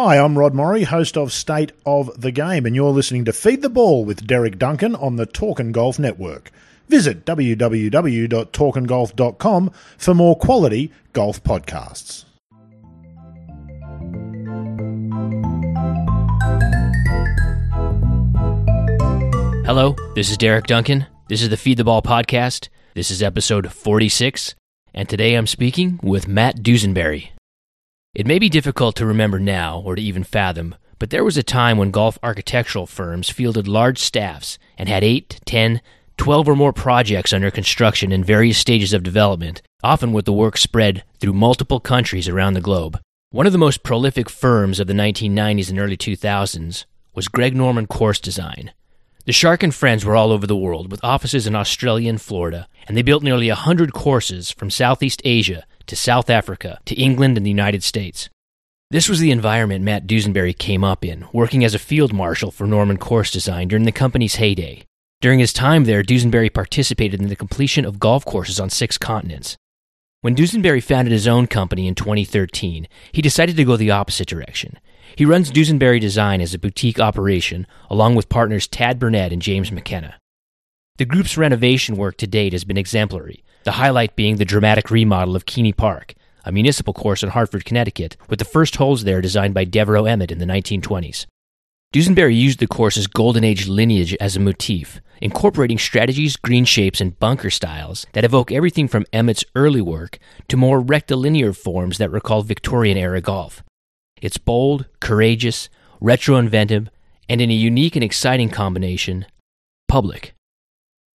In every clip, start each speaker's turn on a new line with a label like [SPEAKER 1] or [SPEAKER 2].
[SPEAKER 1] Hi, I'm Rod Morri, host of State of the Game, and you're listening to Feed the Ball with Derek Duncan on the Talkin' Golf Network. Visit www.talkingolf.com for more quality golf podcasts.
[SPEAKER 2] Hello, this is Derek Duncan. This is the Feed the Ball podcast. This is episode 46, and today I'm speaking with Matt Dusenberry. It may be difficult to remember now or to even fathom, but there was a time when golf architectural firms fielded large staffs and had 8, 10, 12 or more projects under construction in various stages of development, often with the work spread through multiple countries around the globe. One of the most prolific firms of the 1990s and early 2000s was Greg Norman Course Design. The Shark and Friends were all over the world, with offices in Australia and Florida, and they built nearly a hundred courses from Southeast Asia to South Africa to England and the United States. This was the environment Matt Dusenberry came up in, working as a field marshal for Norman Course Design during the company's heyday. During his time there, Dusenberry participated in the completion of golf courses on six continents. When Dusenberry founded his own company in 2013, he decided to go the opposite direction. He runs Dusenberry Design as a boutique operation, along with partners Tad Burnett and James McKenna. The group's renovation work to date has been exemplary, the highlight being the dramatic remodel of Keney Park, a municipal course in Hartford, Connecticut, with the first holes there designed by Devereux Emmet in the 1920s. Dusenberry used the course's Golden Age lineage as a motif, incorporating strategies, green shapes, and bunker styles that evoke everything from Emmet's early work to more rectilinear forms that recall Victorian era golf. It's bold, courageous, retro inventive, and in a unique and exciting combination, public.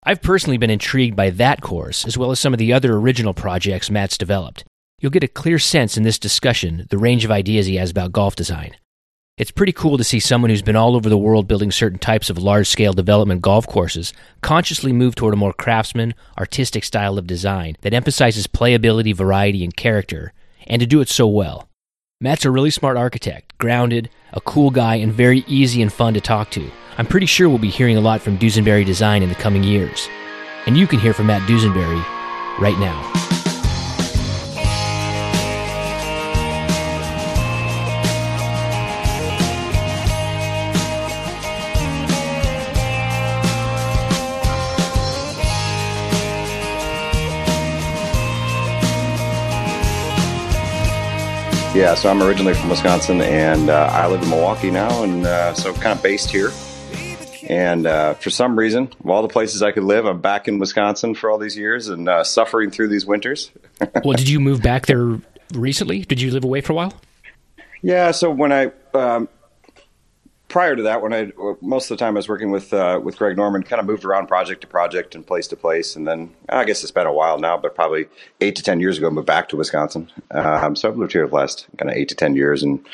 [SPEAKER 2] I've personally been intrigued by that course, as well as some of the other original projects Matt's developed. You'll get a clear sense in this discussion the range of ideas he has about golf design. It's pretty cool to see someone who's been all over the world building certain types of large scale development golf courses consciously move toward a more craftsman, artistic style of design that emphasizes playability, variety, and character, and to do it so well. Matt's a really smart architect, grounded, a cool guy, and very easy and fun to talk to. I'm pretty sure we'll be hearing a lot from Dusenberry Design in the coming years. And you can hear from Matt Dusenberry right now.
[SPEAKER 3] Yeah, so I'm originally from Wisconsin, and uh, I live in Milwaukee now, and uh, so kind of based here. And uh, for some reason, of all the places I could live, I'm back in Wisconsin for all these years and uh, suffering through these winters.
[SPEAKER 2] well, did you move back there recently? Did you live away for a while?
[SPEAKER 3] Yeah, so when I um, prior to that, when I most of the time I was working with uh, with Greg Norman, kind of moved around project to project and place to place, and then I guess it's been a while now, but probably eight to ten years ago, moved back to Wisconsin. Um, so I've lived here the last kind of eight to ten years and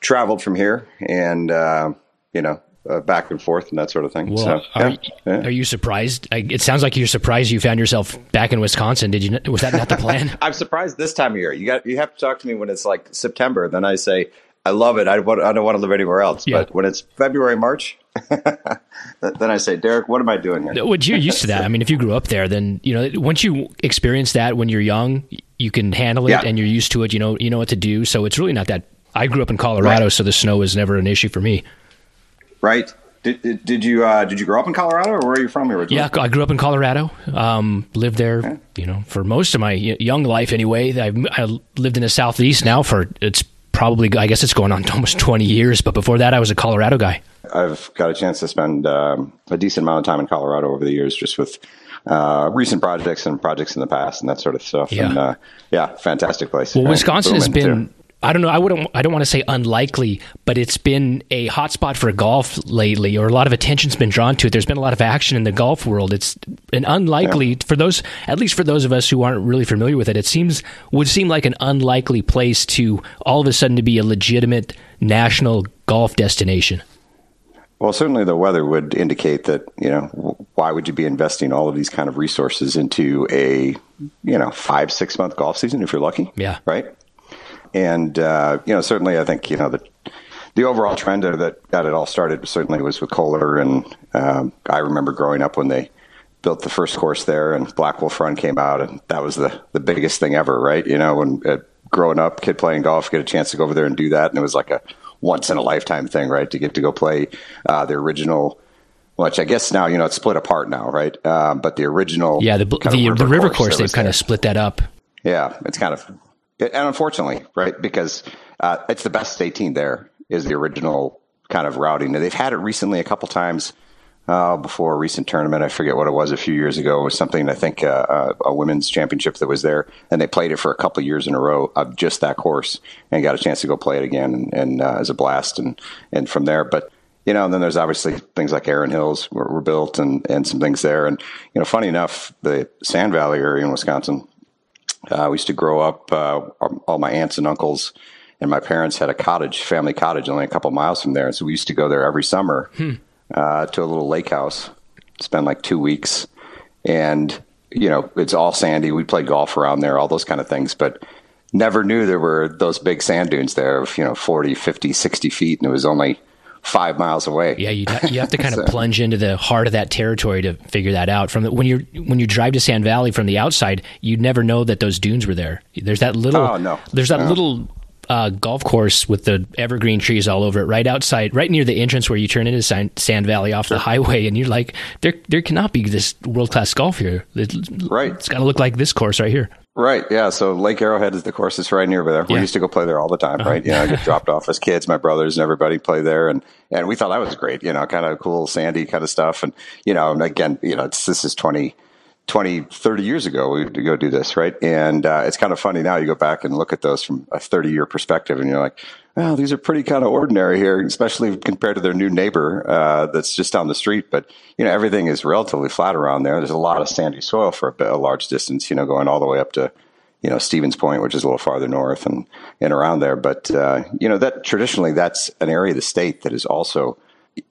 [SPEAKER 3] traveled from here, and uh, you know. Uh, back and forth and that sort of thing.
[SPEAKER 2] Well, so, are, yeah, yeah. are, you surprised? It sounds like you're surprised you found yourself back in Wisconsin. Did you? Was that not the plan?
[SPEAKER 3] I'm surprised this time of year. You got you have to talk to me when it's like September. Then I say, I love it. I, want, I don't want to live anywhere else. Yeah. But when it's February, March, then I say, Derek, what am I doing here?
[SPEAKER 2] Well, you're used to that. I mean, if you grew up there, then you know once you experience that when you're young, you can handle it yeah. and you're used to it. You know, you know what to do. So it's really not that. I grew up in Colorado, right. so the snow was never an issue for me.
[SPEAKER 3] Right. Did, did, you uh, did you grow up in Colorado, or where are you from originally?
[SPEAKER 2] Yeah, I grew up in Colorado. Um, lived there, okay. you know, for most of my young life. Anyway, I, I lived in the southeast now for it's probably, I guess it's going on almost 20 years. But before that, I was a Colorado guy.
[SPEAKER 3] I've got a chance to spend um, a decent amount of time in Colorado over the years, just with uh, recent projects and projects in the past and that sort of stuff.
[SPEAKER 2] Yeah,
[SPEAKER 3] and, uh, yeah, fantastic place.
[SPEAKER 2] Well, Wisconsin has been too. I don't know. I wouldn't. I don't want to say unlikely, but it's been a hotspot for golf lately, or a lot of attention's been drawn to it. There's been a lot of action in the golf world. It's an unlikely yeah. for those, at least for those of us who aren't really familiar with it. It seems would seem like an unlikely place to all of a sudden to be a legitimate national golf destination.
[SPEAKER 3] Well, certainly the weather would indicate that, you know, why would you be investing all of these kind of resources into a, you know, five, six month golf season if you're lucky?
[SPEAKER 2] Yeah.
[SPEAKER 3] Right? And uh, you know, certainly, I think you know the the overall trend that got it all started certainly was with Kohler, and um, I remember growing up when they built the first course there, and Black Wolf Run came out, and that was the the biggest thing ever, right? You know, when uh, growing up, kid playing golf, get a chance to go over there and do that, and it was like a once in a lifetime thing, right? To get to go play uh, the original which I guess now you know it's split apart now, right? Um, but the original,
[SPEAKER 2] yeah, the the, river, the river course, course they've kind of split that up.
[SPEAKER 3] Yeah, it's kind of, and unfortunately, right, because uh, it's the best 18 there is the original kind of routing. They've had it recently a couple times uh, before a recent tournament. I forget what it was a few years ago. It was something I think uh, uh, a women's championship that was there, and they played it for a couple years in a row of just that course, and got a chance to go play it again, and, and uh, as a blast, and and from there. But you know, and then there's obviously things like Erin Hills were, were built, and and some things there, and you know, funny enough, the Sand Valley area in Wisconsin. Uh, we used to grow up. Uh, all my aunts and uncles and my parents had a cottage, family cottage, only a couple miles from there. So we used to go there every summer hmm. uh, to a little lake house, spend like two weeks, and you know it's all sandy. We played golf around there, all those kind of things, but never knew there were those big sand dunes there of you know 40, 50, 60 feet, and it was only five miles away.
[SPEAKER 2] Yeah, you you have to kind of plunge into the heart of that territory to figure that out. From the, when you when you drive to Sand Valley from the outside, you'd never know that those dunes were there. There's that little oh, no. there's that no. little uh, golf course with the evergreen trees all over it, right outside, right near the entrance where you turn into Sand Valley off sure. the highway, and you're like, there, there cannot be this world class golf here. It,
[SPEAKER 3] right,
[SPEAKER 2] it's got to look like this course right here.
[SPEAKER 3] Right, yeah. So Lake Arrowhead is the course that's right near there. We used to go play there all the time, uh-huh. right? You know, I get dropped off as kids, my brothers and everybody play there, and and we thought that was great. You know, kind of cool, sandy kind of stuff, and you know, and again, you know, this is twenty 20, 30 years ago, we would go do this, right? And uh, it's kind of funny now. You go back and look at those from a 30 year perspective, and you're like, well, these are pretty kind of ordinary here, especially compared to their new neighbor uh, that's just down the street. But, you know, everything is relatively flat around there. There's a lot of sandy soil for a, bit, a large distance, you know, going all the way up to, you know, Stevens Point, which is a little farther north and, and around there. But, uh, you know, that traditionally that's an area of the state that is also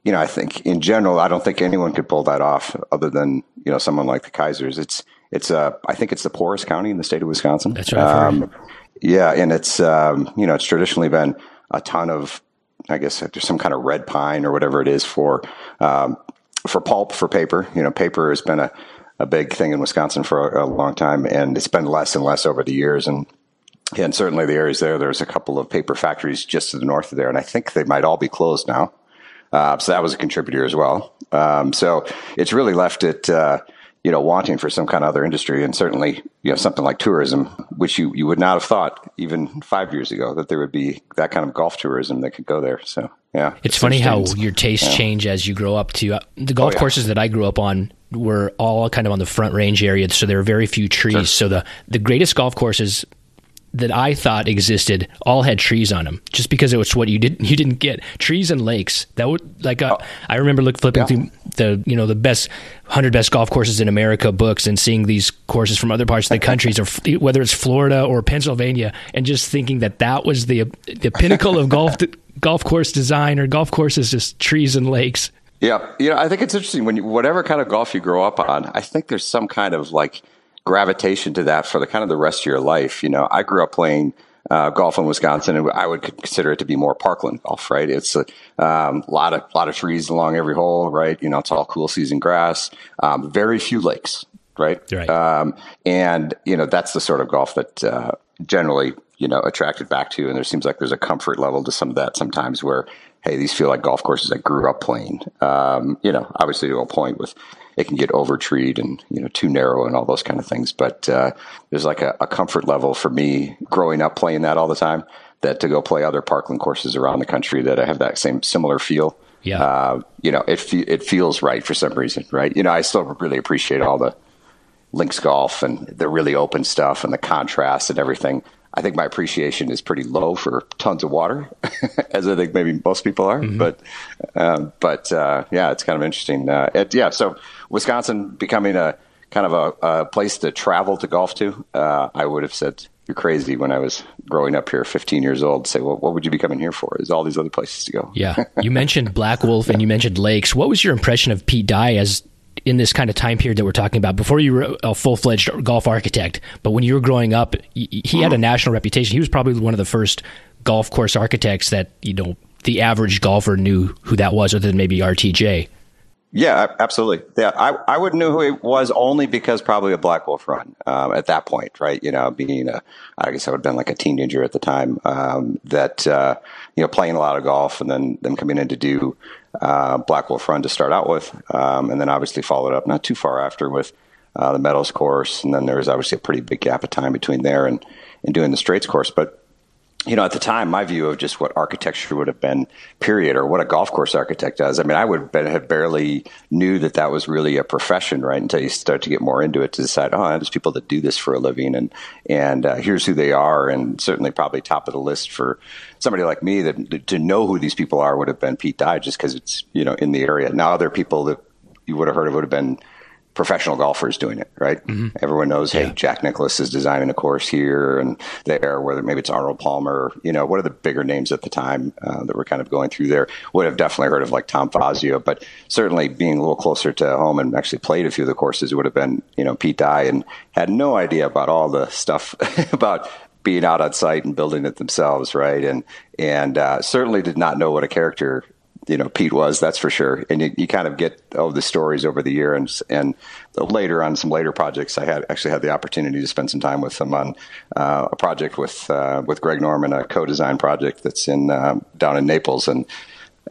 [SPEAKER 3] you know, I think in general, I don't think anyone could pull that off other than you know someone like the Keisers. It's it's uh, I think it's the poorest county in the state of Wisconsin.
[SPEAKER 2] That's right. Um,
[SPEAKER 3] yeah, and it's um, you know it's traditionally been a ton of I guess there's some kind of red pine or whatever it is for um, for pulp for paper. You know, paper has been a a big thing in Wisconsin for a, a long time, and it's been less and less over the years. And and certainly the areas there, there's a couple of paper factories just to the north of there, and I think they might all be closed now. Uh, so that was a contributor as well. Um, so it's really left it, uh, you know, wanting for some kind of other industry, and certainly, you know, something like tourism, which you, you would not have thought even five years ago that there would be that kind of golf tourism that could go there. So yeah,
[SPEAKER 2] it's, it's funny how your tastes yeah. change as you grow up. To uh, the golf oh, yeah. courses that I grew up on were all kind of on the front range area, so there were very few trees. Sure. So the the greatest golf courses that I thought existed all had trees on them, just because it was what you didn't you didn't get trees and lakes. That would like uh, oh. I remember look flipping yeah. through the you know the best hundred best golf courses in America books and seeing these courses from other parts of the countries, or whether it's Florida or Pennsylvania, and just thinking that that was the the pinnacle of golf golf course design or golf courses just trees and lakes.
[SPEAKER 3] Yeah, you know I think it's interesting when you, whatever kind of golf you grow up on, I think there's some kind of like gravitation to that for the kind of the rest of your life. You know, I grew up playing uh, golf in Wisconsin, and I would consider it to be more parkland golf, right? It's a um, lot of lot of trees along every hole, right? You know, it's all cool season grass, um, very few lakes, right?
[SPEAKER 2] Right.
[SPEAKER 3] Um, and you know, that's the sort of golf that uh, generally you know attracted back to, and there seems like there's a comfort level to some of that sometimes where. Hey, these feel like golf courses I grew up playing. Um, you know, obviously to a point with it can get over treed and you know too narrow and all those kind of things. But uh, there's like a, a, comfort level for me growing up playing that all the time that to go play other parkland courses around the country that I have that same similar feel.
[SPEAKER 2] Yeah, uh,
[SPEAKER 3] you know it fe- it feels right for some reason, right? You know I still really appreciate all the links golf and the really open stuff and the contrast and everything. I think my appreciation is pretty low for tons of water, as I think maybe most people are. Mm-hmm. But, um, but uh, yeah, it's kind of interesting. Uh, it, yeah, so Wisconsin becoming a kind of a, a place to travel to golf to. Uh, I would have said you're crazy when I was growing up here, 15 years old. Say, well, what would you be coming here for? There's all these other places to go.
[SPEAKER 2] yeah, you mentioned Black Wolf and you mentioned lakes. What was your impression of Pete Dye as in this kind of time period that we're talking about before you were a full-fledged golf architect but when you were growing up he had a uh-huh. national reputation. He was probably one of the first golf course architects that you know the average golfer knew who that was other than maybe RTJ
[SPEAKER 3] Yeah, absolutely. Yeah, I, I would know who he was only because probably a Black Wolf run um, at that point, right? You know, being a, I guess I would have been like a teenager at the time um, that, uh, you know, playing a lot of golf and then them coming in to do uh, Black Wolf run to start out with. Um, and then obviously followed up not too far after with uh, the Meadows course. And then there was obviously a pretty big gap of time between there and, and doing the Straits course. But you know, at the time, my view of just what architecture would have been, period, or what a golf course architect does. I mean, I would have barely knew that that was really a profession, right? Until you start to get more into it to decide, oh, there's people that do this for a living, and and uh, here's who they are, and certainly probably top of the list for somebody like me that to know who these people are would have been Pete Dye, just because it's you know in the area. Now, other people that you would have heard of would have been professional golfers doing it, right? Mm-hmm. Everyone knows, yeah. hey, Jack Nicklaus is designing a course here and there, whether maybe it's Arnold Palmer, you know, what are the bigger names at the time uh, that were kind of going through there? Would have definitely heard of like Tom Fazio, but certainly being a little closer to home and actually played a few of the courses would have been, you know, Pete Dye and had no idea about all the stuff about being out on site and building it themselves, right? And and uh, certainly did not know what a character you know Pete was that's for sure. And you, you kind of get all the stories over the year and and later on some later projects I had actually had the opportunity to spend some time with him on uh, a project with uh, with Greg Norman a co-design project that's in uh, down in Naples. And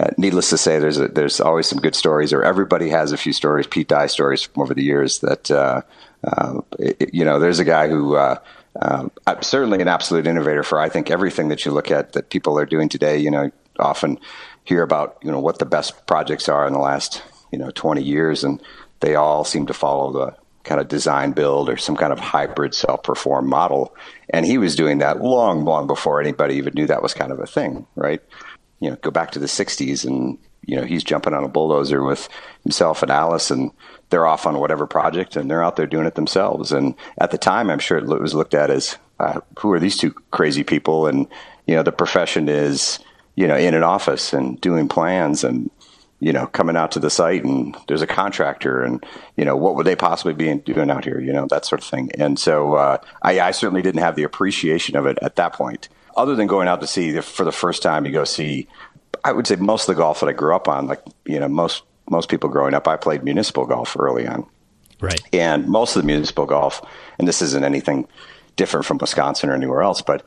[SPEAKER 3] uh, needless to say there's a, there's always some good stories or everybody has a few stories Pete Dye stories from over the years that uh, uh, it, you know there's a guy who um, certainly an absolute innovator for I think everything that you look at that people are doing today you know often hear about you know what the best projects are in the last you know 20 years, and they all seem to follow the kind of design build or some kind of hybrid self perform model. And he was doing that long, long before anybody even knew that was kind of a thing, right? You know, go back to the 60s and, you know, he's jumping on a bulldozer with himself and Alice and they're off on whatever project and they're out there doing it themselves. And at the time, I'm sure it was looked at as, uh, who are these two crazy people? And, you know, the profession is, you know, in an office and doing plans and, you know, coming out to the site and there's a contractor and, you know, what would they possibly be doing out here, you know, that sort of thing. And so uh, I, I, certainly didn't have the appreciation of it at that point. Other than going out to see for the first time, you go see, I would say most of the golf that I grew up on, like, you know, most, most people growing up, I played municipal golf early on.
[SPEAKER 2] Right.
[SPEAKER 3] And most of the municipal golf, and this isn't anything different from Wisconsin or anywhere else, but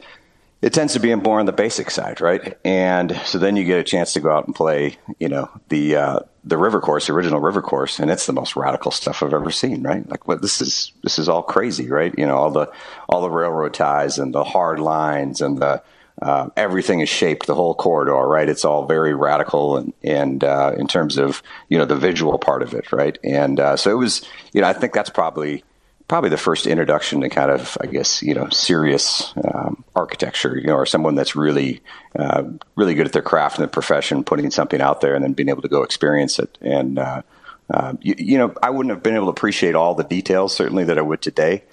[SPEAKER 3] it tends to be more on the basic side, right? And so then you get a chance to go out and play, you know, the uh, the river course, the original river course, and it's the most radical stuff I've ever seen, right? Like, what this is this is all crazy, right? You know, all the all the railroad ties and the hard lines and the uh, everything is shaped the whole corridor, right? It's all very radical and and uh, in terms of you know the visual part of it, right? And uh, so it was, you know, I think that's probably probably the first introduction to kind of, I guess, you know, serious um, architecture, you know, or someone that's really, uh, really good at their craft and the profession, putting something out there and then being able to go experience it. And, uh, uh, you, you, know, I wouldn't have been able to appreciate all the details, certainly, that I would today,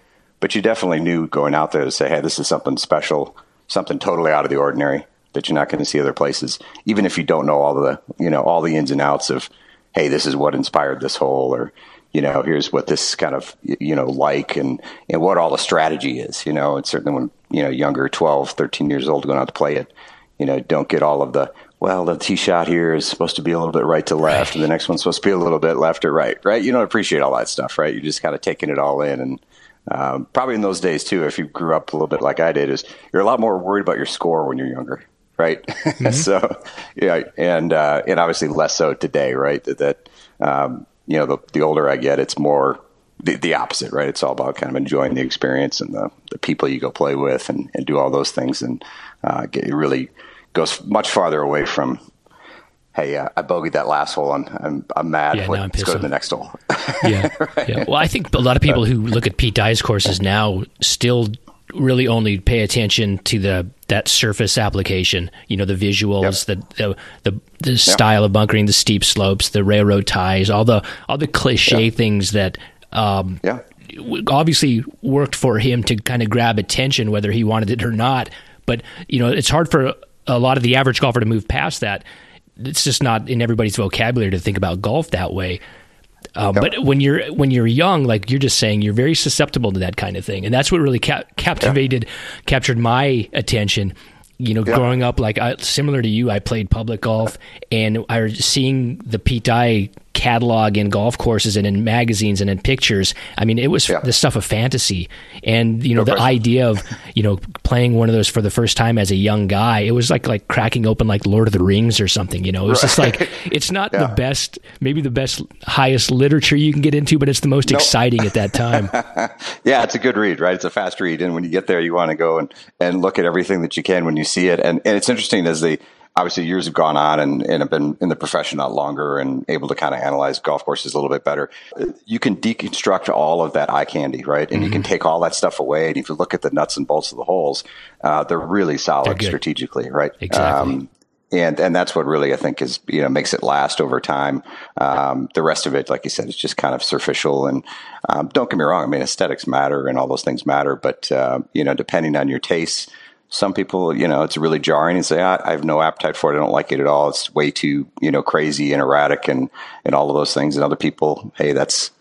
[SPEAKER 3] but you definitely knew going out there to say, hey, this is something special, something totally out of the ordinary that you're not going to see other places, even if you don't know all the, you know, all the ins and outs of, hey, this is what inspired this hole, or you know, here's what this kind of, you know, like and, and what all the strategy is, you know, and certainly when, you know, younger, 12, 13 years old going out to play it, you know, don't get all of the, well, the tee shot here is supposed to be a little bit right to left, and the next one's supposed to be a little bit left or right, right? You don't appreciate all that stuff, right? You're just kind of taking it all in. And um, probably in those days, too, if you grew up a little bit like I did, is you're a lot more worried about your score when you're younger, right? Mm-hmm. so, yeah, and, uh, and obviously less so today, right? That, that um, you know, the, the older I get, it's more the, the opposite, right? It's all about kind of enjoying the experience and the, the people you go play with and, and do all those things. And uh, get, it really goes much farther away from, hey, uh, I bogeyed that last hole and I'm, I'm mad. Yeah, let's go to the next hole.
[SPEAKER 2] yeah. right? yeah. Well, I think a lot of people who look at Pete Dye's courses now still really only pay attention to the that surface application. You know, the visuals, yep. the the the, the yep. style of bunkering, the steep slopes, the railroad ties, all the all the cliche yep. things that um, yeah. obviously worked for him to kind of grab attention, whether he wanted it or not. But you know, it's hard for a lot of the average golfer to move past that. It's just not in everybody's vocabulary to think about golf that way. Um, yep. But when you're when you're young, like you're just saying, you're very susceptible to that kind of thing, and that's what really ca- captivated, yep. captured my attention. You know, yep. growing up, like I, similar to you, I played public golf, and I was seeing the Pete Dye catalog in golf courses and in magazines and in pictures. I mean, it was yeah. the stuff of fantasy. And, you know, no the question. idea of, you know, playing one of those for the first time as a young guy, it was like, like cracking open like Lord of the Rings or something, you know, it was right. just like, it's not yeah. the best, maybe the best, highest literature you can get into, but it's the most nope. exciting at that time.
[SPEAKER 3] yeah, it's a good read, right? It's a fast read. And when you get there, you want to go and, and look at everything that you can when you see it. And, and it's interesting as the, obviously years have gone on and, and have been in the profession a lot longer and able to kind of analyze golf courses a little bit better. You can deconstruct all of that eye candy, right? And mm-hmm. you can mm-hmm. take all that stuff away. And if you look at the nuts and bolts of the holes, uh, they're really solid they're strategically, right?
[SPEAKER 2] Exactly. Um,
[SPEAKER 3] and and that's what really I think is you know makes it last over time. Um, the rest of it, like you said, is just kind of superficial. And um, don't get me wrong, I mean aesthetics matter and all those things matter, but uh, you know depending on your tastes, some people, you know, it's really jarring and say, I, I, have no appetite for it. I don't like it at all. It's way too, you know, crazy and erratic and, and all of those things. And other people, hey, that's,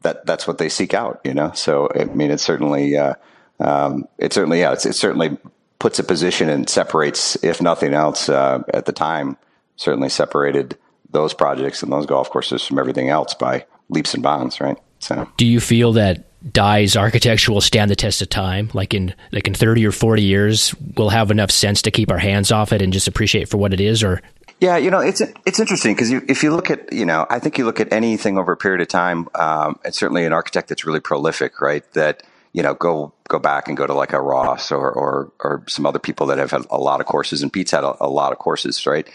[SPEAKER 3] that, that's what they seek out, you know? So, I mean, it's certainly, uh, um, it certainly, yeah, it's, it certainly puts a position and separates, if nothing else, uh, at the time, certainly separated those projects and those golf courses from everything else by leaps and bounds, right?
[SPEAKER 2] So, do you feel that Dye's architecture will stand the test of time. Like in like in thirty or forty years, we'll have enough sense to keep our hands off it and just appreciate for what it is. Or
[SPEAKER 3] yeah, you know, it's it's interesting because if you look at you know, I think you look at anything over a period of time, um, and certainly an architect that's really prolific, right? That you know, go go back and go to like a Ross or or or some other people that have had a lot of courses, and Pete's had a, a lot of courses, right?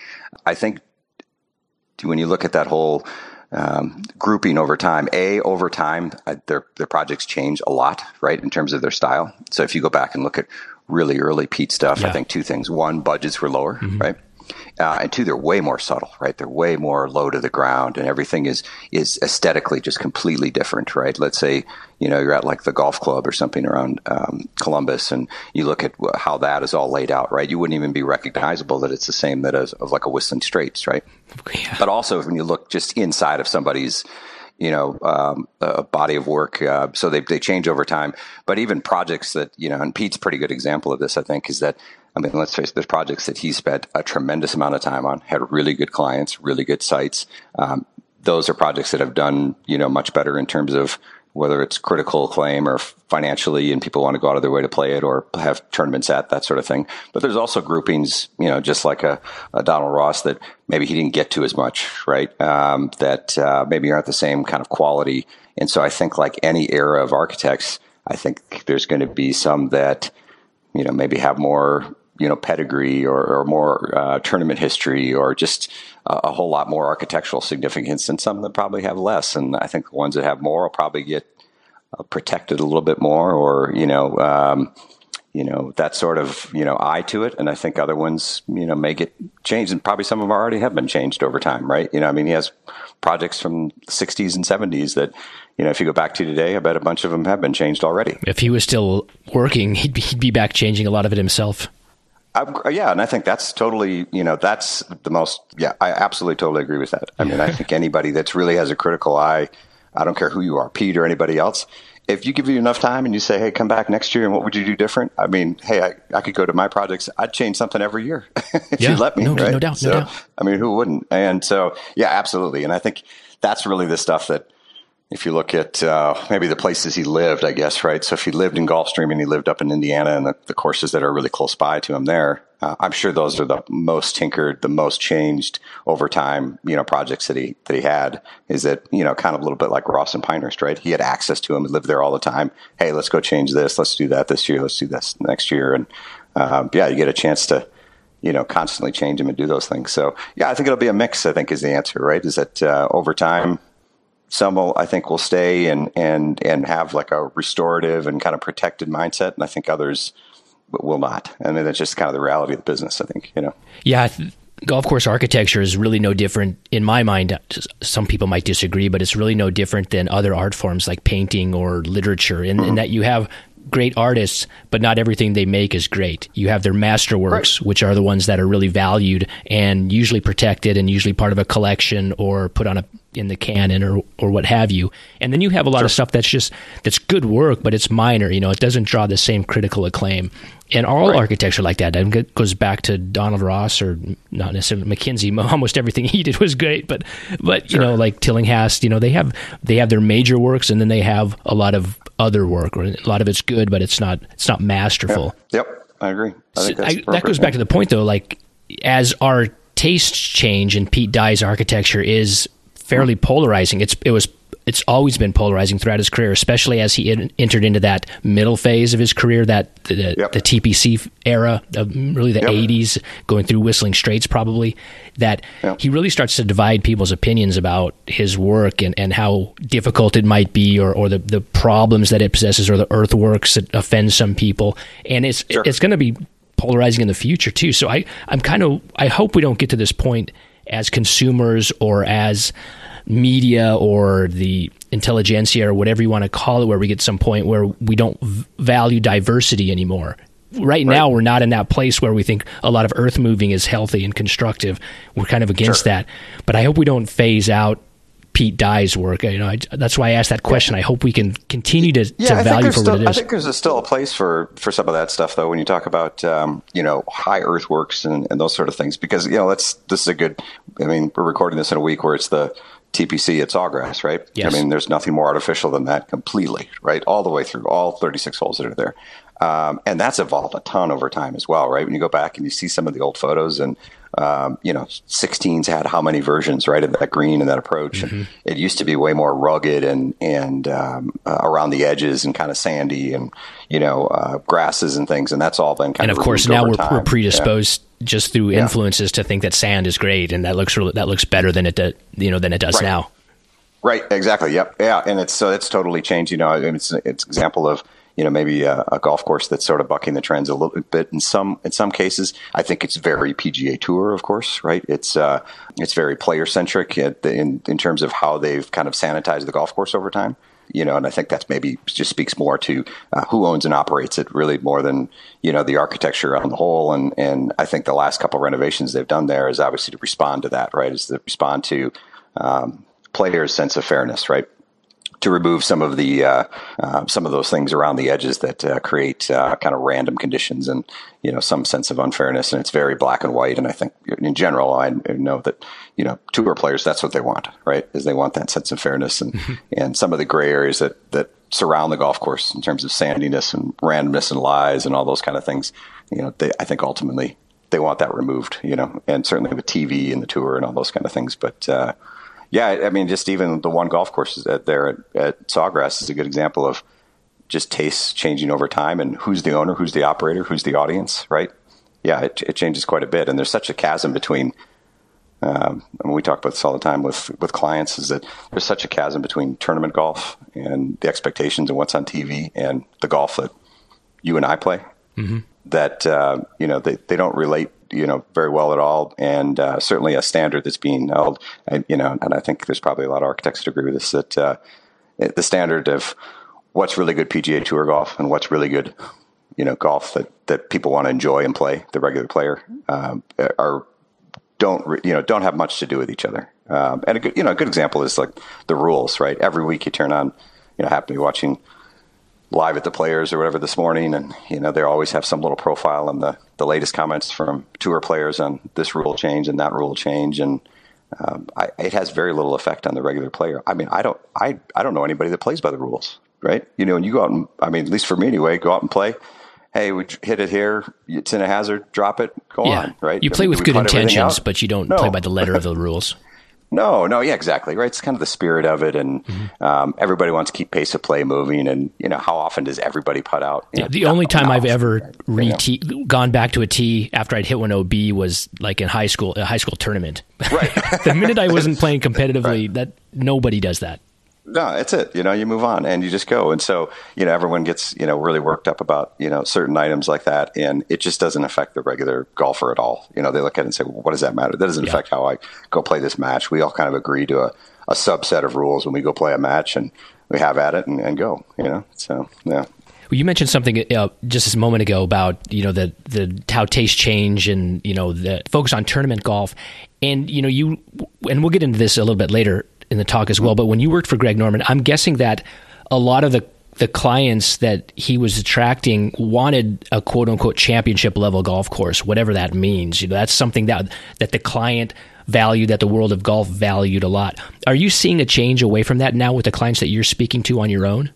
[SPEAKER 3] I think when you look at that whole um, grouping over time. A over time, uh, their their projects change a lot, right, in terms of their style. So if you go back and look at really early Pete stuff, yeah. I think two things: one, budgets were lower, mm-hmm. right, uh, and two, they're way more subtle, right? They're way more low to the ground, and everything is is aesthetically just completely different, right? Let's say you know you're at like the golf club or something around um, Columbus, and you look at how that is all laid out, right? You wouldn't even be recognizable that it's the same that as, of like a Whistling Straits, right? Yeah. But also when you look just inside of somebody's you know, um, a body of work. Uh, so they, they change over time. But even projects that, you know, and Pete's pretty good example of this, I think, is that I mean, let's face it, there's projects that he spent a tremendous amount of time on, had really good clients, really good sites. Um, those are projects that have done, you know, much better in terms of whether it's critical acclaim or financially and people want to go out of their way to play it or have tournaments at that sort of thing. But there's also groupings, you know, just like a, a Donald Ross that maybe he didn't get to as much, right? Um, that uh, maybe aren't the same kind of quality. And so I think like any era of architects, I think there's going to be some that, you know, maybe have more you know pedigree or, or more uh, tournament history or just a, a, whole lot more architectural significance and some that probably have less. And i think the ones that have more will probably get uh, protected a little bit more or you know um, you know that sort of you know eye to it. And i think other ones you know may get changed and probably some of them already have been changed over time right? You know i mean he has projects from the 60s and 70s that you know if you go back to today i bet a bunch of them have been changed already.
[SPEAKER 2] If he was still working he'd be, he'd be back changing a lot of it himself
[SPEAKER 3] I, yeah, and I think that's totally, you know, that's the most, yeah, I absolutely totally agree with that. I mean, I think anybody that's really has a critical eye, I don't care who you are, Pete or anybody else, if you give you enough time and you say, hey, come back next year and what would you do different? I mean, hey, I, I could go to my projects. I'd change something every year if yeah, you let me,
[SPEAKER 2] no,
[SPEAKER 3] right?
[SPEAKER 2] No doubt,
[SPEAKER 3] so,
[SPEAKER 2] no doubt.
[SPEAKER 3] I mean, who wouldn't? And so, yeah, absolutely. And I think that's really the stuff that, if you look at uh, maybe the places he lived, I guess, right? So if he lived in Gulfstream and he lived up in Indiana and the, the courses that are really close by to him there, uh, I'm sure those are the most tinkered, the most changed over time, you know, projects that he, that he had is that, you know, kind of a little bit like Ross and Pinehurst, right? He had access to him. He lived there all the time. Hey, let's go change this. Let's do that this year. Let's do this next year. And, um, yeah, you get a chance to, you know, constantly change them and do those things. So yeah, I think it'll be a mix, I think is the answer, right? Is that, uh, over time, some will, I think, will stay and and and have like a restorative and kind of protected mindset, and I think others will not. I mean, that's just kind of the reality of the business. I think you know.
[SPEAKER 2] Yeah. Golf course architecture is really no different in my mind. Some people might disagree, but it's really no different than other art forms like painting or literature, in, mm-hmm. in that you have great artists, but not everything they make is great. You have their masterworks, right. which are the ones that are really valued and usually protected and usually part of a collection or put on a in the canon or or what have you. And then you have a lot sure. of stuff that's just that's good work, but it's minor. You know, it doesn't draw the same critical acclaim. And all right. architecture like that, and it goes back to Donald Ross or not necessarily MacKenzie. Almost everything he did was great, but but you know, like Tillinghast, you know, they have they have their major works, and then they have a lot of other work, or a lot of it's good, but it's not it's not masterful.
[SPEAKER 3] Yep, yep I agree. I
[SPEAKER 2] so I, that goes back to the point, though. Like as our tastes change, and Pete Dye's architecture is fairly polarizing. It's it was it's always been polarizing throughout his career, especially as he entered into that middle phase of his career, that the, yep. the TPC era, of really the yep. 80s, going through Whistling Straits, probably. That yep. he really starts to divide people's opinions about his work and, and how difficult it might be, or, or the, the problems that it possesses, or the earthworks that offend some people. And it's sure. it's going to be polarizing in the future too. So I I'm kind of I hope we don't get to this point as consumers or as media or the intelligentsia or whatever you want to call it, where we get some point where we don't v- value diversity anymore. Right, right, now, we're not in that place where we think a lot of earth moving is healthy and constructive. We're kind of against sure. that. But I hope we don't phase out Pete Dye's work. You know, I, that's why I asked that question. I hope we can continue to,
[SPEAKER 3] yeah,
[SPEAKER 2] to value for
[SPEAKER 3] still,
[SPEAKER 2] what it is.
[SPEAKER 3] I think there's a, still a place for, for some of that stuff, though, when you talk about, um, you know, high earthworks and, and those sort of things. Because, you know, that's, this is a good, I mean, we're recording this in a week where it's the TPC at Sawgrass, right?
[SPEAKER 2] Yes.
[SPEAKER 3] I mean, there's nothing more artificial than that completely, right? All the way through, all 36 holes that are there. Um, and that's evolved a ton over time as well, right? When you go back and you see some of the old photos and, um, you know, 16s had how many versions, right, of that green and that approach. Mm-hmm. And it used to be way more rugged and, and um, uh, around the edges and kind of sandy and, you know, uh, grasses and things. And that's all been kind of.
[SPEAKER 2] and
[SPEAKER 3] of
[SPEAKER 2] of course, now we're, we're, predisposed yeah. just through influences yeah. to think that sand is great and that looks really, that looks better than it, do, you know, than it does
[SPEAKER 3] right.
[SPEAKER 2] now.
[SPEAKER 3] Right. Exactly. Yep. Yeah. And it's, so it's totally changed, you know, it's, it's example of, you know, maybe a, a, golf course that's sort of bucking the trends a little bit. In some in some cases, I think it's very PGA Tour, of course, right? It's uh, it's very player centric in in terms of how they've kind of sanitized the golf course over time. You know, and I think that's maybe just speaks more to uh, who owns and operates it, really more than you know the architecture on the whole. And and I think the last couple renovations they've done there is obviously to respond to that, right? Is to respond to um, players' sense of fairness, right? To remove some of the uh, uh, some of those things around the edges that uh, create uh, kind of random conditions and you know some sense of unfairness. And it's very black and white. And I think in general, I know that you know tour players that's what they want, right? Is they want that sense of fairness and and some of the gray areas that that surround the golf course in terms of sandiness and randomness and lies and all those kind of things. You know, they, I think ultimately they want that removed. You know, and certainly with TV and the tour and all those kind of things, but uh, yeah, I mean, just even the one golf course at there at, at Sawgrass is a good example of just tastes changing over time and who's the owner, who's the operator, who's the audience, right? Yeah, it, it changes quite a bit, and there's such a chasm between. Um, I mean, we talk about this all the time with with clients. Is that there's such a chasm between tournament golf and the expectations and what's on TV and the golf that you and I play. Mm-hmm. That uh, you know they, they don't relate you know very well at all, and uh, certainly a standard that's being held. And, you know, and I think there's probably a lot of architects that agree with this that uh, the standard of what's really good PGA Tour golf and what's really good, you know, golf that that people want to enjoy and play, the regular player, um, are don't you know don't have much to do with each other. Um, and a good you know a good example is like the rules, right? Every week you turn on, you know, happen to be watching live at the players or whatever this morning, and you know they always have some little profile on the the latest comments from tour players on this rule change and that rule change, and um, I, it has very little effect on the regular player. I mean, I don't I I don't know anybody that plays by the rules, right? You know, and you go out and I mean, at least for me anyway, go out and play. Hey, we hit it here. It's in a hazard. Drop it. Go yeah. on. Right.
[SPEAKER 2] You play I mean, with good intentions, but you don't no. play by the letter of the rules.
[SPEAKER 3] No, no, yeah, exactly. Right. It's kind of the spirit of it, and mm-hmm. um, everybody wants to keep pace of play moving. And you know, how often does everybody put out?
[SPEAKER 2] Yeah,
[SPEAKER 3] know,
[SPEAKER 2] the only time I've ever re gone back to a tee after I'd hit one OB was like in high school, a high school tournament.
[SPEAKER 3] Right.
[SPEAKER 2] the minute I wasn't playing competitively, right. that nobody does that
[SPEAKER 3] no, it's it. You know, you move on and you just go. And so, you know, everyone gets, you know, really worked up about, you know, certain items like that. And it just doesn't affect the regular golfer at all. You know, they look at it and say, well, what does that matter? That doesn't yeah. affect how I go play this match. We all kind of agree to a, a subset of rules when we go play a match and we have at it and, and go, you know? So, yeah.
[SPEAKER 2] Well, you mentioned something uh, just a moment ago about you know the the how tastes change and you know the focus on tournament golf, and you know you and we'll get into this a little bit later in the talk as well. But when you worked for Greg Norman, I'm guessing that a lot of the the clients that he was attracting wanted a quote unquote championship level golf course, whatever that means. You know, that's something that that the client valued, that the world of golf valued a lot. Are you seeing a change away from that now with the clients that you're speaking to on your own?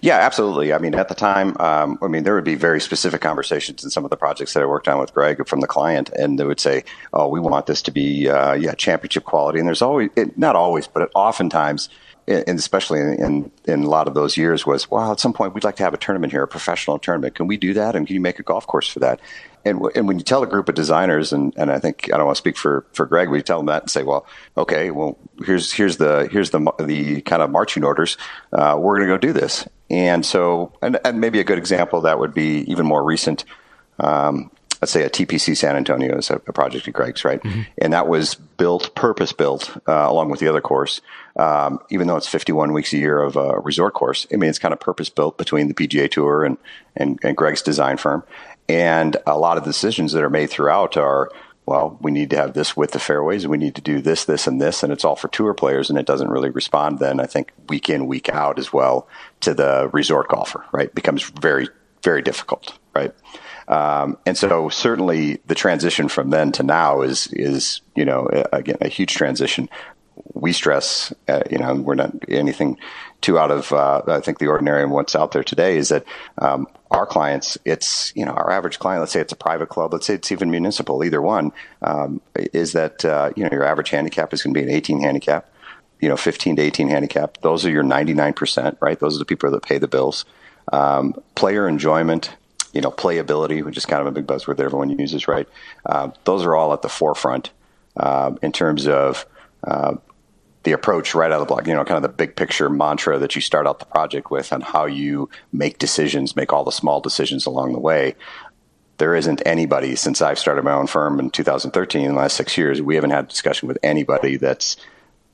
[SPEAKER 3] Yeah, absolutely. I mean, at the time, um, I mean, there would be very specific conversations in some of the projects that I worked on with Greg from the client, and they would say, "Oh, we want this to be, uh, yeah, championship quality." And there's always, it, not always, but oftentimes, and especially in, in, in a lot of those years, was, "Well, at some point, we'd like to have a tournament here, a professional tournament. Can we do that? And can you make a golf course for that?" And, and when you tell a group of designers, and, and I think I don't want to speak for, for Greg, we tell them that and say, well, okay, well here's here's the here's the the kind of marching orders. Uh, we're going to go do this. And so, and, and, maybe a good example of that would be even more recent. Um, let's say a TPC San Antonio is a, a project of Greg's, right? Mm-hmm. And that was built, purpose built, uh, along with the other course. Um, even though it's 51 weeks a year of a resort course, I mean, it's kind of purpose built between the PGA Tour and, and, and Greg's design firm. And a lot of the decisions that are made throughout are, well, we need to have this with the fairways, we need to do this, this, and this, and it's all for tour players, and it doesn't really respond then, I think, week in, week out as well to the resort golfer, right? It becomes very, very difficult, right? Um, and so certainly the transition from then to now is, is, you know, again, a huge transition. We stress, uh, you know, we're not anything too out of, uh, I think the ordinary and what's out there today is that, um, our clients, it's, you know, our average client, let's say it's a private club, let's say it's even municipal, either one, um, is that, uh, you know, your average handicap is going to be an 18 handicap, you know, 15 to 18 handicap. Those are your 99%, right? Those are the people that pay the bills. Um, player enjoyment, you know, playability, which is kind of a big buzzword that everyone uses, right? Uh, those are all at the forefront uh, in terms of uh, the approach right out of the block, you know, kind of the big picture mantra that you start out the project with on how you make decisions, make all the small decisions along the way. There isn't anybody since I've started my own firm in 2013, in the last six years, we haven't had a discussion with anybody that's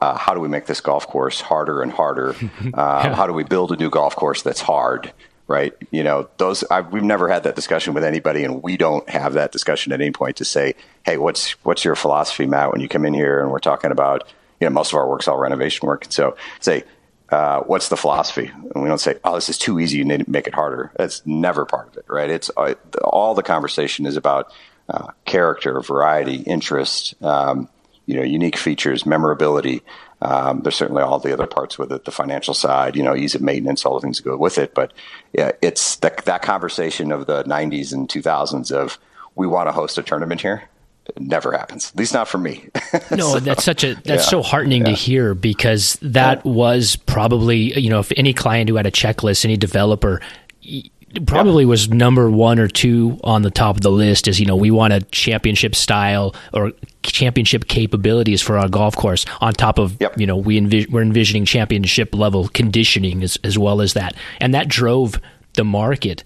[SPEAKER 3] uh, how do we make this golf course harder and harder? Uh, yeah. How do we build a new golf course that's hard? Right? You know, those I've, we've never had that discussion with anybody, and we don't have that discussion at any point to say, "Hey, what's what's your philosophy, Matt, when you come in here and we're talking about you know, most of our work's all renovation work. So say, uh, what's the philosophy? And we don't say, oh, this is too easy. You need to make it harder. That's never part of it, right? It's uh, all the conversation is about uh, character, variety, interest, um, you know, unique features, memorability. Um, there's certainly all the other parts with it, the financial side, you know, ease of maintenance, all the things that go with it. But yeah, it's the, that conversation of the 90s and 2000s of we want to host a tournament here never happens. At least not for me.
[SPEAKER 2] no, so, that's such a that's yeah, so heartening yeah. to hear because that yeah. was probably you know if any client who had a checklist, any developer probably was number one or two on the top of the list is you know we want a championship style or championship capabilities for our golf course on top of yep. you know we envis- we're envisioning championship level conditioning as, as well as that and that drove the market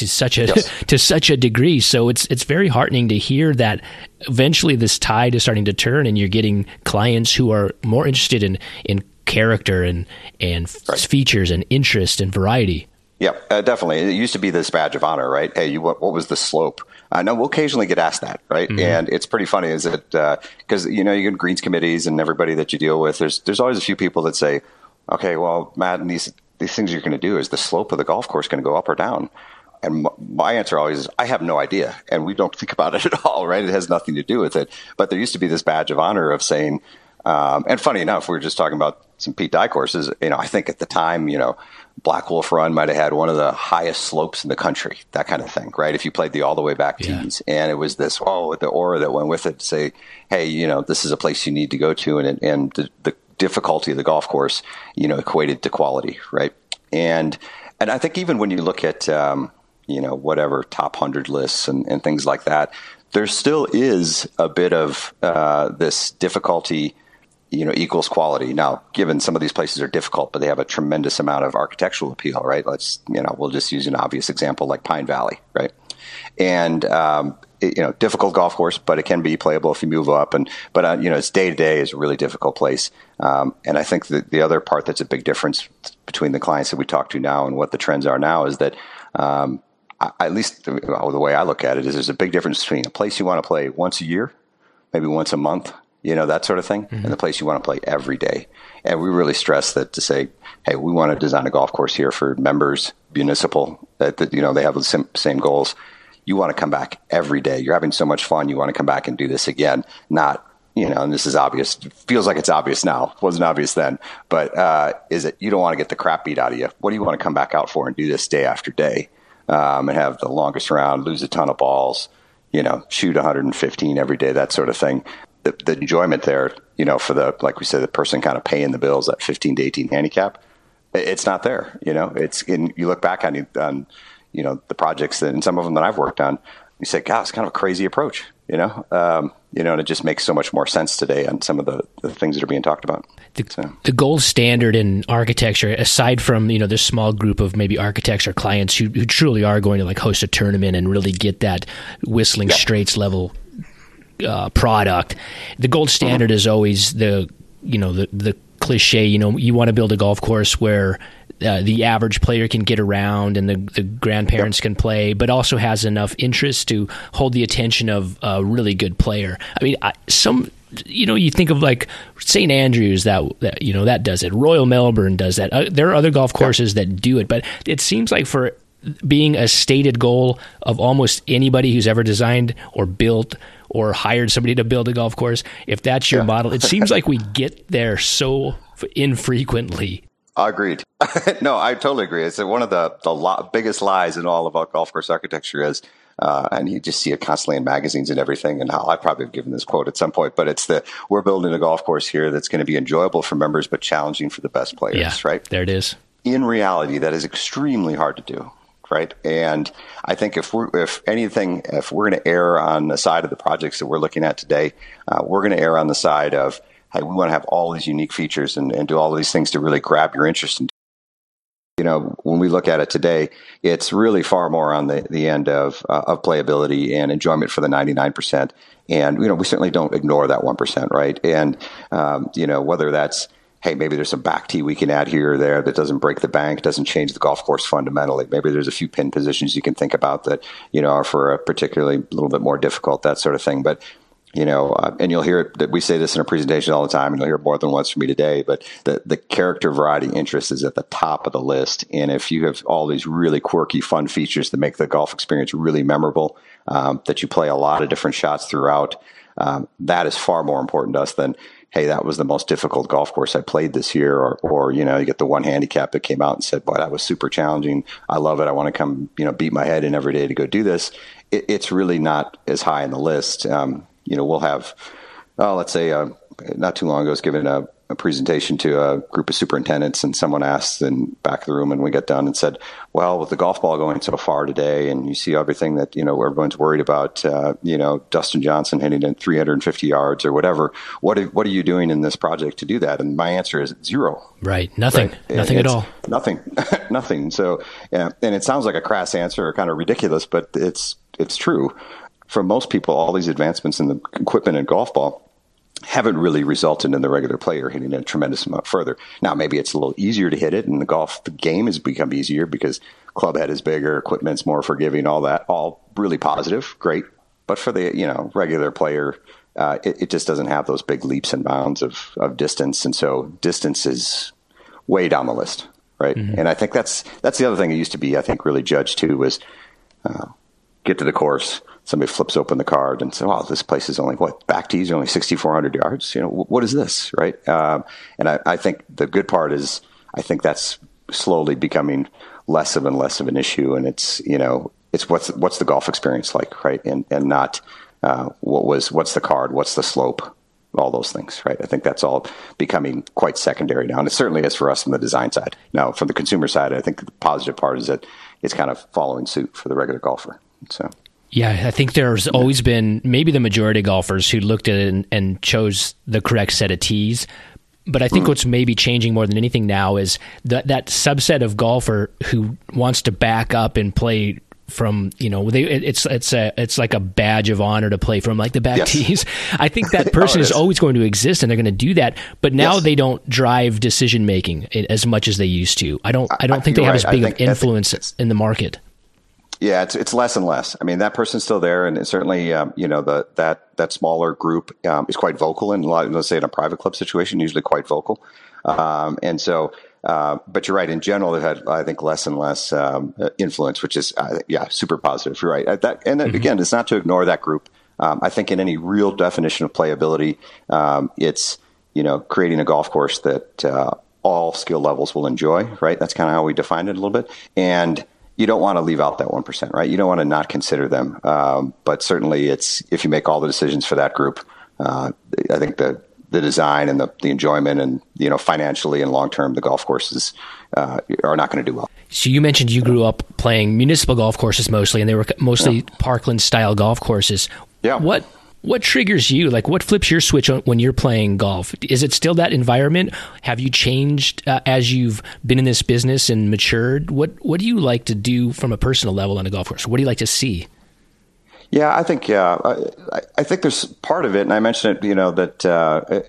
[SPEAKER 2] to such a yes. to such a degree. So it's it's very heartening to hear that eventually this tide is starting to turn, and you're getting clients who are more interested in in character and and right. features and interest and variety.
[SPEAKER 3] Yeah, uh, definitely. It used to be this badge of honor, right? Hey, you, what, what was the slope? I know we'll occasionally get asked that, right? Mm-hmm. And it's pretty funny, is it? Because uh, you know, you get greens committees and everybody that you deal with. There's there's always a few people that say, okay, well, Matt, and these these things you're going to do is the slope of the golf course going to go up or down? And my answer always is, I have no idea. And we don't think about it at all, right? It has nothing to do with it. But there used to be this badge of honor of saying, um, and funny enough, we were just talking about some Pete Dye courses. You know, I think at the time, you know, Black Wolf Run might have had one of the highest slopes in the country, that kind of thing, right? If you played the all the way back yeah. tees, and it was this oh, the aura that went with it, to say, hey, you know, this is a place you need to go to, and and the, the difficulty of the golf course, you know, equated to quality, right? And and I think even when you look at um, you know, whatever top 100 lists and, and things like that, there still is a bit of uh, this difficulty, you know, equals quality. Now, given some of these places are difficult, but they have a tremendous amount of architectural appeal, right? Let's, you know, we'll just use an obvious example like Pine Valley, right? And, um, it, you know, difficult golf course, but it can be playable if you move up. And, but, uh, you know, it's day to day is a really difficult place. Um, and I think that the other part that's a big difference between the clients that we talk to now and what the trends are now is that, um, at least the, way I look at it is there's a big difference between a place you want to play once a year, maybe once a month, you know, that sort of thing, mm-hmm. and the place you want to play every day. And we really stress that to say, hey, we want to design a golf course here for members, municipal, that, that you know, they have the same, same goals. You want to come back every day. You're having so much fun. You want to come back and do this again, not you know, and this is obvious. Feels like it's obvious now. Wasn't obvious then, but uh, is it you don't want to get the crap beat out of you? What do you want to come back out for and do this day after day, um, and have the longest round, lose a ton of balls, you know, shoot 115 every day, that sort of thing. The, the enjoyment there, you know, for the like we said, the person kind of paying the bills at 15 to 18 handicap, it's not there. You know, it's in. You look back on on you know the projects that, and some of them that I've worked on, you say, God, it's kind of a crazy approach. You know, um, you know, and it just makes so much more sense today on some of the, the things that are being talked about.
[SPEAKER 2] The, so. the gold standard in architecture, aside from you know this small group of maybe architects or clients who, who truly are going to like host a tournament and really get that Whistling yeah. Straits level uh, product, the gold mm-hmm. standard mm-hmm. is always the you know the the cliche. You know, you want to build a golf course where uh, the average player can get around and the, the grandparents yep. can play, but also has enough interest to hold the attention of a really good player. I mean, I, some you know, you think of like St. Andrews that, that you know that does it. Royal Melbourne does that. Uh, there are other golf courses that do it, but it seems like for being a stated goal of almost anybody who's ever designed or built or hired somebody to build a golf course, if that's your yeah. model, it seems like we get there so infrequently.
[SPEAKER 3] Agreed. no, I totally agree. It's one of the the lo- biggest lies in all of golf course architecture is, uh, and you just see it constantly in magazines and everything. And I probably have given this quote at some point, but it's that we're building a golf course here that's going to be enjoyable for members, but challenging for the best players.
[SPEAKER 2] Yeah,
[SPEAKER 3] right
[SPEAKER 2] there it is.
[SPEAKER 3] In reality, that is extremely hard to do. Right, and I think if we're if anything, if we're going to err on the side of the projects that we're looking at today, uh, we're going to err on the side of hey, we want to have all these unique features and, and do all these things to really grab your interest. And, you know, when we look at it today, it's really far more on the, the end of, uh, of playability and enjoyment for the 99%. And, you know, we certainly don't ignore that 1%, right? And, um, you know, whether that's, hey, maybe there's some back tee we can add here or there that doesn't break the bank, doesn't change the golf course fundamentally. Maybe there's a few pin positions you can think about that, you know, are for a particularly a little bit more difficult, that sort of thing. But you know, uh, and you'll hear that we say this in our presentation all the time, and you'll hear more than once from me today. But the the character variety interest is at the top of the list, and if you have all these really quirky, fun features that make the golf experience really memorable, um, that you play a lot of different shots throughout, um, that is far more important to us than hey, that was the most difficult golf course I played this year, or, or you know, you get the one handicap that came out and said, boy, that was super challenging. I love it. I want to come, you know, beat my head in every day to go do this. It, it's really not as high in the list. Um, you know, we'll have, uh, let's say, uh, not too long ago, I was giving a, a, presentation to a group of superintendents, and someone asked in back of the room, and we got done and said, "Well, with the golf ball going so far today, and you see everything that you know everyone's worried about, uh, you know, Dustin Johnson hitting it 350 yards or whatever. What are, what are you doing in this project to do that?" And my answer is zero.
[SPEAKER 2] Right, nothing, right? nothing at all,
[SPEAKER 3] nothing, nothing. So, yeah, and it sounds like a crass answer, or kind of ridiculous, but it's it's true for most people, all these advancements in the equipment and golf ball haven't really resulted in the regular player hitting a tremendous amount further. Now, maybe it's a little easier to hit it, and the golf the game has become easier because club head is bigger, equipment's more forgiving, all that, all really positive, great. But for the you know regular player, uh, it, it, just doesn't have those big leaps and bounds of, of distance, and so distance is way down the list, right? Mm-hmm. And I think that's that's the other thing that used to be, I think, really judged too was uh, get to the course somebody flips open the card and says, "Wow, this place is only what back tees are only 6,400 yards. You know, what is this, right?" Um, and I, I, think the good part is, I think that's slowly becoming less of and less of an issue, and it's you know, it's what's what's the golf experience like, right? And and not uh, what was what's the card, what's the slope, all those things, right? I think that's all becoming quite secondary now, and it certainly is for us from the design side. Now, from the consumer side, I think the positive part is that it's kind of following suit for the regular golfer. So.
[SPEAKER 2] Yeah, I think there's always been maybe the majority of golfers who looked at it and, and chose the correct set of tees. But I think mm. what's maybe changing more than anything now is that that subset of golfer who wants to back up and play from you know they, it's it's a it's like a badge of honor to play from like the back yes. tees. I think that person oh, is. is. always going to exist and they're going to do that. But now yes. they don't drive decision making as much as they used to. I don't I don't think they have right. as big of influence in the market
[SPEAKER 3] Yeah, it's it's less and less. I mean, that person's still there, and certainly, um, you know, the that that smaller group um, is quite vocal, and let's say in a private club situation, usually quite vocal, um, and so. Uh, but you're right. In general, they've had, I think, less and less um, influence, which is, uh, yeah, super positive. You're right. Uh, that, and mm-hmm. again, it's not to ignore that group. Um, I think in any real definition of playability, um, it's you know creating a golf course that uh, all skill levels will enjoy. Right. That's kind of how we define it a little bit, and you don't want to leave out that 1%, right? You don't want to not consider them. Um, but certainly it's, if you make all the decisions for that group, uh, I think the, the design and the, the enjoyment and, you know, financially and long term, the golf courses uh, are not going to do well.
[SPEAKER 2] So you mentioned you grew up playing municipal golf courses mostly, and they were mostly yeah. Parkland style golf courses.
[SPEAKER 3] Yeah.
[SPEAKER 2] What what triggers you? Like, what flips your switch when you're playing golf? Is it still that environment? Have you changed uh, as you've been in this business and matured? What What do you like to do from a personal level on a golf course? What do you like to see?
[SPEAKER 3] Yeah, I think yeah, I, I think there's part of it, and I mentioned it. You know that uh,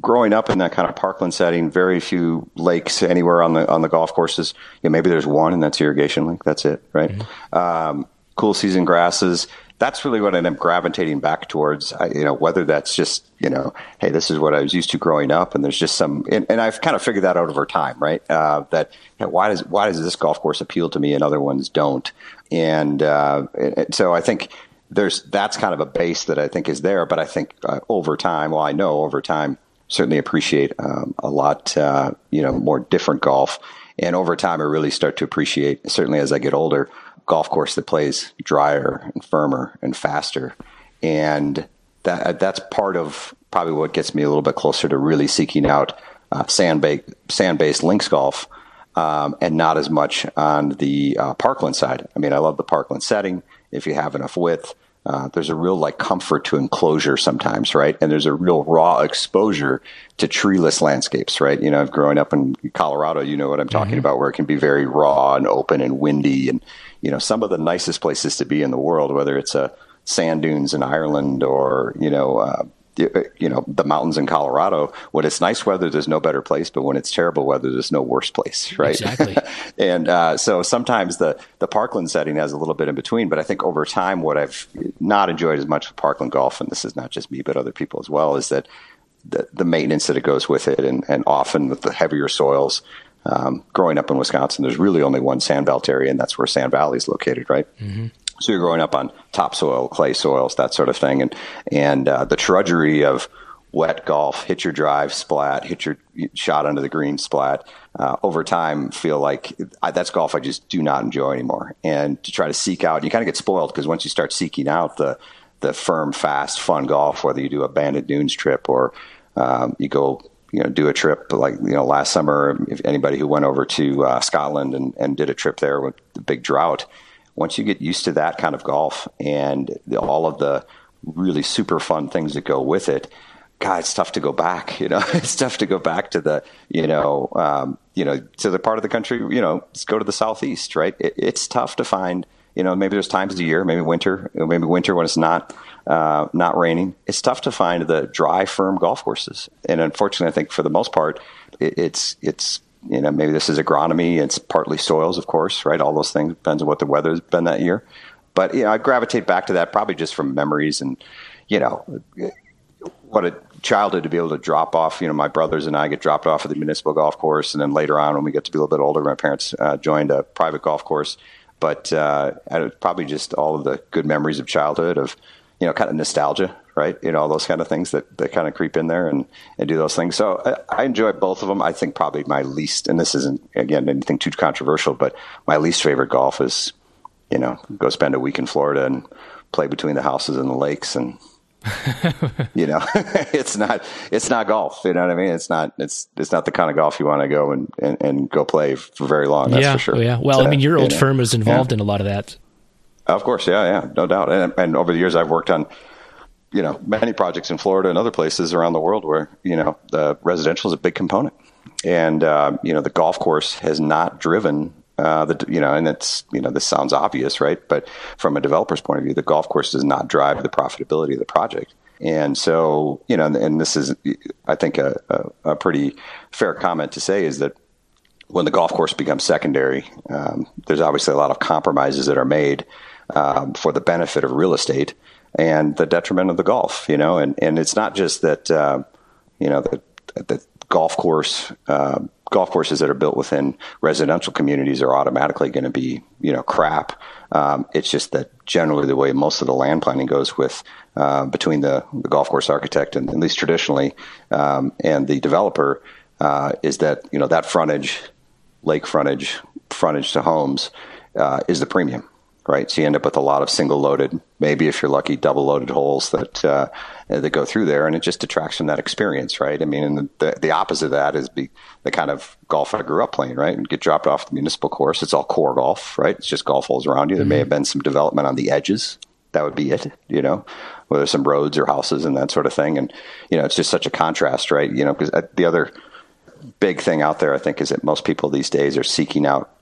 [SPEAKER 3] growing up in that kind of parkland setting, very few lakes anywhere on the on the golf courses. You know, maybe there's one, and that's irrigation lake. That's it, right? Mm-hmm. Um, cool season grasses that's really what I am gravitating back towards. I, you know, whether that's just you know, hey, this is what I was used to growing up, and there's just some, and, and I've kind of figured that out over time, right? Uh, that you know, why does why does this golf course appeal to me and other ones don't? And, uh, and so I think there's that's kind of a base that I think is there, but I think uh, over time, well, I know over time, certainly appreciate um, a lot, uh, you know, more different golf. And over time, I really start to appreciate, certainly as I get older, golf course that plays drier and firmer and faster. And that that's part of probably what gets me a little bit closer to really seeking out uh, sand based sand based links golf, um, and not as much on the uh, Parkland side. I mean, I love the Parkland setting if you have enough width. Uh, there's a real like comfort to enclosure sometimes, right? And there's a real raw exposure to treeless landscapes, right? You know, growing up in Colorado, you know what I'm talking mm-hmm. about, where it can be very raw and open and windy, and you know, some of the nicest places to be in the world, whether it's a sand dunes in Ireland or you know, uh, you know, the mountains in Colorado. When it's nice weather, there's no better place, but when it's terrible weather, there's no worse place, right?
[SPEAKER 2] Exactly.
[SPEAKER 3] and uh, so sometimes the the Parkland setting has a little bit in between, but I think over time, what I've not enjoyed as much with Parkland golf, and this is not just me, but other people as well, is that the, the maintenance that it goes with it, and, and often with the heavier soils, um, growing up in Wisconsin, there's really only one sand belt area, and that's where Sand Valley is located, right? Mm-hmm. So you're growing up on topsoil, clay soils, that sort of thing, and and uh, the trudgery of wet golf, hit your drive, splat, hit your shot under the green, splat. Uh, over time, feel like I, that's golf I just do not enjoy anymore. And to try to seek out, you kind of get spoiled because once you start seeking out the the firm, fast, fun golf, whether you do a Bandon Dunes trip or um, you go you know do a trip like you know last summer if anybody who went over to uh, Scotland and, and did a trip there with the big drought once you get used to that kind of golf and the, all of the really super fun things that go with it God, it's tough to go back. You know, it's tough to go back to the, you know, um, you know, to the part of the country. You know, let's go to the southeast, right? It, it's tough to find. You know, maybe there's times of the year, maybe winter, maybe winter when it's not uh, not raining. It's tough to find the dry, firm golf courses, and unfortunately, I think for the most part, it, it's it's you know maybe this is agronomy. It's partly soils, of course, right? All those things depends on what the weather's been that year. But you know, I gravitate back to that probably just from memories and you know what a childhood to be able to drop off. You know, my brothers and I get dropped off at the municipal golf course, and then later on, when we get to be a little bit older, my parents uh, joined a private golf course. But uh, probably just all of the good memories of childhood of you know, kind of nostalgia, right? You know, all those kind of things that, that kind of creep in there and, and do those things. So I, I enjoy both of them. I think probably my least, and this isn't, again, anything too controversial, but my least favorite golf is, you know, go spend a week in Florida and play between the houses and the lakes and, you know, it's not it's not golf. You know what I mean? It's not it's it's not the kind of golf you want to go and, and, and go play for very long. That's
[SPEAKER 2] yeah,
[SPEAKER 3] for sure.
[SPEAKER 2] Oh, yeah. Well, I mean, your old you know, firm is involved yeah. in a lot of that.
[SPEAKER 3] Of course, yeah, yeah, no doubt. And, and over the years, I've worked on, you know, many projects in Florida and other places around the world where you know the residential is a big component, and uh, you know the golf course has not driven uh, the you know, and it's you know this sounds obvious, right? But from a developer's point of view, the golf course does not drive the profitability of the project. And so, you know, and this is, I think, a, a, a pretty fair comment to say is that when the golf course becomes secondary, um, there's obviously a lot of compromises that are made um, for the benefit of real estate and the detriment of the golf. You know, and and it's not just that uh, you know the, the golf course. Uh, golf courses that are built within residential communities are automatically going to be, you know, crap. Um, it's just that generally the way most of the land planning goes with uh, between the, the, golf course architect and at least traditionally um, and the developer uh, is that you know that frontage lake frontage, frontage to homes, uh, is the premium, right? So you end up with a lot of single loaded, maybe if you're lucky, double loaded holes that uh, that go through there, and it just detracts from that experience, right? I mean, and the, the, the opposite of that is be the kind of golf I grew up playing, right? And get dropped off the municipal course. It's all core golf, right? It's just golf holes around you. There mm-hmm. may have been some development on the edges. That would be it, you know, whether some roads or houses and that sort of thing. And you know, it's just such a contrast, right? You know, because uh, the other big thing out there, I think, is that most people these days are seeking out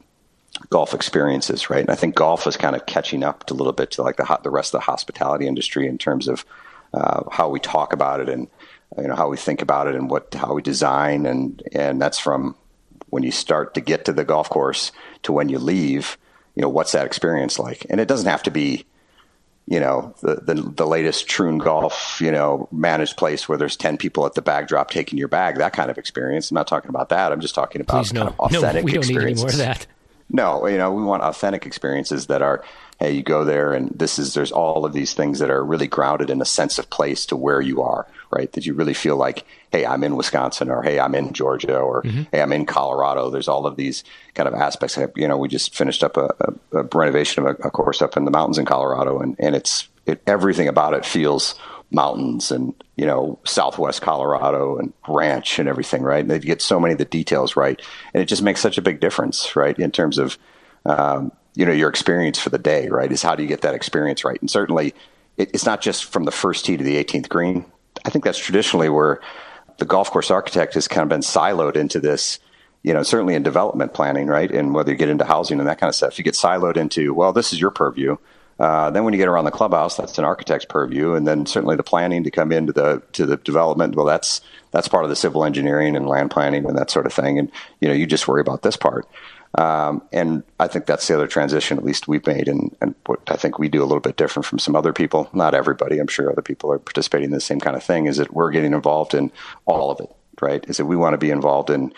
[SPEAKER 3] golf experiences, right? And I think golf is kind of catching up to a little bit to like the the rest of the hospitality industry in terms of uh, how we talk about it and you know how we think about it and what how we design and and that's from when you start to get to the golf course to when you leave. You know, what's that experience like? And it doesn't have to be you know, the, the, the latest Troon Golf, you know, managed place where there's 10 people at the bag drop taking your bag, that kind of experience. I'm not talking about that. I'm just talking about
[SPEAKER 2] Please, no.
[SPEAKER 3] kind of authentic
[SPEAKER 2] no, we don't
[SPEAKER 3] experiences.
[SPEAKER 2] Need any more of that.
[SPEAKER 3] No, you know, we want authentic experiences that are, hey, you go there and this is, there's all of these things that are really grounded in a sense of place to where you are, right? That you really feel like, hey, I'm in Wisconsin or hey, I'm in Georgia or mm-hmm. hey, I'm in Colorado. There's all of these kind of aspects. You know, we just finished up a, a, a renovation of a, a, course up in the mountains in Colorado and, and it's, it, everything about it feels mountains and you know southwest colorado and ranch and everything right? And they get so many of the details right. And it just makes such a big difference right in terms of um, you know your experience for the day right is how do you get that experience right? And certainly it, it's not just from the first tee to the 18th green. I think that's traditionally where the golf course architect has kind of been siloed into this you know certainly in development planning right and whether you get into housing and that kind of stuff. You get siloed into well this is your purview uh, then when you get around the clubhouse, that's an architect's purview, and then certainly the planning to come into the to the development. Well, that's that's part of the civil engineering and land planning and that sort of thing. And you know, you just worry about this part. Um, and I think that's the other transition, at least we've made, and, and what I think we do a little bit different from some other people. Not everybody, I'm sure other people are participating in the same kind of thing. Is that we're getting involved in all of it, right? Is that we want to be involved in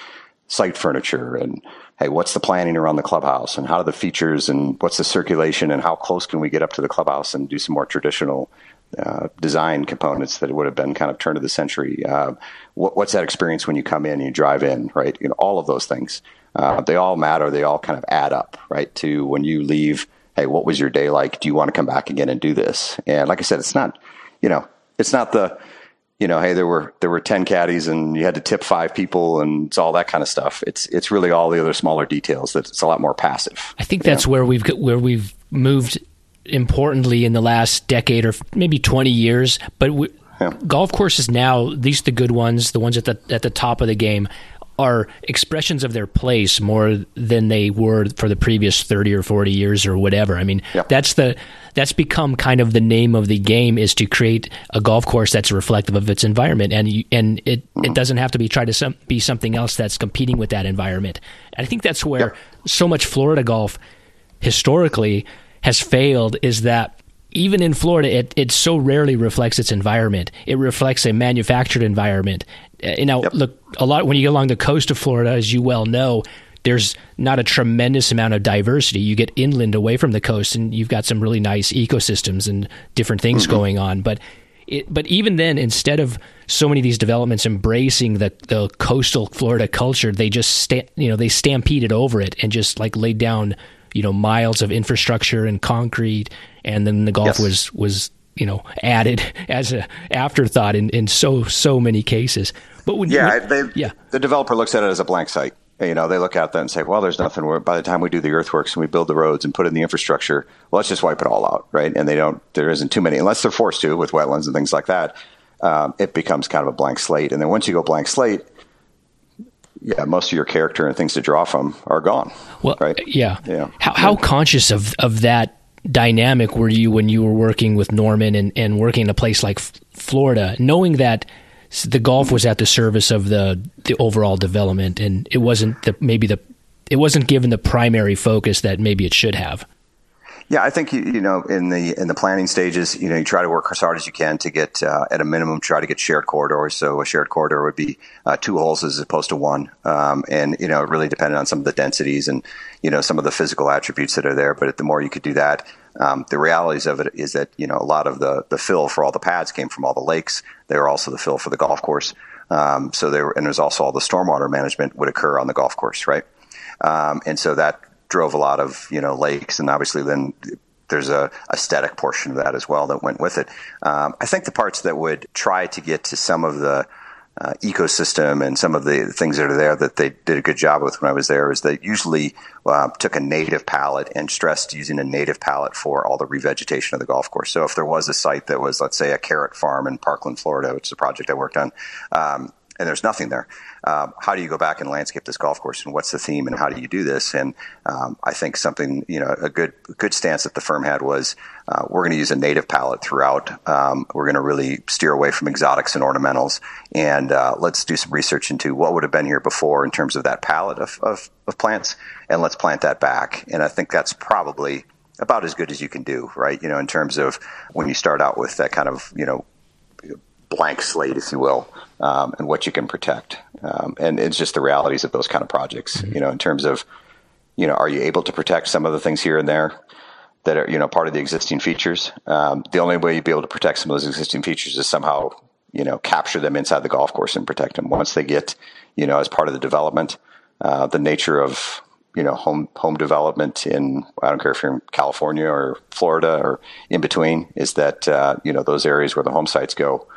[SPEAKER 3] site furniture and hey, what's the planning around the clubhouse and how are the features and what's the circulation and how close can we get up to the clubhouse and do some more traditional uh, design components that would have been kind of turn of the century. Uh, what, what's that experience when you come in and you drive in, right? You know, all of those things. Uh, they all matter. They all kind of add up, right? To when you leave, hey, what was your day like? Do you want to come back again and do this? And like I said, it's not, you know, it's not the you know, hey, there were there were ten caddies and you had to tip five people and it's all that kind of stuff. It's it's really all the other smaller details that it's a lot more passive.
[SPEAKER 2] I think that's know? where we've where we've moved importantly in the last decade or maybe twenty years. But we, yeah. golf courses now, these the good ones, the ones at the at the top of the game, are expressions of their place more than they were for the previous 30 or 40 years or whatever. I mean, yeah. that's the that's become kind of the name of the game is to create a golf course that's reflective of its environment and you, and it mm-hmm. it doesn't have to be try to some, be something else that's competing with that environment. And I think that's where yeah. so much Florida golf historically has failed is that even in Florida, it, it so rarely reflects its environment. It reflects a manufactured environment. Uh, you know, yep. look, a lot when you get along the coast of Florida, as you well know, there's not a tremendous amount of diversity. You get inland away from the coast, and you've got some really nice ecosystems and different things mm-hmm. going on. But it, but even then, instead of so many of these developments embracing the, the coastal Florida culture, they just sta- you know they stampeded over it and just like laid down you know miles of infrastructure and concrete and then the golf yes. was was you know added as a afterthought in, in so so many cases. But when
[SPEAKER 3] yeah,
[SPEAKER 2] when,
[SPEAKER 3] they, yeah, the developer looks at it as a blank site. You know, they look at that and say, well, there's nothing. By the time we do the earthworks and we build the roads and put in the infrastructure, well, let's just wipe it all out, right? And they don't. There isn't too many, unless they're forced to with wetlands and things like that. Um, it becomes kind of a blank slate. And then once you go blank slate, yeah, most of your character and things to draw from are gone.
[SPEAKER 2] Well,
[SPEAKER 3] right?
[SPEAKER 2] Yeah. Yeah. How, how conscious of of that dynamic were you when you were working with Norman and, and working in a place like Florida, knowing that the golf was at the service of the the overall development and it wasn't the maybe the it wasn't given the primary focus that maybe it should have.
[SPEAKER 3] Yeah, I think you, know in the in the planning stages, you know, you try to work as hard as you can to get uh, at a minimum try to get shared corridors. So a shared corridor would be uh, two holes as opposed to one, um, and you know, it really depended on some of the densities and you know some of the physical attributes that are there. But the more you could do that, um, the realities of it is that you know a lot of the the fill for all the pads came from all the lakes. They were also the fill for the golf course. Um, so there, and there's also all the stormwater management would occur on the golf course, right? Um, and so that drove a lot of you know lakes, and obviously then there's a aesthetic portion of that as well that went with it. Um, I think the parts that would try to get to some of the uh, ecosystem and some of the things that are there that they did a good job with when I was there is they usually uh, took a native palette and stressed using a native palette for all the revegetation of the golf course. So if there was a site that was, let's say, a carrot farm in Parkland, Florida, which is a project I worked on, um, and there's nothing there. Um, how do you go back and landscape this golf course, and what's the theme, and how do you do this? And um, I think something you know a good good stance that the firm had was uh, we're going to use a native palette throughout. Um, we're going to really steer away from exotics and ornamentals, and uh, let's do some research into what would have been here before in terms of that palette of, of, of plants, and let's plant that back. And I think that's probably about as good as you can do, right? You know, in terms of when you start out with that kind of you know blank slate, if you will, um, and what you can protect. Um, and it's just the realities of those kind of projects, mm-hmm. you know, in terms of, you know, are you able to protect some of the things here and there that are, you know, part of the existing features? Um, the only way you'd be able to protect some of those existing features is somehow, you know, capture them inside the golf course and protect them once they get, you know, as part of the development. Uh, the nature of you know home home development in I don't care if you're in California or Florida or in between is that uh, you know those areas where the home sites go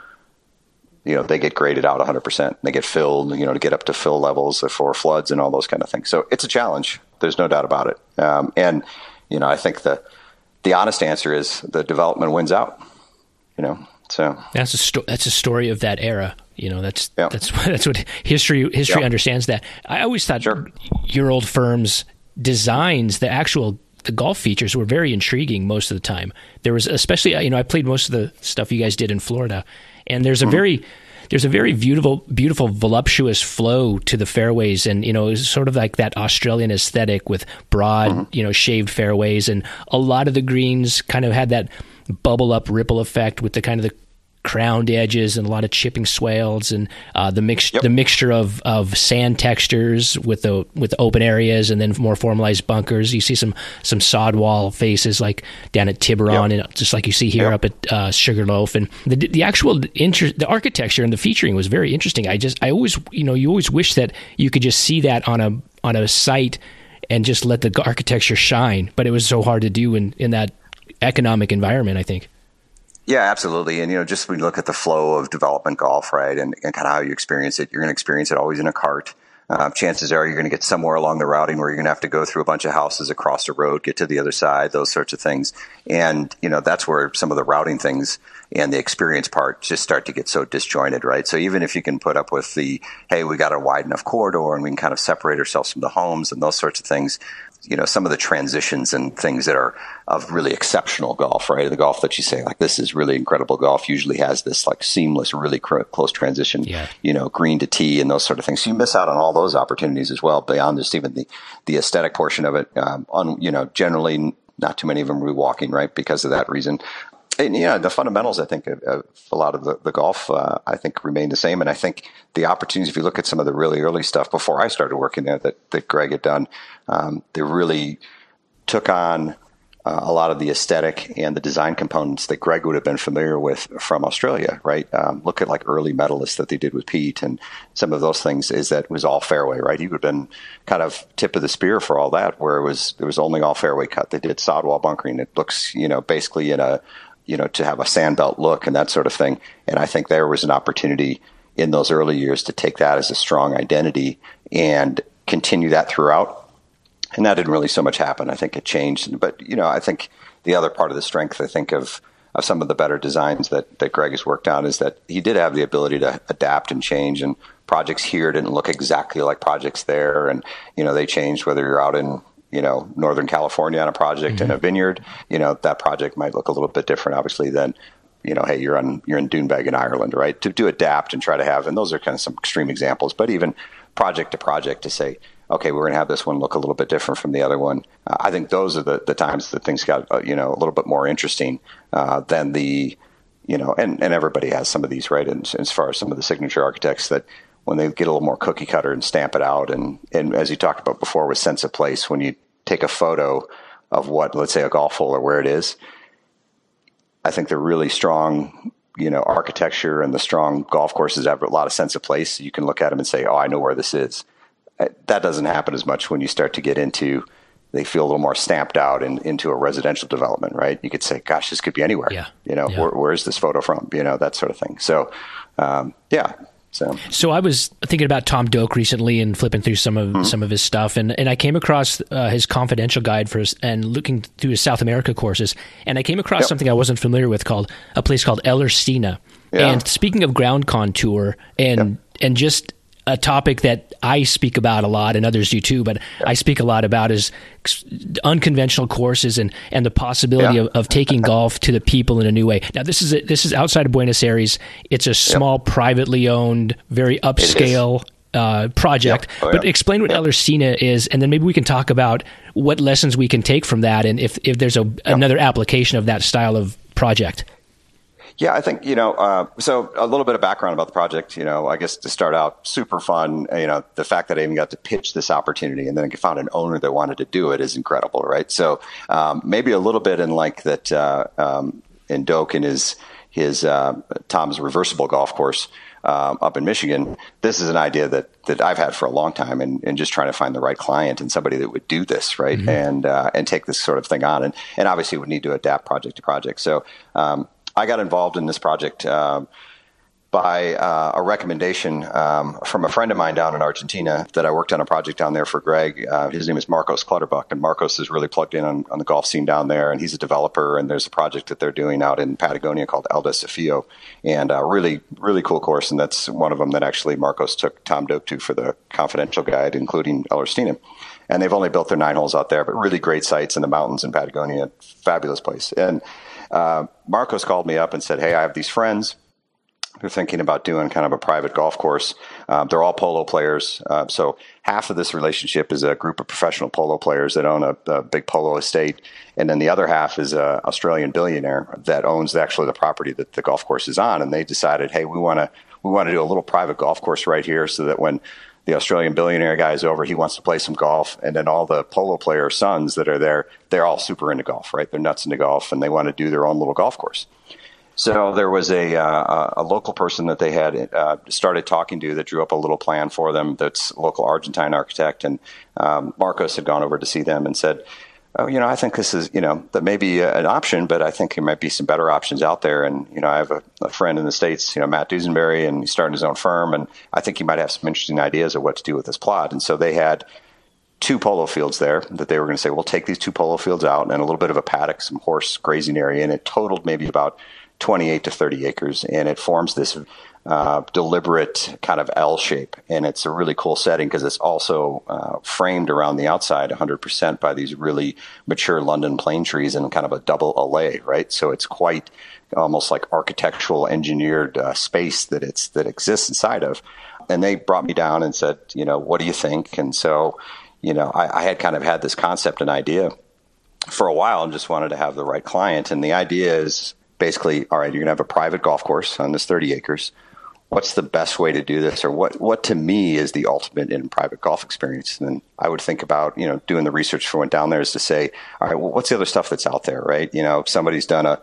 [SPEAKER 3] you know, they get graded out 100%. They get filled, you know, to get up to fill levels for floods and all those kind of things. So it's a challenge. There's no doubt about it. Um, and, you know, I think the, the honest answer is the development wins out, you know, so
[SPEAKER 2] that's a sto- that's a story of that era. You know, that's yeah. that's that's what history history yeah. understands. That I always thought sure. your old firm's designs, the actual the golf features were very intriguing most of the time. There was especially you know I played most of the stuff you guys did in Florida, and there's a mm-hmm. very there's a very beautiful, beautiful, voluptuous flow to the fairways, and you know, it's sort of like that Australian aesthetic with broad, mm-hmm. you know, shaved fairways, and a lot of the greens kind of had that bubble up ripple effect with the kind of the crowned edges and a lot of chipping swales and uh, the mix yep. the mixture of, of sand textures with the with the open areas and then more formalized bunkers. You see some some sod wall faces like down at Tiburon yep. and just like you see here yep. up at uh, Sugarloaf and the the actual inter- the architecture and the featuring was very interesting. I just I always you know you always wish that you could just see that on a on a site and just let the architecture shine, but it was so hard to do in in that economic environment. I think.
[SPEAKER 3] Yeah, absolutely. And, you know, just when you look at the flow of development golf, right, and, and kind of how you experience it, you're going to experience it always in a cart. Uh, chances are you're going to get somewhere along the routing where you're going to have to go through a bunch of houses across the road, get to the other side, those sorts of things. And, you know, that's where some of the routing things and the experience part just start to get so disjointed, right? So even if you can put up with the, hey, we got a wide enough corridor and we can kind of separate ourselves from the homes and those sorts of things, you know some of the transitions and things that are of really exceptional golf right the golf that you say like this is really incredible golf usually has this like seamless really cr- close transition yeah. you know green to tee and those sort of things so you miss out on all those opportunities as well beyond just even the the aesthetic portion of it um, on you know generally not too many of them will be walking right because of that reason and yeah, the fundamentals, I think, of, of a lot of the, the golf, uh, I think, remain the same. And I think the opportunities, if you look at some of the really early stuff before I started working there that, that Greg had done, um, they really took on uh, a lot of the aesthetic and the design components that Greg would have been familiar with from Australia, right? Um, look at like early medalists that they did with Pete and some of those things is that was all fairway, right? He would have been kind of tip of the spear for all that, where it was, it was only all fairway cut. They did sod wall bunkering. It looks, you know, basically in a, you know, to have a sandbelt look and that sort of thing. And I think there was an opportunity in those early years to take that as a strong identity and continue that throughout. And that didn't really so much happen. I think it changed. But, you know, I think the other part of the strength, I think, of, of some of the better designs that, that Greg has worked on is that he did have the ability to adapt and change and projects here didn't look exactly like projects there and you know they changed whether you're out in you know, Northern California on a project mm-hmm. in a mm-hmm. vineyard, you know, that project might look a little bit different, obviously, than, you know, hey, you're on you're in Doonbeg in Ireland, right? To to adapt and try to have, and those are kind of some extreme examples, but even project to project to say, okay, we're going to have this one look a little bit different from the other one. Uh, I think those are the, the times that things got, uh, you know, a little bit more interesting uh, than the, you know, and, and everybody has some of these, right? And, as far as some of the signature architects that when they get a little more cookie cutter and stamp it out. And, and as you talked about before with sense of place, when you take a photo of what, let's say a golf hole or where it is, I think the really strong, you know, architecture and the strong golf courses have a lot of sense of place. You can look at them and say, oh, I know where this is. Uh, that doesn't happen as much when you start to get into they feel a little more stamped out in, into a residential development, right? You could say, "Gosh, this could be anywhere."
[SPEAKER 2] Yeah.
[SPEAKER 3] You know,
[SPEAKER 2] yeah.
[SPEAKER 3] where, where's this photo from? You know, that sort of thing. So, um, yeah. So.
[SPEAKER 2] so I was thinking about Tom Doak recently and flipping through some of mm-hmm. some of his stuff, and, and I came across uh, his confidential guide for his, and looking through his South America courses, and I came across yep. something I wasn't familiar with called a place called Ellerstina. Yeah. And speaking of ground contour and yep. and just a topic that I speak about a lot and others do too, but I speak a lot about is unconventional courses and, and the possibility yeah. of, of, taking golf to the people in a new way. Now this is a, this is outside of Buenos Aires. It's a small, yep. privately owned, very upscale uh, project. Yep. Oh, but yeah. explain what yep. Is, and then maybe we can talk about what lessons we can take from that, and if if there's a, another application of that style of project.
[SPEAKER 3] Yeah, I think, you know, uh, so a little bit of background about the project, you know, I guess to start out, super fun. You know, the fact that I even got to pitch this opportunity and then I found an owner that wanted to do it is incredible, right? So um, maybe a little bit in like that uh, um, in Doak and his, his uh, Tom's reversible golf course. Um, up in Michigan, this is an idea that that I've had for a long time, and, and just trying to find the right client and somebody that would do this right mm-hmm. and uh, and take this sort of thing on, and and obviously would need to adapt project to project. So um, I got involved in this project um, by uh, a recommendation um, from a friend of mine down in Argentina that I worked on a project down there for Greg. Uh, his name is Marcos Clutterbuck, and Marcos is really plugged in on, on, the golf scene down there, and he's a developer. And there's a project that they're doing out in Patagonia called El Desafío, and uh, really, really cool course. And that's one of them that actually Marcos took Tom Doak to for the confidential guide, including Ellerstina. And they've only built their nine holes out there, but really great sites in the mountains in Patagonia, fabulous place. And uh, Marcos called me up and said, Hey, I have these friends. They're thinking about doing kind of a private golf course. Um, they're all polo players. Uh, so half of this relationship is a group of professional polo players that own a, a big polo estate. And then the other half is an Australian billionaire that owns actually the property that the golf course is on. And they decided, hey, we want to we want to do a little private golf course right here so that when the Australian billionaire guy is over. He wants to play some golf, and then all the polo player sons that are there, they're all super into golf, right? They're nuts into golf, and they want to do their own little golf course. So there was a uh, a local person that they had uh, started talking to that drew up a little plan for them. That's a local Argentine architect, and um, Marcos had gone over to see them and said, oh, you know, I think this is, you know, that may be an option, but I think there might be some better options out there. And, you know, I have a, a, friend in the States, you know, Matt Dusenberry, and he's starting his own firm. And I think he might have some interesting ideas of what to do with this plot. And so they had two polo fields there that they were going to say, we'll take these two polo fields out and a little bit of a paddock, some horse grazing area. And it totaled maybe about 28 to 30 acres. And it forms this uh, deliberate kind of L shape. And it's a really cool setting because it's also uh, framed around the outside 100% by these really mature London plane trees and kind of a double allée, right? So it's quite almost like architectural engineered uh, space that it's that exists inside of. And they brought me down and said, you know, what do you think? And so, you know, I, I had kind of had this concept and idea for a while and just wanted to have the right client. And the idea is basically, all right, you're going to have a private golf course on this 30 acres what's the best way to do this? Or what what to me is the ultimate in private golf experience? And then i would think about you know doing the research for went down there is to say all right well what's the other stuff that's out there right? You know somebody's done a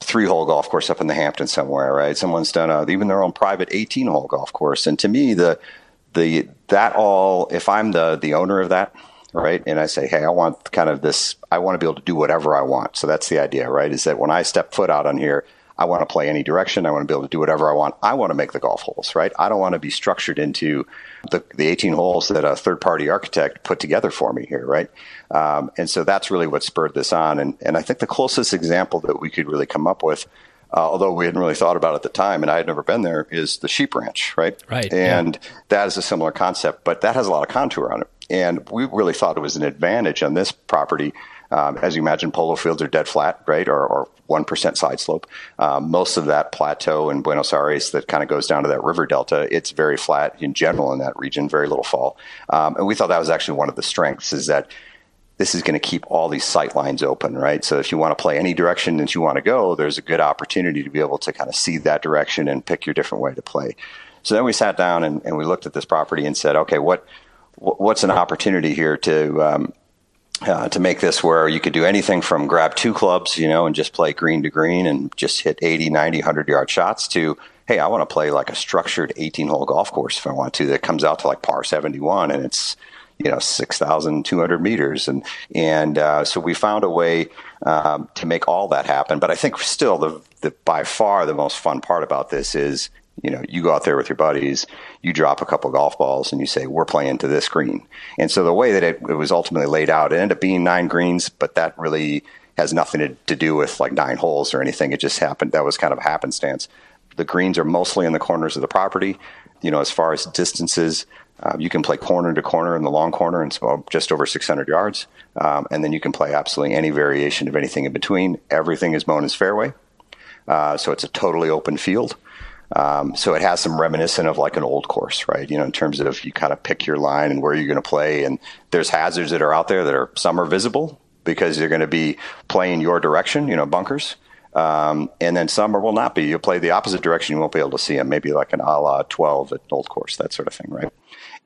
[SPEAKER 3] three hole golf course up in the hamptons somewhere right? Someone's done a, even their own private 18 hole golf course. And to me the the that all if i'm the the owner of that right? And i say hey i want kind of this i want to be able to do whatever i want. So that's the idea right? Is that when i step foot out on here I want to play any direction. I want to be able to do whatever I want. I want to make the golf holes, right? I don't want to be structured into the, the 18 holes that a third party architect put together for me here, right? Um, and so that's really what spurred this on. And, and I think the closest example that we could really come up with, uh, although we hadn't really thought about it at the time and I had never been there, is the sheep ranch, right?
[SPEAKER 2] Right.
[SPEAKER 3] And yeah. that is a similar concept, but that has a lot of contour on it. And we really thought it was an advantage on this property Um, as you imagine, polo fields are dead flat, right, or, or 1% side slope. Um, most of that plateau in Buenos Aires that kind of goes down to that river delta, it's very flat in general in that region, very little fall. Um, and we thought that was actually one of the strengths is that this is going to keep all these sight lines open, right? So if you want to play any direction that you want to go, there's a good opportunity to be able to kind of see that direction and pick your different way to play. So then we sat down and, and we looked at this property and said, okay, what what's an opportunity here to um, uh, to make this where you could do anything from grab two clubs, you know, and just play green to green and just hit 80, 90, 100 yard shots to, hey, I want to play like a structured 18 hole golf course if I want to that comes out to like par 71 and it's, you know, 6,200 meters. And, and uh, so we found a way um, to make all that happen. But I think still the, the by far the most fun part about this is you know, you go out there with your buddies, you drop a couple golf balls, and you say, "We're playing to this green." And so the way that it, it was ultimately laid out, it ended up being nine greens, but that really has nothing to, to, do with like nine holes or anything. It just happened. That was kind of happenstance. The greens are mostly in the corners of the property. You know, as far as distances, um, you can play corner to corner in the long corner, and so just over 600 yards. Um, and then you can play absolutely any variation of anything in between. Everything is mown as fairway, uh, so it's a totally open field. Um, so it has some reminiscent of like an old course, right? You know, in terms of you kind of pick your line and where you're going to play. And there's hazards that are out there that are some are visible because you're going to be playing your direction, you know, bunkers. Um, and then some are will not be. You'll play the opposite direction, you won't be able to see them. Maybe like an a la 12 at Old Course, that sort of thing, right?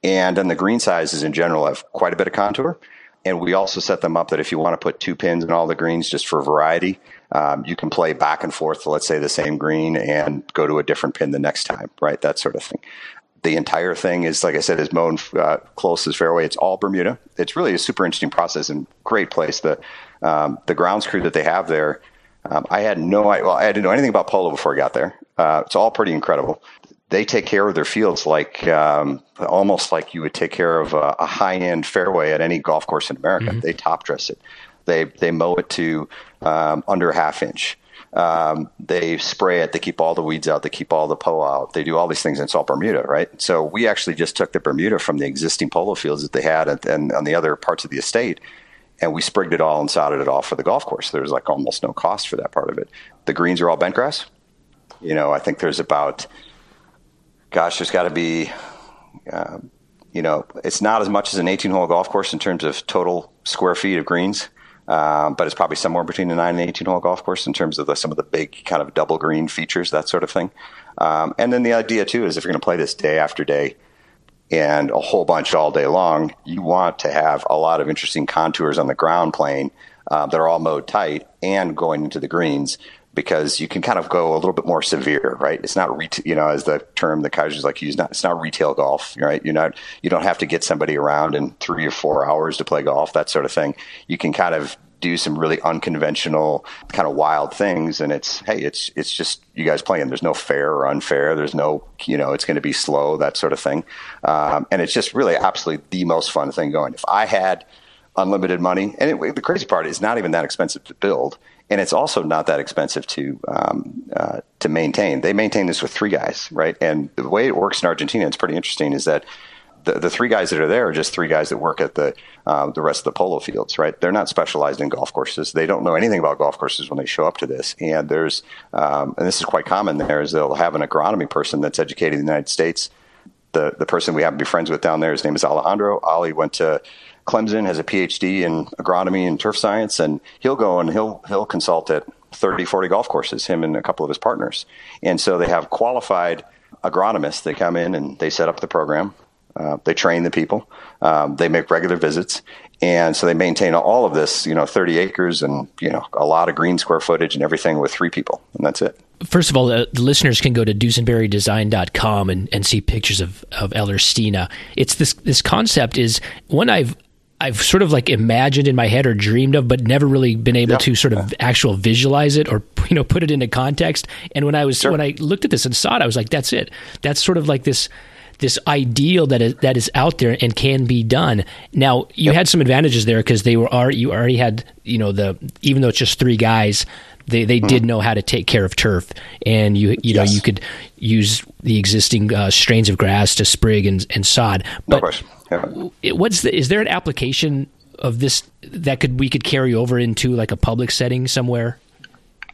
[SPEAKER 3] And then the green sizes in general have quite a bit of contour. And we also set them up that if you want to put two pins in all the greens just for variety, um, you can play back and forth to, let's say, the same green and go to a different pin the next time, right? That sort of thing. The entire thing is, like I said, is mown uh, close as fairway. It's all Bermuda. It's really a super interesting process and great place. The um, the grounds crew that they have there, um, I had no, well, I didn't know anything about polo before I got there. Uh, it's all pretty incredible they take care of their fields like um, almost like you would take care of a, a high end fairway at any golf course in America. Mm-hmm. They top dress it. They they mow it to um, under a half inch. Um, they spray it. They keep all the weeds out. They keep all the Poa out. They do all these things. It's all Bermuda, right? So we actually just took the Bermuda from the existing polo fields that they had and, and on the other parts of the estate, and we sprigged it all and sodded it all for the golf course. There's like almost no cost for that part of it. The greens are all bent grass. You know, I think there's about gosh, there's got to be, uh, you know, it's not as much as an 18 hole golf course in terms of total square feet of greens. Um, but it's probably somewhere between a nine and 18 hole golf course in terms of the, some of the big kind of double green features, that sort of thing. Um, and then the idea too is if you're going to play this day after day and a whole bunch all day long, you want to have a lot of interesting contours on the ground plane uh, that are all mowed tight and going into the greens because you can kind of go a little bit more severe, right? It's not retail, you know, as the term the Keisers like use, not it's not retail golf, right? You're not you don't have to get somebody around in three or four hours to play golf, that sort of thing. You can kind of do some really unconventional, kind of wild things, and it's hey, it's it's just you guys playing. There's no fair or unfair. There's no you know, it's going to be slow, that sort of thing, um, and it's just really absolutely the most fun thing going. If I had unlimited money, and it, the crazy part is not even that expensive to build and it's also not that expensive to um, uh, to maintain. They maintain this with three guys, right? And the way it works in Argentina, it's pretty interesting, is that the, the three guys that are there are just three guys that work at the uh, the rest of the polo fields, right? They're not specialized in golf courses. They don't know anything about golf courses when they show up to this. And there's um, and this is quite common there is they'll have an agronomy person that's educated in the United States. The the person we happen to be friends with down there, his name is Alejandro. Ali went to Clemson, has a PhD in agronomy and turf science, and he'll go and he'll he'll consult at 30, 40 golf courses, him and a couple of his partners. And so they have qualified agronomists that come in and they set up the program. Uh, they train the people. Um, they make regular visits, and so they maintain all of this, you know, 30 acres and you know a lot of green square footage and everything with three people, and that's it.
[SPEAKER 2] First of all, the, the listeners can go to dusenberrydesign.com and, and see pictures of of Ellerstina. It's this this concept is one I've I've sort of like imagined in my head or dreamed of, but never really been able to sort of actual visualize it or you know put it into context. And when I was sure. when I looked at this and saw it, I was like, that's it. That's sort of like this this ideal that is that is out there and can be done. Now you yep. had some advantages there because they were are you already had you know the even though it's just three guys. They they mm-hmm. did know how to take care of turf, and you you know yes. you could use the existing uh, strains of grass to sprig and, and sod.
[SPEAKER 3] But no question.
[SPEAKER 2] What's the, is there an application of this that could we could carry over into like a public setting somewhere?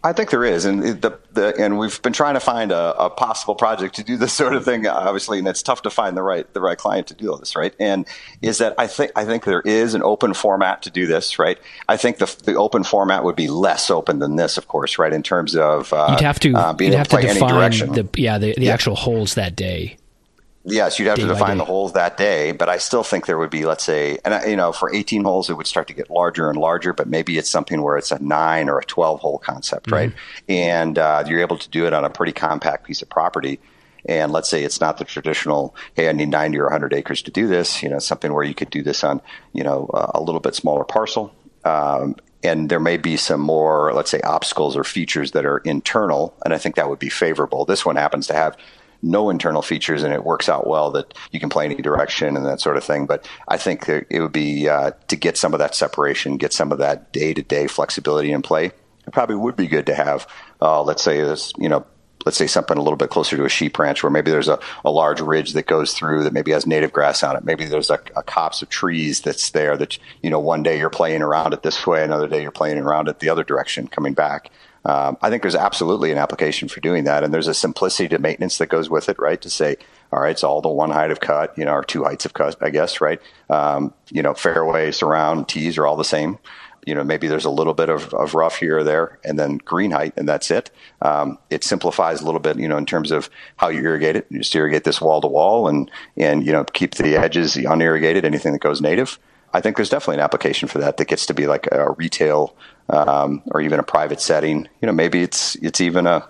[SPEAKER 3] I think there is, and the, the and we've been trying to find a, a, possible project to do this sort of thing, obviously, and it's tough to find the right the right client to do all this, right? And is that I think I think there is an open format to do this, right? I think the the open format would be less open than this, of course, right? In terms of
[SPEAKER 2] uh, you'd have to uh, being you'd able have to, to define the yeah the, the yeah. actual holes that day.
[SPEAKER 3] Yes, you'd have to define the holes that day, but I still think there would be, let's say, and you know, for 18 holes, it would start to get larger and larger. But maybe it's something where it's a nine or a 12 hole concept, mm-hmm. right? And uh, you're able to do it on a pretty compact piece of property. And let's say it's not the traditional, hey, I need 90 or 100 acres to do this. You know, something where you could do this on, you know, a little bit smaller parcel. Um, and there may be some more, let's say, obstacles or features that are internal, and I think that would be favorable. This one happens to have no internal features and it works out well that you can play any direction and that sort of thing. But I think it would be uh, to get some of that separation, get some of that day to day flexibility in play. It probably would be good to have, uh, let's say, this, you know, let's say something a little bit closer to a sheep ranch where maybe there's a, a large ridge that goes through that maybe has native grass on it. Maybe there's a, a copse of trees that's there that, you know, one day you're playing around it this way, another day you're playing around it the other direction coming back. Um, I think there's absolutely an application for doing that, and there's a simplicity to maintenance that goes with it, right? To say, all right, it's all the one height of cut, you know, or two heights of cut, I guess, right? Um, you know, fairway, surround, tees are all the same. You know, maybe there's a little bit of, of rough here or there, and then green height, and that's it. Um, it simplifies a little bit, you know, in terms of how you irrigate it. You just irrigate this wall to wall, and and you know, keep the edges unirrigated. Anything that goes native. I think there's definitely an application for that that gets to be like a retail um, or even a private setting. You know, maybe it's it's even a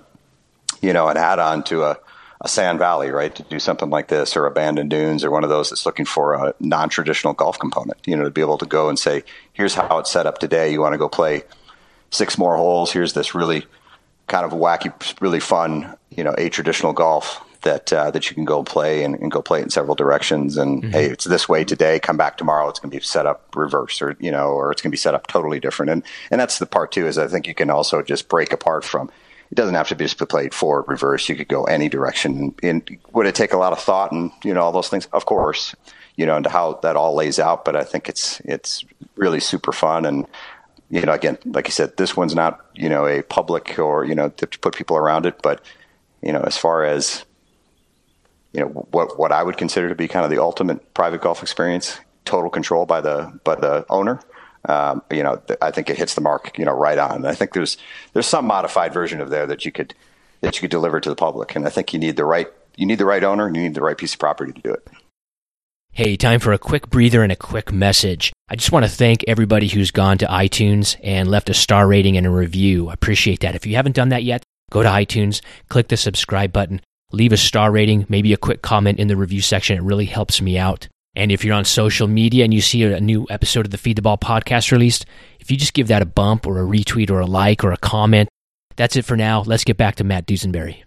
[SPEAKER 3] you know an add-on to a, a Sand Valley, right? To do something like this, or a Bandon Dunes, or one of those that's looking for a non-traditional golf component. You know, to be able to go and say, here's how it's set up today. You want to go play six more holes. Here's this really kind of wacky, really fun, you know, a traditional golf that uh, that you can go play and, and, go play it in several directions. And mm-hmm. hey, it's this way today. Come back tomorrow. It's going to be set up reverse, or you know, or it's going to be set up totally different. And and that's the part too. Is I think you can also just break apart from. It doesn't have to be just played forward, reverse. You could go any direction. And would it take a lot of thought and you know all those things? Of course, you know, into how that all lays out. But I think it's it's really super fun and you know, again, like you said, this one's not, you know, a public or, you know, to put people around it, but, you know, as far as you know what what I would consider to be kind of the ultimate private golf experience, total control by the by the owner. Um, you know, I think it hits the mark, you know, right on. I think there's there's some modified version of there that you could that you could deliver to the public, and I think you need the right you need the right owner and you need the right piece of property to do it.
[SPEAKER 2] Hey, time for a quick breather and a quick message. I just want to thank everybody who's gone to iTunes and left a star rating and a review. I appreciate that. If you haven't done that yet, go to iTunes, click the subscribe button, leave a star rating, maybe a quick comment in the review section. It really helps me out. And if you're on social media and you see a new episode of the Feed the Ball podcast released, if you just give that a bump or a retweet or a like or a comment, that's it for now. Let's get back to Matt Dusenberry.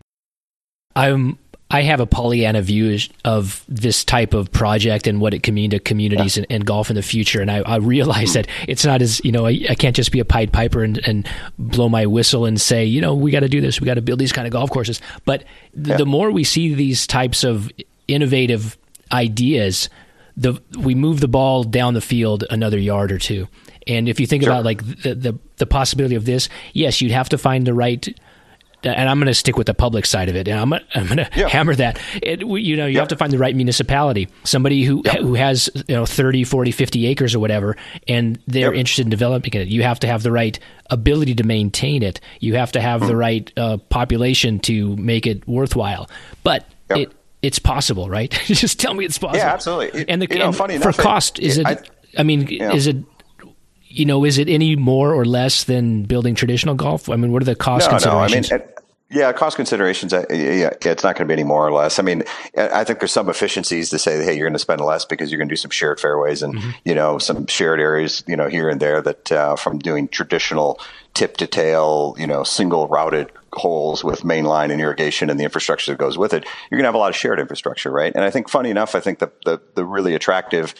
[SPEAKER 2] I'm I have a Pollyanna view of this type of project and what it can mean to communities yeah. and, and, golf in the future. And I, I realize that it's not as, you know, I, I can't just be a Pied Piper and, and, blow my whistle and say, you know, we got to do this. We got to build these kind of golf courses. But th- yeah. the more we see these types of innovative ideas, the we move the ball down the field another yard or two. And if you think sure. about like the, the the possibility of this, yes, you'd have to find the right and I'm going to stick with the public side of it, and I'm, I'm going to yeah. hammer that. It, you know, you yeah. have to find the right municipality, somebody who yeah. who has you know 30, 40, 50 acres or whatever, and they're interested in developing it. You have to have the right ability to maintain it. You have to have mm. the right uh, population to make it worthwhile. But it it's possible, right? Just tell me it's possible.
[SPEAKER 3] Yeah, absolutely.
[SPEAKER 2] And
[SPEAKER 3] the you know,
[SPEAKER 2] and
[SPEAKER 3] funny
[SPEAKER 2] for enough, cost, it, is it? I, I mean, is it you know, is it any more or less than building traditional golf? I mean, what are the cost no, considerations?
[SPEAKER 3] No, I mean, yeah, cost considerations. Uh, yeah, it's not going to be any more or less. I mean, I think there's some efficiencies to say, hey, you're going to spend less because you're going to do some shared fairways and mm-hmm. you know some shared areas, you know, here and there that uh, from doing traditional tip to tail, you know, single routed holes with mainline and irrigation and the infrastructure that goes with it. You're going to have a lot of shared infrastructure, right? And I think, funny enough, I think the the, the really attractive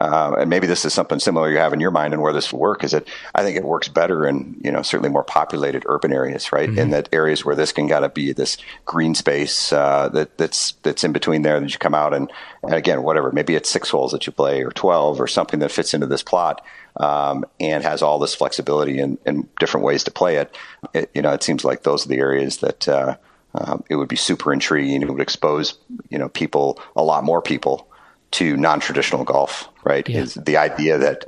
[SPEAKER 3] uh, and maybe this is something similar you have in your mind and where this will work is that I think it works better in you know certainly more populated urban areas, right? Mm-hmm. In that areas where this can gotta be this green space uh, that that's that's in between there that you come out and, and again whatever maybe it's six holes that you play or twelve or something that fits into this plot. Um, and has all this flexibility and, and, different ways to play it. it. You know, it seems like those are the areas that uh, uh, it would be super intriguing. It would expose you know people, a lot more people, to non-traditional golf. Right? Yeah. Is the idea that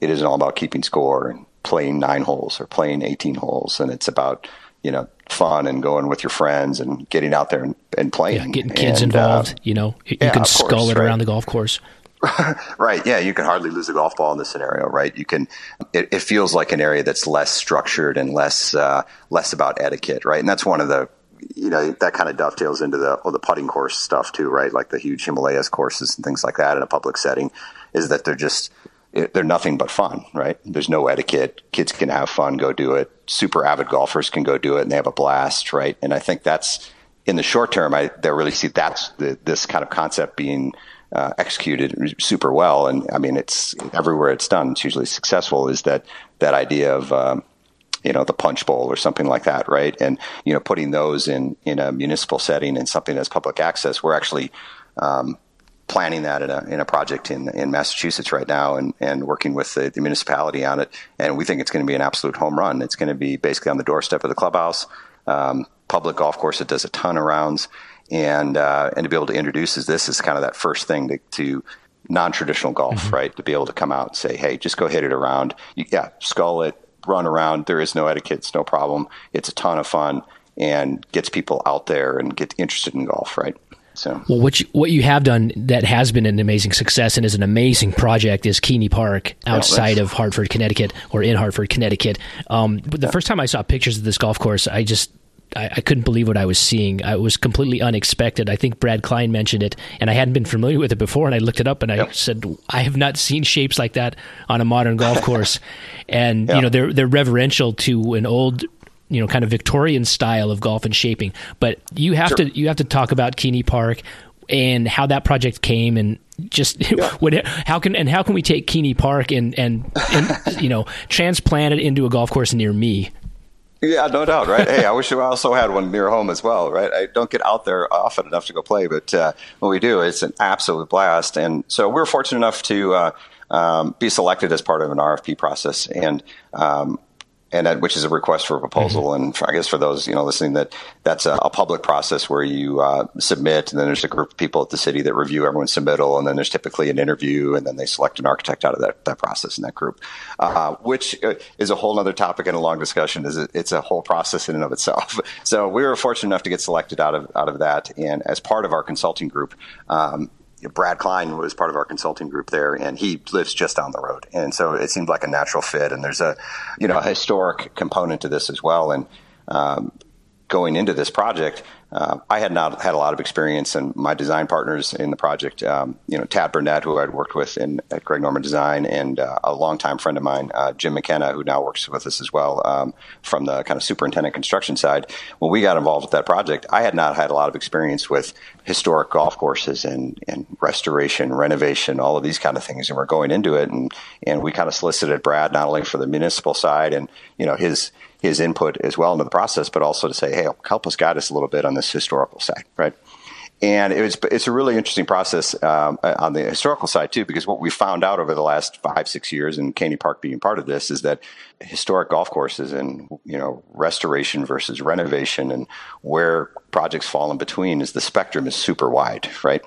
[SPEAKER 3] it isn't all about keeping score and playing nine holes or playing 18 holes, and it's about you know fun and going with your friends and getting out there and, and playing. Yeah,
[SPEAKER 2] getting kids and, involved. Uh, you know, you yeah, can skull course, it right. around the golf course.
[SPEAKER 3] right. Yeah. You can hardly lose a golf ball in this scenario, right? You can, it, it feels like an area that's less structured and less, uh, less about etiquette, right? And that's one of the you know that kind of dovetails into the well, the putting course stuff too, right? Like the huge Himalayas courses and things like that in a public setting, is that they're just they're nothing but fun, right? There's no etiquette. Kids can have fun, go do it. Super avid golfers can go do it, and they have a blast, right? And I think that's in the short term. I they really see that's the, this kind of concept being uh, executed super well. And I mean, it's everywhere it's done. It's usually successful. Is that that idea of um, you know, the punch bowl or something like that, right? And, you know, putting those in, in a municipal setting and something that's public access, we're actually, um, planning that in a, in a project in, in Massachusetts right now and, and working with the, the municipality on it. And we think it's going to be an absolute home run. It's going to be basically on the doorstep of the clubhouse, um, public golf course that does a ton of rounds. And, uh, and to be able to introduce this is kind of that first thing to, to non-traditional golf, mm-hmm. right? To be able to come out and say, Hey, just go hit it around. You, yeah, skull it, run around. There is no etiquette. It's no problem. It's a ton of fun and gets people out there and get interested in golf, right? So,
[SPEAKER 2] well, what you, what you have done that has been an amazing success and is an amazing project is Keney Park outside of Hartford, Connecticut, or in Hartford, Connecticut. Um, but the yeah. first time I saw pictures of this golf course, I just I, I, couldn't believe what I was seeing. It was completely unexpected. I think Brad Klein mentioned it, and I hadn't been familiar with it before. And I looked it up, and I yep. said, "I have not seen shapes like that on a modern golf course." and yep. you know, they're they're reverential to an old you know kind of Victorian style of golf and shaping. But you have sure. to you have to talk about Keney Park and how that project came and just yeah. what, how can and how can we take Keney Park and, and and you know transplant it into a golf course near me?
[SPEAKER 3] Yeah, no doubt, right? hey, I wish I also had one near home as well, right? I don't get out there often enough to go play, but uh, when we do, it's an absolute blast. And so we're fortunate enough to uh, um, be selected as part of an RFP process. And um, and that, which is a request for a proposal. Mm-hmm. And for, I guess for those you know listening, that that's a, a public process where you uh, submit, and then there's a group of people at the city that review everyone's submittal, and then there's typically an interview, and then they select an architect out of that, that process in that group, uh, which uh, is a whole other topic and a long discussion. Is it's a whole process in and of itself. So we were fortunate enough to get selected out of out of that, and as part of our consulting group. Um, Brad Klein was part of our consulting group there, and he lives just down the road, and so it seemed like a natural fit. And there's a, you know, a historic component to this as well. And um, going into this project, uh, I had not had a lot of experience, and my design partners in the project, um, you know, Tad Burnett, who I'd worked with in at Greg Norman Design, and uh, a longtime friend of mine, uh, Jim McKenna, who now works with us as well um, from the kind of superintendent construction side. When we got involved with that project, I had not had a lot of experience with historic golf courses and, and restoration, renovation, all of these kind of things, and we're going into it, and and we kind of solicited Brad not only for the municipal side and you know his his input as well into the process, but also to say, hey, help us guide us a little bit on this historical side, right? And it was, it's a really interesting process um, on the historical side too, because what we found out over the last five, six years, and Keney Park being part of this, is that historic golf courses and you know restoration versus renovation, and where projects fall in between, is the spectrum is super wide, right?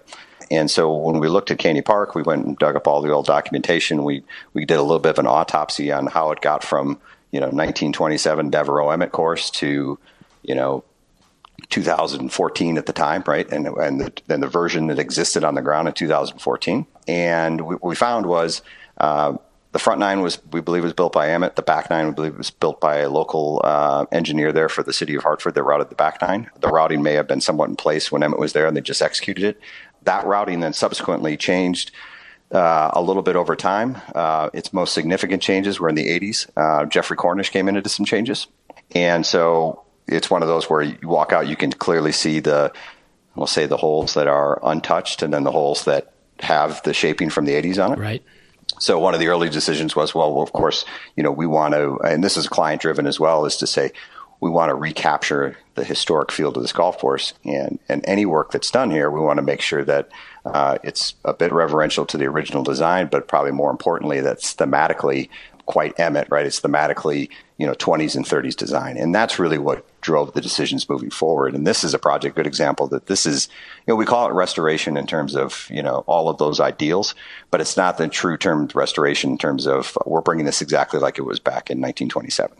[SPEAKER 3] And so when we looked at Keney Park, we went and dug up all the old documentation. We we did a little bit of an autopsy on how it got from you know 1927 Devereux Emmet course to you know 2014 at the time, right? And and the, the version that existed on the ground in 2014. And what we found was uh, the front nine was we believe was built by Emmet. The back nine we believe was built by a local uh, engineer there for the city of Hartford that routed the back nine. The routing may have been somewhat in place when Emmet was there, and they just executed it. That routing then subsequently changed uh, a little bit over time. Uh, its most significant changes were in the 80s. Uh, Geoffrey Cornish came in and did some changes. And so it's one of those where you walk out, you can clearly see the, we'll say the holes that are untouched and then the holes that have the shaping from the 80s on it.
[SPEAKER 2] Right.
[SPEAKER 3] So one of the early decisions was, well, well of course, you know, we want to, and this is client driven as well, is to say we want to recapture the historic field of this golf course, and and any work that's done here, we want to make sure that uh, it's a bit reverential to the original design, but probably more importantly, that's thematically quite Emmet, right? It's thematically, you know, 20s and 30s design. And that's really what drove the decisions moving forward. And this is a project, good example that this is, you know, we call it restoration in terms of, you know, all of those ideals, but it's not the true term restoration in terms of we're bringing this exactly like it was back in 1927.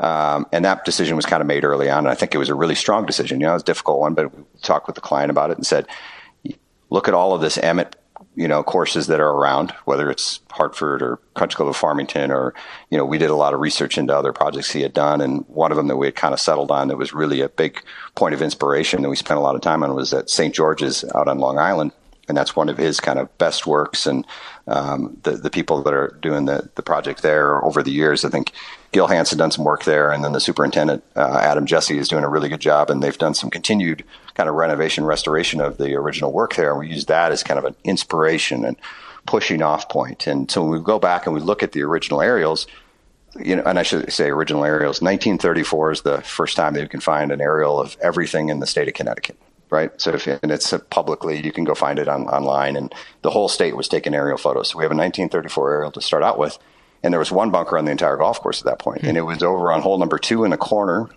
[SPEAKER 3] Um, and that decision was kind of made early on. And I think it was a really strong decision. You know, it was a difficult one, but we talked with the client about it and said, look at all of this Emmet, you know, courses that are around, whether it's Hartford or Country Club of Farmington, or, you know, we did a lot of research into other projects he had done. And one of them that we had kind of settled on that was really a big point of inspiration that we spent a lot of time on was at St. George's out on Long Island and that's one of his kind of best works. And um, the the people that are doing the the project there over the years, I think Gil Hanse done some work there, and then the superintendent uh, Adam Jesse is doing a really good job, and they've done some continued kind of renovation restoration of the original work there, and we use that as kind of an inspiration and pushing off point. And so when we go back and we look at the original aerials. You know, and I should say original aerials. 1934 is the first time that you can find an aerial of everything in the state of Connecticut right? So if and it's publicly, you can go find it on, online. And the whole state was taking aerial photos. So we have a 1934 aerial to start out with, and there was one bunker on the entire golf course at that point, and it was over on hole number two in the corner.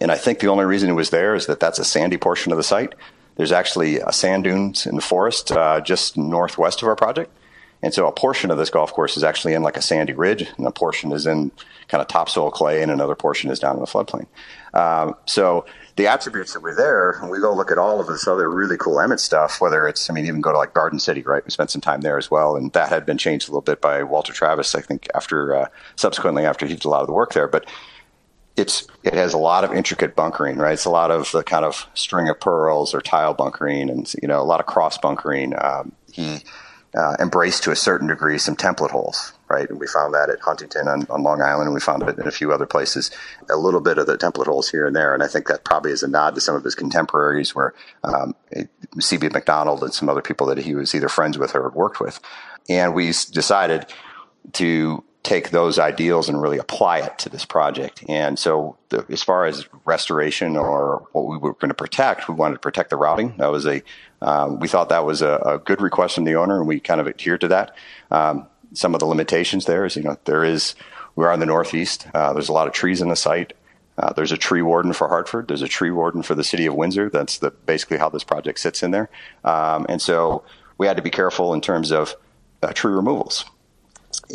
[SPEAKER 3] And I think the only reason it was there is that that's a sandy portion of the site. There's actually a sand dunes in the forest uh, just northwest of our project. And so a portion of this golf course is actually in like a sandy ridge, and a portion is in kind of topsoil clay, and another portion is down in the floodplain. Um, so the attributes that were there, and we go look at all of this other really cool Emmet stuff, whether it's, I mean, even go to like Garden City, right? We spent some time there as well, and that had been changed a little bit by Walter Travis, I think, after, uh, subsequently after he did a lot of the work there. But it's, it has a lot of intricate bunkering, right? It's a lot of the kind of string of pearls or tile bunkering and, you know, a lot of cross bunkering. Um, he, uh, embraced to a certain degree some template holes, right? And we found that at Huntington on, on, Long Island, and we found it in a few other places. A little bit of the template holes here and there, and I think that probably is a nod to some of his contemporaries, where um, C.B. Macdonald and some other people that he was either friends with or worked with. And we decided to take those ideals and really apply it to this project. And so, the, as far as restoration or what we were going to protect, we wanted to protect the routing. That was a um, we thought that was a, a, good request from the owner, and we kind of adhered to that. Um, some of the limitations there is, you know, there is we are in the northeast. Uh, there's a lot of trees in the site. Uh, there's a tree warden for Hartford. There's a tree warden for the city of Windsor. That's the, basically how this project sits in there. Um, and so we had to be careful in terms of uh, tree removals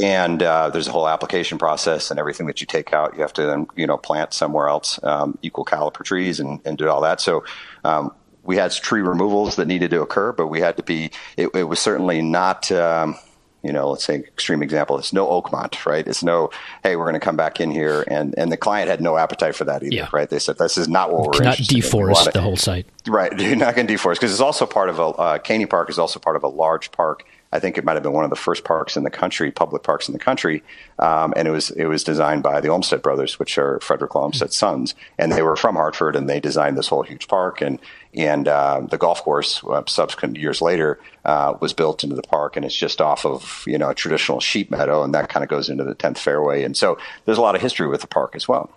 [SPEAKER 3] and uh, there's a whole application process and everything that you take out you have to then you know plant somewhere else um, equal caliper trees and, and do all that so um, we had tree removals that needed to occur but we had to be it, it was certainly not um, you know let's say extreme example it's no oakmont right it's no hey we're going to come back in here and and the client had no appetite for that either yeah. right they said this is not what we're
[SPEAKER 2] not deforest in. the whole site
[SPEAKER 3] right you're not going to deforest because it's also part of a uh, Keney Park is also part of a large park I think it might have been one of the first parks in the country, public parks in the country, um, and it was it was designed by the Olmsted brothers, which are Frederick Olmsted's sons, and they were from Hartford, and they designed this whole huge park, and and uh, the golf course, uh, subsequent years later, uh, was built into the park, and it's just off of you know a traditional sheep meadow, and that kind of goes into the tenth fairway, and so there's a lot of history with the park as well.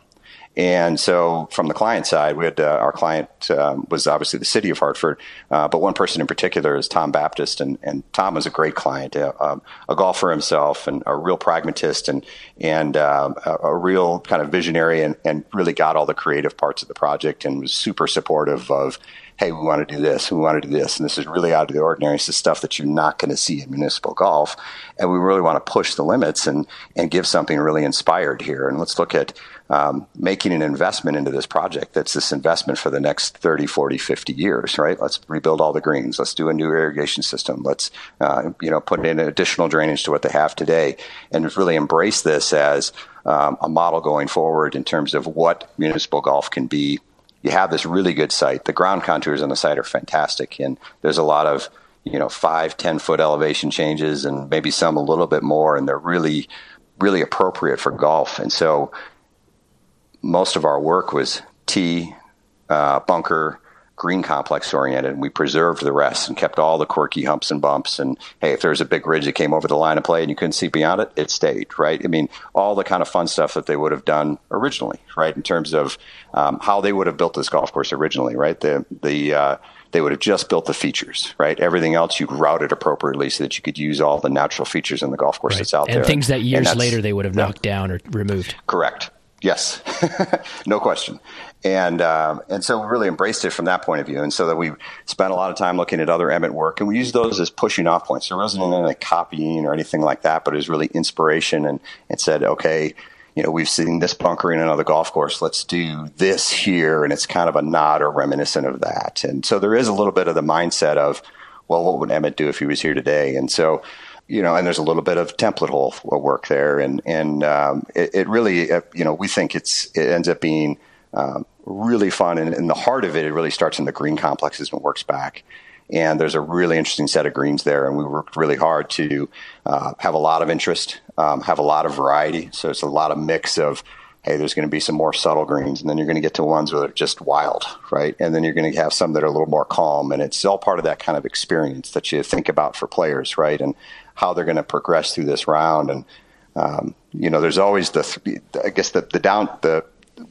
[SPEAKER 3] And so, from the client side, we had uh, our client um, was obviously the city of Hartford, uh, but one person in particular is Tom Baptist, and, and Tom was a great client, uh, um, a golfer himself, and a real pragmatist, and and um, a, a, real kind of visionary, and, and really got all the creative parts of the project, and was super supportive of hey, we want to do this, we want to do this, and this is really out of the ordinary. It's the stuff that you're not going to see in municipal golf, and we really want to push the limits and and give something really inspired here. And let's look at um, making an investment into this project. That's this investment for the next 30, 40, 50 years, right? Let's rebuild all the greens. Let's do a new irrigation system. Let's uh, you know put in additional drainage to what they have today, and really embrace this as um, a model going forward in terms of what municipal golf can be you have this really good site. The ground contours on the site are fantastic, and there's a lot of you know five, ten foot elevation changes, and maybe some a little bit more, and they're really, really appropriate for golf. And so, most of our work was tee, uh, bunker, green complex oriented. We preserved the rest and kept all the quirky humps and bumps. And hey, if there was a big ridge that came over the line of play and you couldn't see beyond it, it stayed, right? I mean, all the kind of fun stuff that they would have done originally, right? In terms of um, how they would have built this golf course originally, right? The, the, uh, they would have just built the features, right? Everything else you'd route it appropriately so that you could use all the natural features in the golf course right. that's out
[SPEAKER 2] and
[SPEAKER 3] there.
[SPEAKER 2] And things that years later they would have knocked down or removed.
[SPEAKER 3] Correct. Yes, no question. And um, and so we really embraced it from that point of view, and so that we spent a lot of time looking at other Emmet work, and we used those as pushing off points. There wasn't any copying or anything like that, but it was really inspiration, and and said, okay, you know, we've seen this bunker in another golf course. Let's do this here, and it's kind of a nod or reminiscent of that. And so there is a little bit of the mindset of, well, what would Emmet do if he was here today? And so you know, and there's a little bit of template hole work there, and and um, it, it, really, uh, you know, we think it's it ends up being um, really fun, and, and the heart of it, it really starts in the green complexes and works back. And there's a really interesting set of greens there, and we worked really hard to uh, have a lot of interest, um, have a lot of variety. So it's a lot of mix of hey, there's going to be some more subtle greens, and then you're going to get to ones that are just wild, right? And then you're going to have some that are a little more calm, and it's all part of that kind of experience that you think about for players, right? And how they're going to progress through this round. And um, you know, there's always the I guess the the down the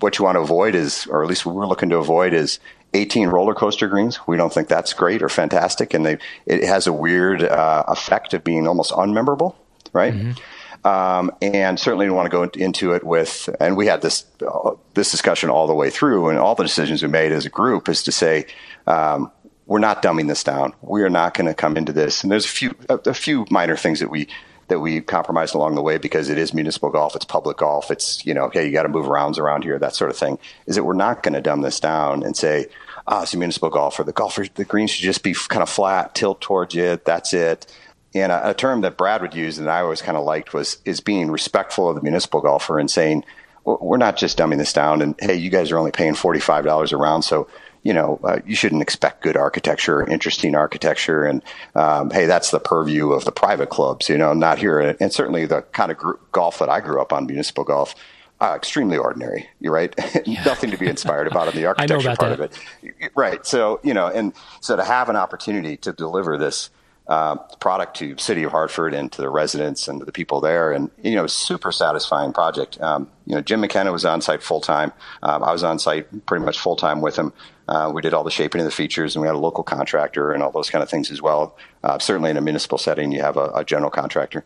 [SPEAKER 3] what you want to avoid is, or at least what we're looking to avoid is 18 roller coaster greens. We don't think that's great or fantastic, and they, it has a weird uh, effect of being almost unmemorable, right? Mm-hmm. Um, and certainly don't want to go into it with. And we had this uh, this discussion all the way through, and all the decisions we made as a group is to say. Um, we're not dumbing this down. We are not going to come into this. And there's a few a, a, few minor things that we that we compromised along the way because it is municipal golf, it's public golf, it's you know, hey, you got to move rounds around here, that sort of thing. Is that we're not going to dumb this down and say, ah, oh, it's a municipal golfer. The golfer, the green should just be kind of flat, tilt towards it, That's it. And a, a term that Brad would use and I always kind of liked was is being respectful of the municipal golfer and saying, we're not just dumbing this down. And hey, you guys are only paying forty five dollars a round, so you know, uh, you shouldn't expect good architecture, interesting architecture, and um, hey, that's the purview of the private clubs, you know, not here. And certainly the kind of gr- golf that I grew up on, municipal golf, uh, extremely ordinary. You're right. Yeah. Nothing to be inspired about in the architecture part that. of it. Right. So you know, and so to have an opportunity to deliver this uh, product to City of Hartford and to the residents and to the people there. And, you know, super satisfying project. Um, you know, Jim McKenna was on site full time. Um, I was on site pretty much full time with him. Uh, we did all the shaping of the features and we had a local contractor and all those kind of things as well. Uh, certainly in a municipal setting, you have a, a, general contractor.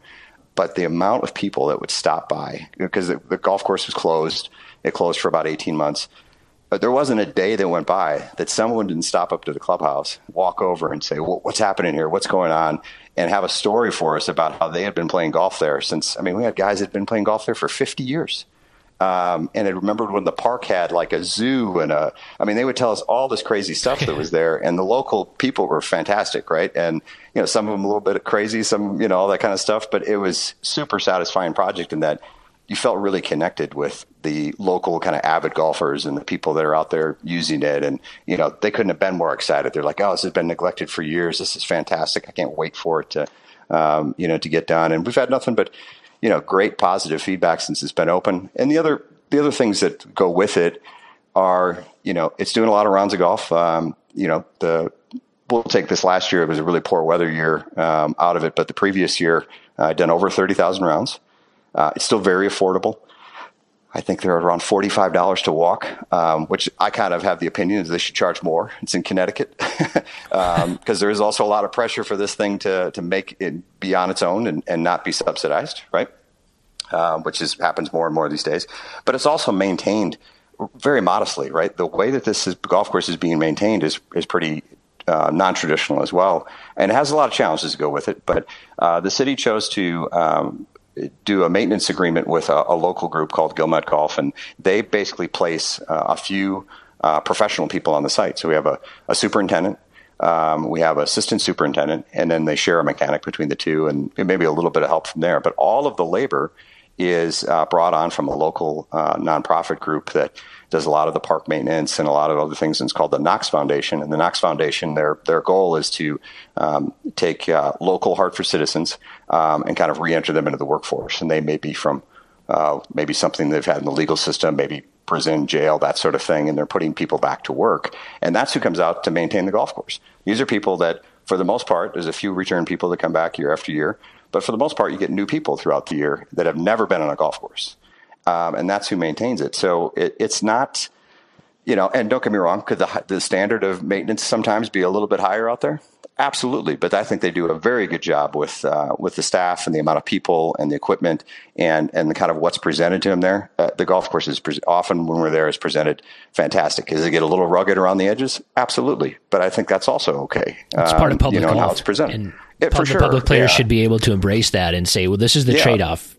[SPEAKER 3] But the amount of people that would stop by, because the, the golf course was closed, it closed for about 18 months but there wasn't a day that went by that someone didn't stop up to the clubhouse, walk over and say, well, what's happening here? What's going on? And have a story for us about how they had been playing golf there since, I mean, we had guys that had been playing golf there for 50 years. Um, and I remembered when the park had like a zoo and a, I mean, they would tell us all this crazy stuff that was there and the local people were fantastic, right? And, you know, some of them a little bit crazy, some, you know, all that kind of stuff, but it was super satisfying project in that you felt really connected with the local kind of avid golfers and the people that are out there using it. And, you know, they couldn't have been more excited. They're like, oh, this has been neglected for years. This is fantastic. I can't wait for it to, um, you know, to get done. And we've had nothing but, you know, great positive feedback since it's been open. And the other, the other things that go with it are, you know, it's doing a lot of rounds of golf. Um, you know, the, we'll take this last year. It was a really poor weather year um, out of it, but the previous year, uh, I'd done over 30,000 rounds. Uh, it's still very affordable. I think they're around forty-five dollars to walk, um, which I kind of have the opinion is they should charge more. It's in Connecticut because um, there is also a lot of pressure for this thing to to make it be on its own and, and not be subsidized, right? Uh, which is happens more and more these days. But it's also maintained very modestly, right? The way that this is, golf course is being maintained is is pretty uh, non-traditional as well, and it has a lot of challenges to go with it. But uh, the city chose to um, do a maintenance agreement with a, a, local group called Gilmet Golf, and they basically place uh, a few uh, professional people on the site. So we have a, a superintendent, um, we have assistant superintendent, and then they share a mechanic between the two, and maybe a little bit of help from there. But all of the labor is uh, brought on from a local uh, nonprofit group that does a lot of the park maintenance and a lot of other things. And it's called the Knox Foundation. And the Knox Foundation, their their goal is to um, take uh, local Hartford citizens um, and kind of re-enter them into the workforce. And they may be from uh, maybe something they've had in the legal system, maybe prison, jail, that sort of thing, and they're putting people back to work. And that's who comes out to maintain the golf course. These are people that, for the most part, there's a few return people that come back year after year, but for the most part, you get new people throughout the year that have never been on a golf course. Um, and that's who maintains it. So it, it's not, you know, and don't get me wrong, could the, the standard of maintenance sometimes be a little bit higher out there? Absolutely, but I think they do a very good job with uh, with the staff and the amount of people and the equipment and and the kind of what's presented to them there. Uh, the golf course is pre- often when we're there is presented fantastic. Does it get a little rugged around the edges? Absolutely, but I think that's also okay.
[SPEAKER 2] It's um, part of public
[SPEAKER 3] you know,
[SPEAKER 2] golf.
[SPEAKER 3] how it's presented.
[SPEAKER 2] And
[SPEAKER 3] it,
[SPEAKER 2] pub-
[SPEAKER 3] for sure,
[SPEAKER 2] public players
[SPEAKER 3] yeah.
[SPEAKER 2] should be able to embrace that and say, "Well, this is the
[SPEAKER 3] Yeah.
[SPEAKER 2] trade-off."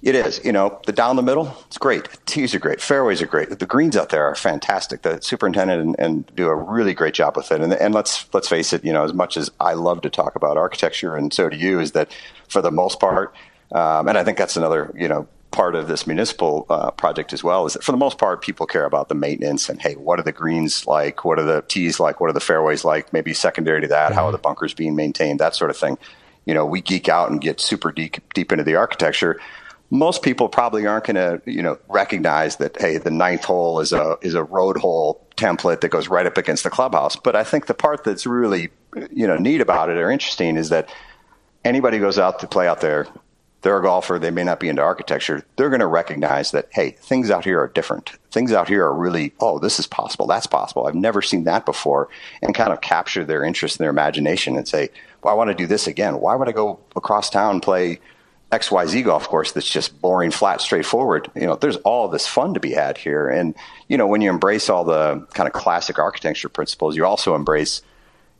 [SPEAKER 3] It is. You know, the down the middle, it's great. Tees are great. Fairways are great. The greens out there are fantastic. The superintendent and, and do a really great job with it. And, and let's let's face it. You know, as much as I love to talk about architecture, and so do you, is that for the most part, um, and I think that's another you know part of this municipal uh, project as well is that for the most part people care about the maintenance and hey what are the greens like what are the tees like what are the fairways like maybe secondary to that how are the bunkers being maintained that sort of thing you know we geek out and get super deep deep into the architecture most people probably aren't going to, you know, recognize that hey, the ninth hole is a is a road hole template that goes right up against the clubhouse. But I think the part that's really, you know, neat about it or interesting is that anybody goes out to play out there, they're a golfer, they may not be into architecture, they're going to recognize that hey, things out here are different. Things out here are really, oh, this is possible, that's possible. I've never seen that before, and kind of capture their interest and their imagination and say, well, I want to do this again. Why would I go across town and play? XYZ golf course that's just boring, flat, straightforward. You know, there's all this fun to be had here. And, you know, when you embrace all the kind of classic architecture principles, you also embrace,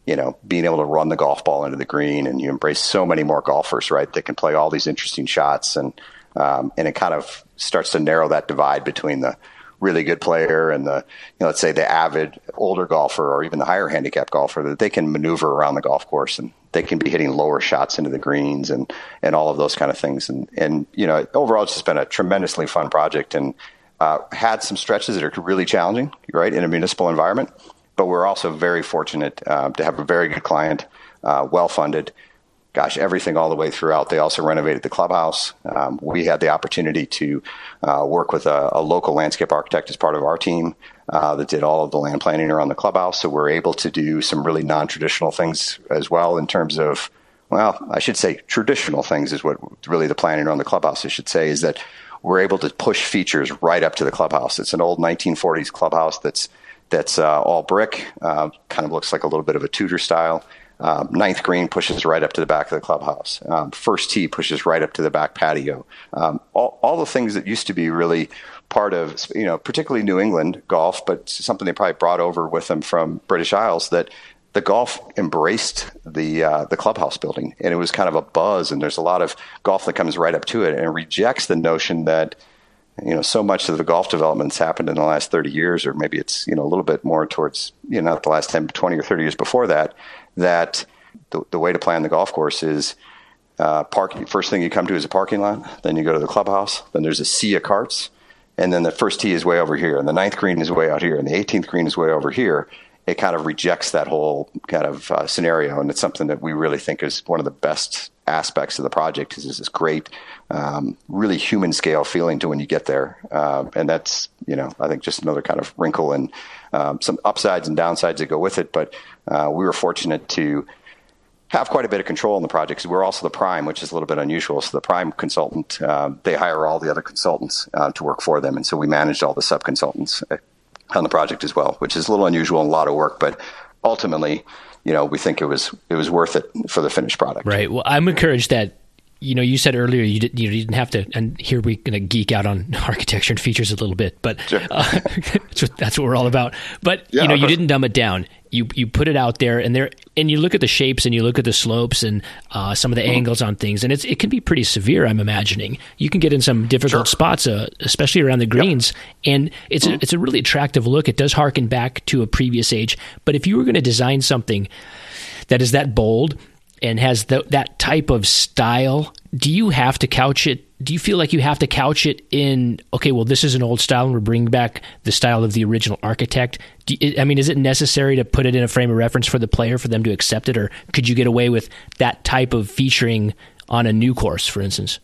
[SPEAKER 3] you know, being able to run the golf ball into the green and you embrace so many more golfers, right, that can play all these interesting shots. And, um, and it kind of starts to narrow that divide between the really good player and the, you know, let's say the avid older golfer or even the higher handicap golfer that they can maneuver around the golf course and they can be hitting lower shots into the greens and, and all of those kind of things. And, and, you know, overall it's just been a tremendously fun project and, uh, had some stretches that are really challenging, right, in a municipal environment. But we're also very fortunate uh, to have a very good client, uh, well funded. Gosh, everything all the way throughout. They also renovated the clubhouse. Um, we had the opportunity to uh, work with a, a, local landscape architect as part of our team uh, that did all of the land planning around the clubhouse. So we're able to do some really non traditional things as well in terms of, well, I should say traditional things is what really the planning around the clubhouse, I should say, is that we're able to push features right up to the clubhouse. It's an old 1940s clubhouse that's that's uh, all brick, uh, kind of looks like a little bit of a Tudor style. Um, ninth green pushes right up to the back of the clubhouse. Um, first tee pushes right up to the back patio. Um, all, all the things that used to be really part of, you know, particularly New England golf, but something they probably brought over with them from British Isles that the golf embraced the uh, the clubhouse building, and it was kind of a buzz. And there's a lot of golf that comes right up to it and rejects the notion that you know so much of the golf development's happened in the last 30 years, or maybe it's you know a little bit more towards you know not the last 10, 20 or 30 years before that. That the, the way to play on the golf course is uh, parking. First thing you come to is a parking lot. Then you go to the clubhouse. Then there's a sea of carts and then the first tee is way over here, and the ninth green is way out here, and the 18th green is way over here. It kind of rejects that whole kind of uh, scenario, and it's something that we really think is one of the best aspects of the project. Is this great, um, really human scale feeling to when you get there, uh, and that's you know I think just another kind of wrinkle and um, some upsides and downsides that go with it. But uh, we were fortunate to have quite a bit of control in the project because we're also the prime, which is a little bit unusual. So the prime consultant, uh, they hire all the other consultants uh, to work for them, and so we managed all the sub consultants uh, on the project as well, which is a little unusual and a lot of work, but ultimately, you know, we think it was it was worth it for the finished product.
[SPEAKER 2] Right. Well, I'm encouraged that you know, you said earlier you, did, you didn't have to, and here we're going to geek out on architecture and features a little bit, but
[SPEAKER 3] sure.
[SPEAKER 2] uh, that's what we're all about. But
[SPEAKER 3] Yeah,
[SPEAKER 2] you know, you didn't dumb it down. You you put it out there, and there, and you look at the shapes, and you look at the slopes, and uh, some of the angles on things, and it's it can be pretty severe. I'm imagining you can get in some difficult
[SPEAKER 3] Sure.
[SPEAKER 2] spots, uh, especially around the greens, and it's a, it's a really attractive look. It does harken back to a previous age, but if you were going to design something that is that bold and has the, that type of style, do you have to couch it? Do you feel like you have to couch it in, okay, well, this is an old style and we're bringing back the style of the original architect? You, I mean, is it necessary to put it in a frame of reference for the player for them to accept it? Or could you get away with that type of featuring on a new course, for instance?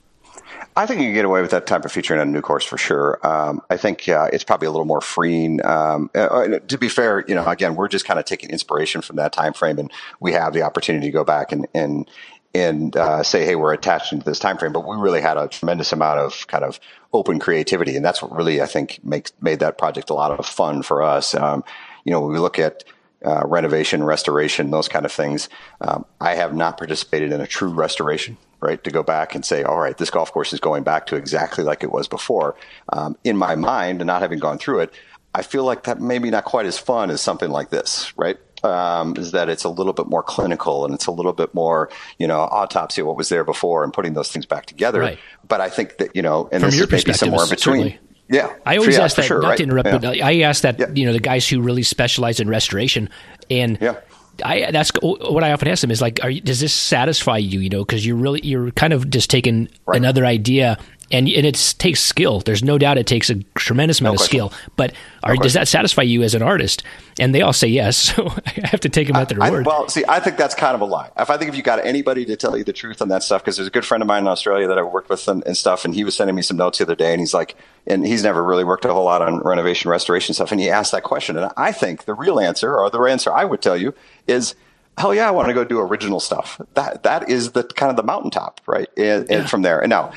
[SPEAKER 3] I think you can get away with that type of feature in a new course for sure. Um, I think uh, it's probably a little more freeing. Um, uh, uh, to be fair, you know, again, we're just kind of taking inspiration from that time frame, and we have the opportunity to go back and and and uh, say, hey, we're attached to this time frame. But we really had a tremendous amount of kind of open creativity, and that's what really I think makes made that project a lot of fun for us. Um, you know, when we look at uh, renovation, restoration, those kind of things. Um, I have not participated in a true restoration right? To go back and say, all right, this golf course is going back to exactly like it was before. Um, in my mind, and not having gone through it, I feel like that maybe not quite as fun as something like this, right? Um, is that it's a little bit more clinical and it's a little bit more, you know, autopsy of what was there before and putting those things back together. Right. But I think that, you know, and
[SPEAKER 2] From
[SPEAKER 3] this
[SPEAKER 2] your
[SPEAKER 3] is maybe somewhere in between.
[SPEAKER 2] Certainly.
[SPEAKER 3] Yeah,
[SPEAKER 2] I always ask that.
[SPEAKER 3] Sure,
[SPEAKER 2] not
[SPEAKER 3] right?
[SPEAKER 2] to interrupt,
[SPEAKER 3] yeah.
[SPEAKER 2] but I ask that
[SPEAKER 3] Yeah.
[SPEAKER 2] you know the guys who really specialize in restoration, and
[SPEAKER 3] Yeah.
[SPEAKER 2] I that's what I often ask them is like, are you, does this satisfy you? You know, because you're really you're kind of just taking
[SPEAKER 3] Right.
[SPEAKER 2] another idea. And, and it takes skill. There's no doubt it takes a tremendous amount of skill. But are, does that satisfy you as an artist? And they all say yes. So I have to take them at their
[SPEAKER 3] I,
[SPEAKER 2] word.
[SPEAKER 3] well, see, I think that's kind of a lie. If I think if you got anybody to tell you the truth on that stuff, because there's a good friend of mine in Australia that I worked with and, and stuff, and he was sending me some notes the other day, and he's like, and he's never really worked a whole lot on renovation, restoration stuff, and he asked that question, and I think the real answer, or the answer I would tell you, is. Hell yeah, I want to go do original stuff. That that is the kind of the mountaintop, right? And, and from there, and now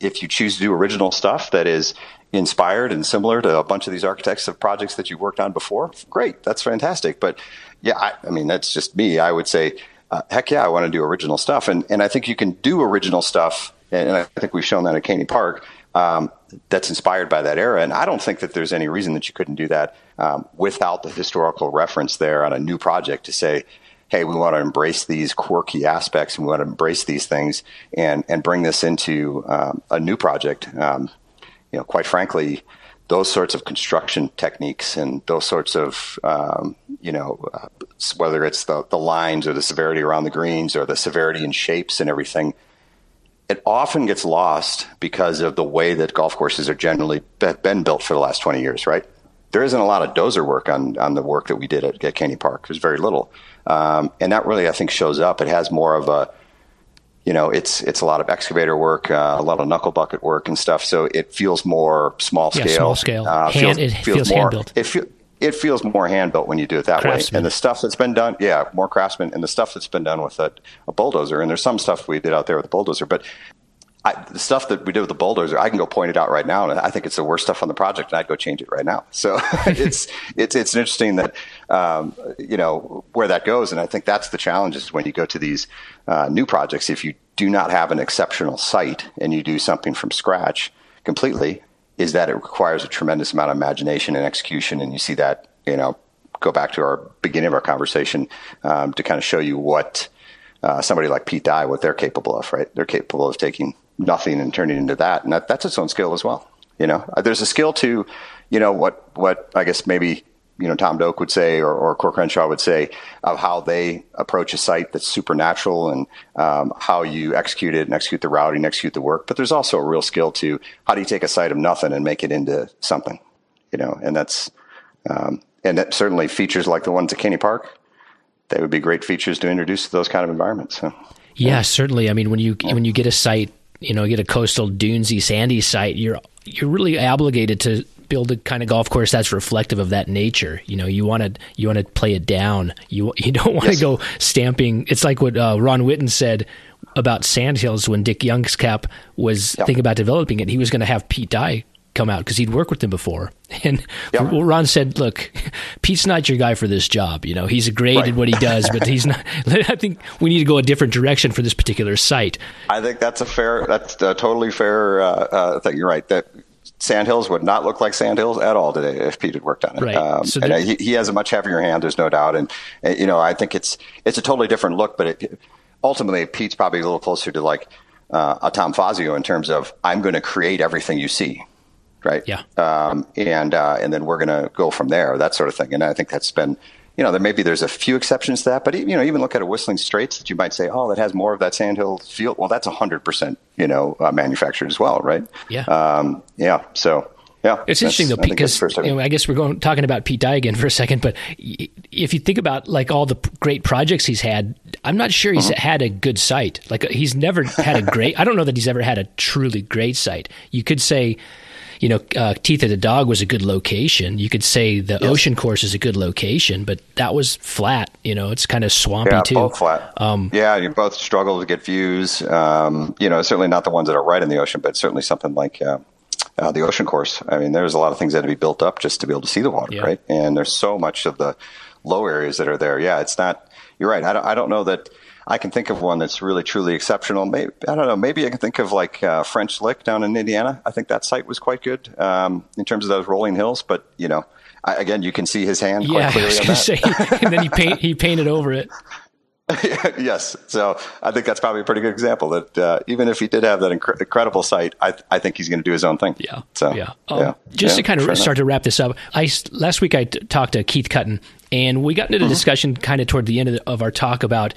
[SPEAKER 3] if you choose to do original stuff that is inspired and similar to a bunch of these architects of projects that you've worked on before, great, that's fantastic. But yeah, I, I mean, that's just me. I would say, uh, heck yeah, I want to do original stuff, and and I think you can do original stuff, and, I think we've shown that at Keney Park. Um, that's inspired by that era, and I don't think that there's any reason that you couldn't do that um, without the historical reference there on a new project to say, hey, we want to embrace these quirky aspects and we want to embrace these things and, and bring this into um, a new project. Um, you know, quite frankly, those sorts of construction techniques and those sorts of, um, you know, uh, whether it's the, the lines or the severity around the greens or the severity in shapes and everything, it often gets lost because of the way that golf courses are generally been built for the last 20 years, right? There isn't a lot of dozer work on, on the work that we did at, at Keney Park. There's very little. Um, and that really, I think, shows up. It has more of a, you know, it's it's a lot of excavator work, uh, a lot of knuckle bucket work and stuff. So it feels more small scale.
[SPEAKER 2] Yeah, small scale.
[SPEAKER 3] Uh,
[SPEAKER 2] Hand- it feels
[SPEAKER 3] more,
[SPEAKER 2] hand-built.
[SPEAKER 3] It, feel, it feels more hand built when you do it that way. And the stuff that's been done, yeah, more craftsman, and the stuff that's been done with a, a bulldozer. And there's some stuff we did out there with the bulldozer, but I, the stuff that we did with the bulldozer, I can go point it out right now, and I think it's the worst stuff on the project, and I'd go change it right now. So it's it's it's interesting that um, you know where that goes, and I think that's the challenge is when you go to these uh, new projects. If you do not have an exceptional site and you do something from scratch completely, is that it requires a tremendous amount of imagination and execution, and you see that you know go back to our beginning of our conversation um, to kind of show you what uh, somebody like Pete Dye, what they're capable of, right? They're capable of taking nothing and turning it into that, and that, that's its own skill as well. You know, Uh, there's a skill to, you know, what what I guess maybe you know Tom Doak would say or, or Coore Crenshaw would say of how they approach a site that's supernatural and um, how you execute it and execute the routing, execute the work. But there's also a real skill to how do you take a site of nothing and make it into something, you know, and that's um, and that certainly features like the ones at Keney Park. They would be great features to introduce to those kind of environments. So.
[SPEAKER 2] Yeah, certainly. I mean, when you when you get a site, you know, you get a coastal dunesy, sandy site, you're you're really obligated to build a kind of golf course that's reflective of that nature. You know, you want to you want to play it down. You you don't want to
[SPEAKER 3] Yes.
[SPEAKER 2] go stamping. It's like what uh, Ron Whitten said about Sandhills when Dick Youngscap was thinking about developing it. He was going to have Pete Dye come out because he'd worked with him before. And well, Ron said, "Look, Pete's not your guy for this job. You know, he's great
[SPEAKER 3] Right.
[SPEAKER 2] at what he does, but he's not. I think we need to go a different direction for this particular site."
[SPEAKER 3] I think that's a fair, that's a totally fair uh, uh, thing. You're right. That Sandhills would not look like Sandhills at all today if Pete had worked on it.
[SPEAKER 2] Right.
[SPEAKER 3] Um,
[SPEAKER 2] So
[SPEAKER 3] and he, he has a much heavier hand. There's no doubt. And uh, you know, I think it's it's a totally different look. But it, ultimately, Pete's probably a little closer to like uh, a Tom Fazio in terms of I'm going to create everything you see. Right.
[SPEAKER 2] Yeah.
[SPEAKER 3] Um, and uh, and then we're going to go from there. That sort of thing. And I think that's been you know, there maybe there's a few exceptions to that, but you know, even look at a Whistling Straits that you might say, oh, that has more of that sandhill feel. Well, that's hundred percent, you know, uh, manufactured as well, right?
[SPEAKER 2] Yeah.
[SPEAKER 3] Um, yeah. So yeah,
[SPEAKER 2] it's interesting though because you know, I guess we're going talking about Pete Dye again for a second, but if you think about like all the great projects he's had, I'm not sure he's uh-huh. had a good site. Like he's never had a great. I don't know that he's ever had a truly great site. You could say you know, uh, Teeth of the Dog was a good location. You could say the yes. Ocean Course is a good location, but that was flat. You know, it's kind of swampy
[SPEAKER 3] yeah,
[SPEAKER 2] too.
[SPEAKER 3] both flat. Um, yeah, you both struggle to get views. Um, you know, certainly not the ones that are right in the ocean, but certainly something like. Uh, uh, the ocean course. I mean, there's a lot of things that had to be built up just to be able to see the water, yeah. right? And there's so much of the low areas that are there. Yeah, it's not. You're right. I don't. I don't know that I can think of one that's really truly exceptional. Maybe I don't know. Maybe I can think of like uh, French Lick down in Indiana. I think that site was quite good um, in terms of those rolling hills. But you know, I, again, you can see his hand.
[SPEAKER 2] Yeah,
[SPEAKER 3] I was
[SPEAKER 2] going to say, and then he paint he painted over it.
[SPEAKER 3] yes, so I think that's probably a pretty good example. That uh, even if he did have that inc- incredible site, I, I think he's going to do his own thing.
[SPEAKER 2] Yeah.
[SPEAKER 3] So
[SPEAKER 2] yeah. Um, yeah. Just yeah, to kind of start enough. to wrap this up, I last week I t- talked to Keith Cutten, and we got into a mm-hmm. discussion kind of toward the end of, the, of our talk about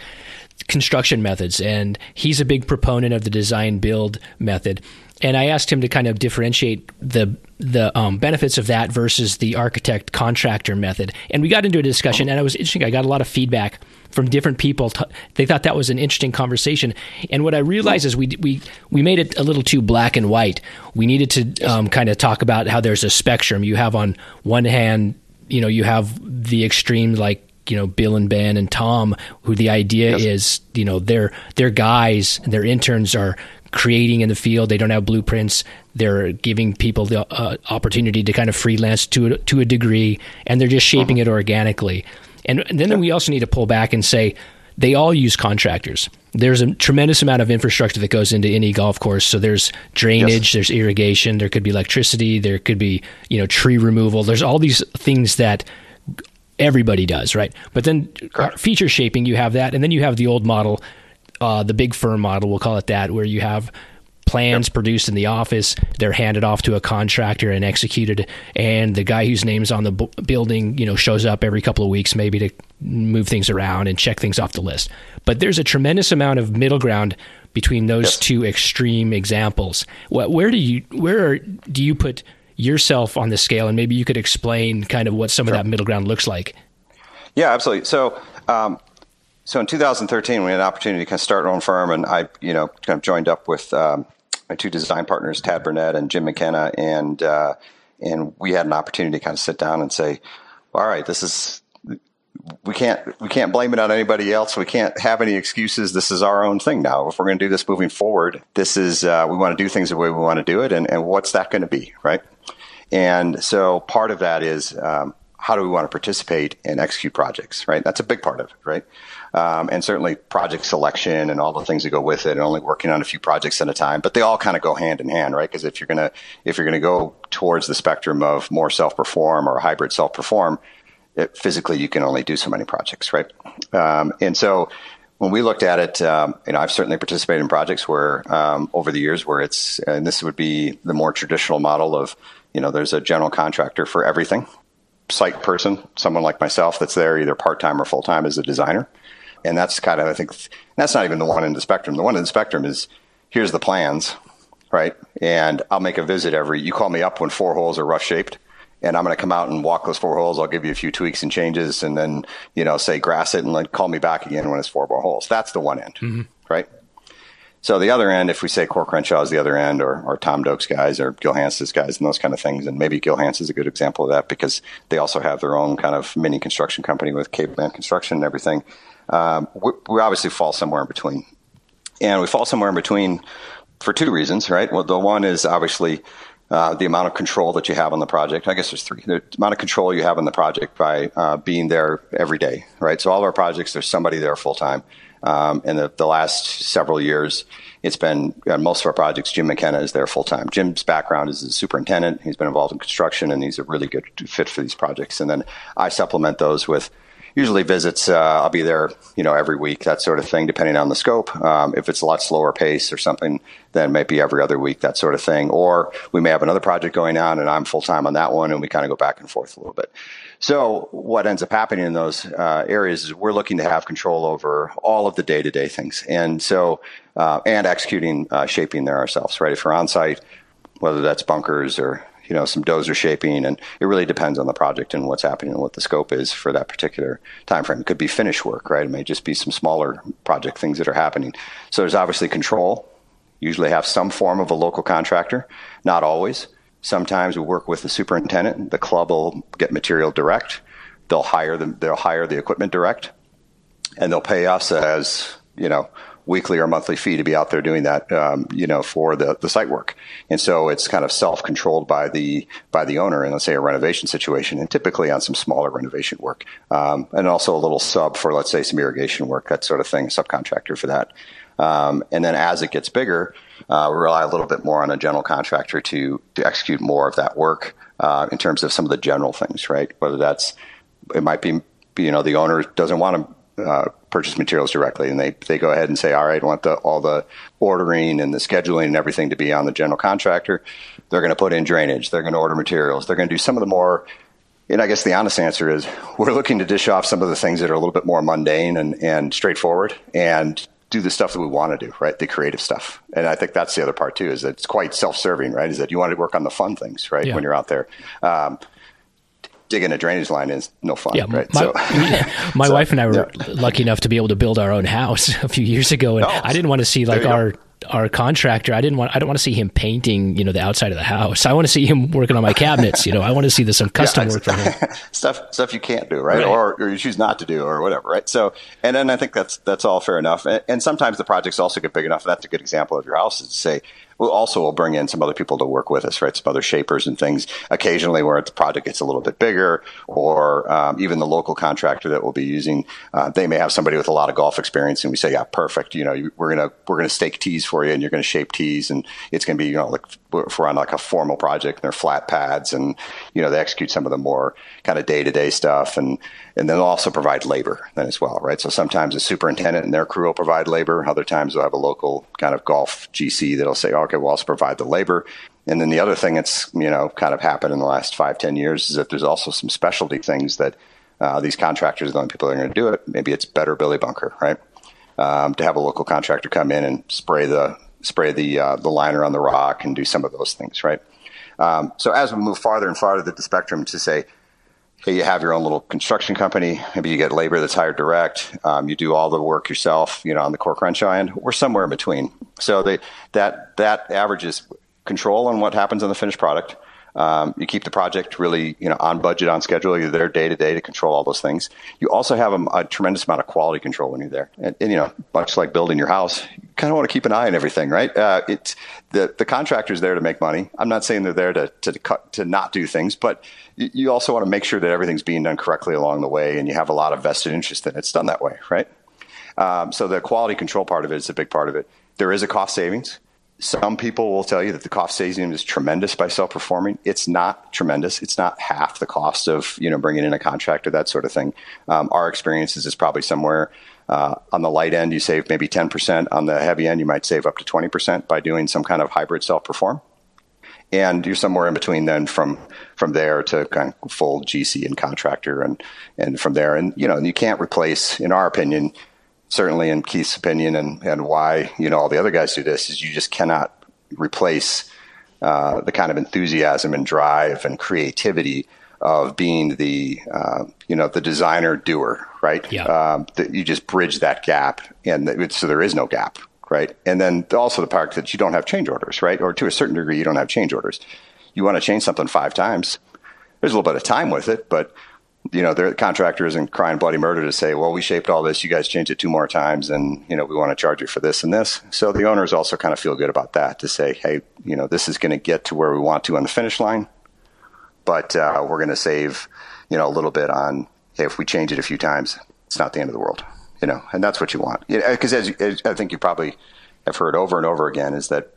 [SPEAKER 2] construction methods, and he's a big proponent of the design build method. And I asked him to kind of differentiate the the um, benefits of that versus the architect contractor method. And we got into a discussion, and it was interesting. I got a lot of feedback from different people. They thought that was an interesting conversation. And what I realized is we we we made it a little too black and white. We needed to um, kind of talk about how there's a spectrum. You have on one hand, you know, you have the extreme like you know Bill and Ben and Tom, who the idea yes. is you know their their guys, their interns are creating in the field. They don't have blueprints. They're giving people the uh, opportunity to kind of freelance to a, to a degree, and they're just shaping uh-huh. it organically. And, and then yeah. we also need to pull back and say they all use contractors. There's a tremendous amount of infrastructure that goes into any golf course. So there's drainage, yes. there's irrigation, there could be electricity, there could be you know tree removal. There's all these things that everybody does, right? But then Correct. feature shaping, you have that, and then you have the old model, uh, the big firm model, we'll call it that, where you have plans yep. produced in the office, they're handed off to a contractor and executed, and the guy whose name's on the b- building, you know, shows up every couple of weeks, maybe to move things around and check things off the list. But there's a tremendous amount of middle ground between those yes. two extreme examples. Where do you where do you put yourself on the scale, and maybe you could explain kind of what some sure. of that middle ground looks like.
[SPEAKER 3] Yeah, absolutely. So, um, so in 2013, we had an opportunity to kind of start our own firm, and I, you know, kind of joined up with um, my two design partners, Tad Burnett and Jim McKenna, and uh, and we had an opportunity to kind of sit down and say, all right, this is we can't we can't blame it on anybody else. We can't have any excuses. This is our own thing now. If we're going to do this moving forward, this is uh, we want to do things the way we want to do it, and, and what's that going to be, right? And so part of that is um, how do we want to participate and execute projects, right? That's a big part of it, right? Um, and certainly project selection and all the things that go with it, and only working on a few projects at a time. But they all kind of go hand in hand, right? Because if you're gonna if you're gonna go towards the spectrum of more self perform or hybrid self perform, physically you can only do so many projects, right? Um, and so when we looked at it, um, you know, I've certainly participated in projects where um, over the years where it's and this would be the more traditional model of you know, there's a general contractor for everything, site person, someone like myself that's there either part time or full time as a designer. And that's kind of, I think, that's not even the one in the spectrum. The one in the spectrum is here's the plans, right? And I'll make a visit every, you call me up when four holes are rough shaped and I'm going to come out and walk those four holes. I'll give you a few tweaks and changes and then, you know, say grass it and then call me back again when it's four more holes. That's the one end, mm-hmm. right? So the other end, if we say Coore Crenshaw is the other end, or, or Tom Doak's guys, or Gil Hanse's guys, and those kind of things, and maybe Gil Hanse is a good example of that because they also have their own kind of mini construction company with Caveman Construction and everything. Um, we, we, obviously fall somewhere in between, and we fall somewhere in between for two reasons, right? Well, the one is obviously uh, the amount of control that you have on the project. I guess there's three. The amount of control you have on the project by uh, being there every day, right? So all of our projects, there's somebody there full time. Um, in the, the last several years, it's been uh, most of our projects. Jim McKenna is there full time. Jim's background is a superintendent. He's been involved in construction, and he's a really good fit for these projects. And then I supplement those with usually visits. Uh, I'll be there, you know, every week, that sort of thing, depending on the scope. Um, if it's a lot slower pace or something, then maybe every other week, that sort of thing. Or we may have another project going on, and I'm full time on that one, and we kind of go back and forth a little bit. So what ends up happening in those uh, areas is we're looking to have control over all of the day to day things, and so uh, and executing uh, shaping there ourselves. Right, if we're on site, whether that's bunkers or you know some dozer shaping, and it really depends on the project and what's happening and what the scope is for that particular time frame. It could be finish work, right? It may just be some smaller project things that are happening. So there's obviously control. Usually have some form of a local contractor, not always. Sometimes we work with the superintendent. The club will get material direct. They'll hire them. They'll hire the equipment direct, and they'll pay us as you know weekly or monthly fee to be out there doing that, um, you know, for the, the site work. And so it's kind of self controlled by the by the owner in let's say a renovation situation, and typically on some smaller renovation work, um, and also a little sub for let's say some irrigation work, that sort of thing, subcontractor for that. Um, and then as it gets bigger, uh, we rely a little bit more on a general contractor to to execute more of that work uh, in terms of some of the general things, right? Whether that's it might be you know the owner doesn't want to uh, purchase materials directly, and they they go ahead and say, all right, I want the all the ordering and the scheduling and everything to be on the general contractor. They're going to put in drainage. They're going to order materials. They're going to do some of the more and I guess the honest answer is we're looking to dish off some of the things that are a little bit more mundane and, and straightforward and do the stuff that we want to do, right? The creative stuff. And I think that's the other part too, is that it's quite self-serving, right? Is that you want to work on the fun things, right? Yeah. When you're out there. Um, digging a drainage line is no fun, yeah, right?
[SPEAKER 2] My, so, my so, wife and I were yeah. lucky enough to be able to build our own house a few years ago, and oh, I didn't want to see like our go our contractor, I didn't want I don't want to see him painting, you know, the outside of the house. I want to see him working on my cabinets, you know. I want to see the some custom yeah, work for him.
[SPEAKER 3] stuff stuff you can't do, right? right? Or, or you choose not to do or whatever, right? So and then I think that's that's all fair enough. And, and sometimes the projects also get big enough. That's a good example of your house is to say, we'll also will bring in some other people to work with us, right? Some other shapers and things. Occasionally, where the project gets a little bit bigger, or um, even the local contractor that we'll be using, uh, they may have somebody with a lot of golf experience, and we say, yeah, perfect. You know, we're gonna we're gonna stake tees for you, and you're gonna shape tees, and it's gonna be you know like if we're on like a formal project, and they're flat pads, and you know they execute some of the more kind of day to day stuff, and and then they'll also provide labor then as well, right? So sometimes the superintendent and their crew will provide labor. Other times they'll have a local kind of golf GC that'll say, okay, we'll also provide the labor. And then the other thing that's, you know, kind of happened in the last five, ten years is that there's also some specialty things that uh, these contractors are the only people that are going to do it. Maybe it's better Billy Bunker, right? Um, to have a local contractor come in and spray the spray the uh, the liner on the rock and do some of those things, right? Um, so as we move farther and farther the spectrum to say, hey, you have your own little construction company. Maybe you get labor that's hired direct. Um, you do all the work yourself, you know, on the Coore Crenshaw end. We're somewhere in between. So they, that that averages control on what happens on the finished product. Um, you keep the project really, you know, on budget, on schedule. You're there day to day to control all those things. You also have a, a tremendous amount of quality control when you're there, and, and, you know, much like building your house, you kind of want to keep an eye on everything, right? Uh, it's the the contractor's there to make money. I'm not saying they're there to to cut to not do things, but you, also want to make sure that everything's being done correctly along the way, and you have a lot of vested interest in it. It's done that way, right? Um, so the quality control part of it is a big part of it. There is a cost savings some people will tell you that the cost savings is tremendous by self-performing. It's not tremendous. It's not half the cost of you know bringing in a contractor, that sort of thing. Um, our experience is probably somewhere uh, on the light end, you save maybe 10%. On the heavy end, you might save up to 20% by doing some kind of hybrid self-perform. And you're somewhere in between then from from there to kind of full GC and contractor and and from there and you know you can't replace in our opinion certainly in Keith's opinion and, and why, you know, all the other guys do this is you just cannot replace uh, the kind of enthusiasm and drive and creativity of being the, uh, you know, the designer doer, right?
[SPEAKER 2] Yeah.
[SPEAKER 3] Um, that you just bridge that gap and so there is no gap, right? And then also the part that you don't have change orders, right? Or to a certain degree, you don't have change orders. You want to change something five times. There's a little bit of time with it, but you know, the contractor isn't crying bloody murder to say, well, we shaped all this. You guys changed it two more times and, you know, we want to charge you for this and this. So the owners also kind of feel good about that to say, hey, you know, this is going to get to where we want to on the finish line, but uh, we're going to save, you know, a little bit on, hey, if we change it a few times, it's not the end of the world, you know, and that's what you want. Because you know, as, as I think you probably have heard over and over again is that,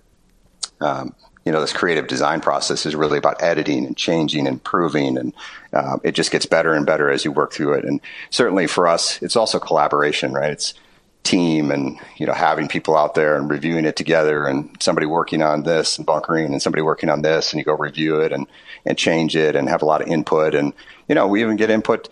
[SPEAKER 3] um, you know, this creative design process is really about editing and changing and improving, and uh, it just gets better and better as you work through it. And certainly for us, it's also collaboration, right? It's team and you know having people out there and reviewing it together and somebody working on this and bunkering and somebody working on this and you go review it and and change it and have a lot of input and you know we even get input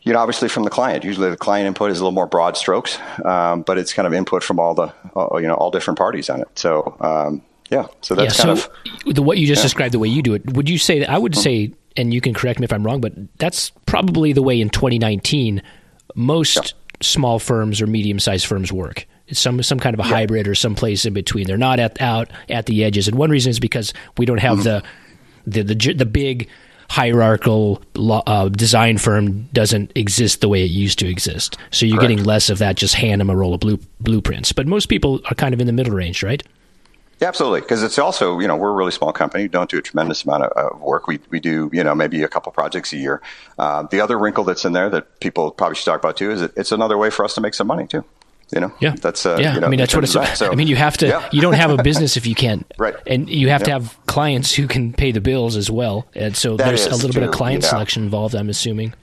[SPEAKER 3] you know obviously from the client usually the client input is a little more broad strokes um, but it's kind of input from all the you know all different parties on it so um, yeah, so that's
[SPEAKER 2] yeah,
[SPEAKER 3] kind
[SPEAKER 2] so
[SPEAKER 3] of
[SPEAKER 2] the what you just described, the way you do it. Would you say that I would say, and you can correct me if I'm wrong, but that's probably the way in 2019 most small firms or medium sized firms work. It's some some kind of a hybrid or some place in between. They're not at out at the edges, and one reason is because we don't have the, the the the big hierarchical uh, design firm doesn't exist the way it used to exist. So you're
[SPEAKER 3] Correct.
[SPEAKER 2] getting less of that. Just hand them a roll of blue, blueprints. But most people are kind of in the middle range, right?
[SPEAKER 3] Yeah, absolutely. Because it's also, you know, we're a really small company. Don't do a tremendous amount of, of work. We, we do, you know, maybe a couple projects a year. Uh, the other wrinkle that's in there that people probably should talk about too is it's another way for us to make some money too. You know,
[SPEAKER 2] Yeah,
[SPEAKER 3] that's uh,
[SPEAKER 2] yeah.
[SPEAKER 3] You know,
[SPEAKER 2] I mean, that's what it's about.
[SPEAKER 3] that. So,
[SPEAKER 2] I mean, you have to.
[SPEAKER 3] yeah.
[SPEAKER 2] You don't have a business if you can't.
[SPEAKER 3] Right.
[SPEAKER 2] And you have to have clients who can pay the bills as well. And so
[SPEAKER 3] That
[SPEAKER 2] there's a little bit of client
[SPEAKER 3] yeah.
[SPEAKER 2] selection involved. I'm assuming.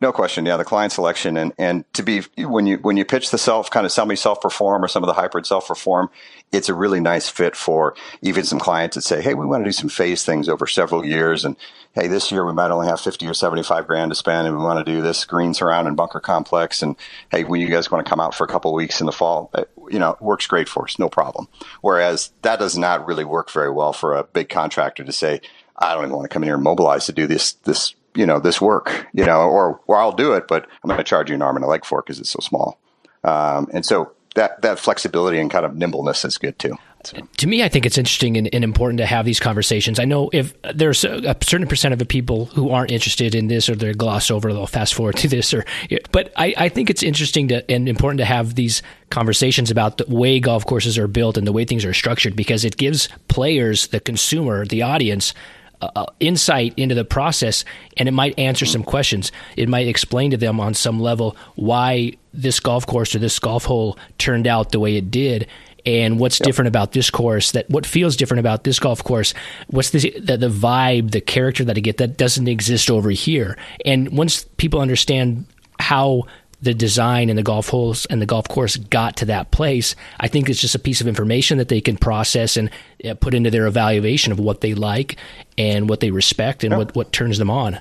[SPEAKER 3] No question. Yeah, the client selection and and to be when you when you pitch the self kind of semi self perform or some of the hybrid self perform, it's a really nice fit for even some clients that say, hey, we want to do some phase things over several years, and hey, this year we might only have fifty or seventy five grand to spend, and we want to do this green surround and bunker complex, and hey, when you guys want to come out for a couple weeks in the fall, uh, you know, works great for us, no problem. Whereas that does not really work very well for a big contractor to say, I don't even want to come in here and mobilize to do this this you know this work you know or or I'll do it but I'm going to charge you an arm and a leg for it because it's so small um, and so that that flexibility and kind of nimbleness is good too So,
[SPEAKER 2] To me, I think it's interesting and, and important to have these conversations. I know if there's a, a certain percent of the people who aren't interested in this or they gloss over, they'll fast forward to this. Or, but I, I think it's interesting to, and important to have these conversations about the way golf courses are built and the way things are structured because it gives players, the consumer, the audience, uh, insight into the process and it might answer some questions. It might explain to them on some level why this golf course or this golf hole turned out the way it did and what's different about this course that what feels different about this golf course what's the, the the vibe the character that i get that doesn't exist over here and once people understand how the design and the golf holes and the golf course got to that place i think it's just a piece of information that they can process and uh, put into their evaluation of what they like and what they respect and what, what turns them on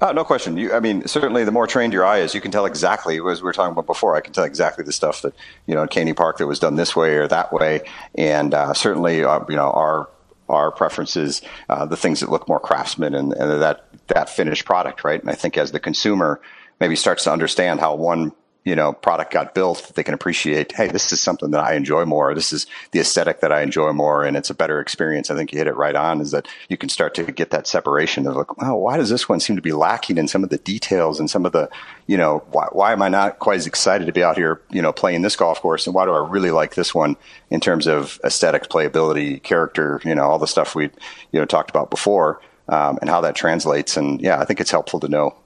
[SPEAKER 3] Oh, no question. You, I mean, certainly the more trained your eye is, you can tell exactly, as we were talking about before, I can tell exactly the stuff that, you know, in Keney Park that was done this way or that way. And uh, certainly, uh, you know, our our preferences, uh, the things that look more craftsman and, and that, that finished product, right? And I think as the consumer maybe starts to understand how one you know product got built that they can appreciate hey this is something that i enjoy more. This is the aesthetic that i enjoy more and it's a better experience. I think you hit it right on is that you can start to get that separation of like oh why does this one seem to be lacking in some of the details and some of the you know why, why am i not quite as excited to be out here you know playing this golf course and why do i really like this one in terms of aesthetics playability character you know all the stuff we you know talked about before um, and how that translates. And yeah i think it's helpful to know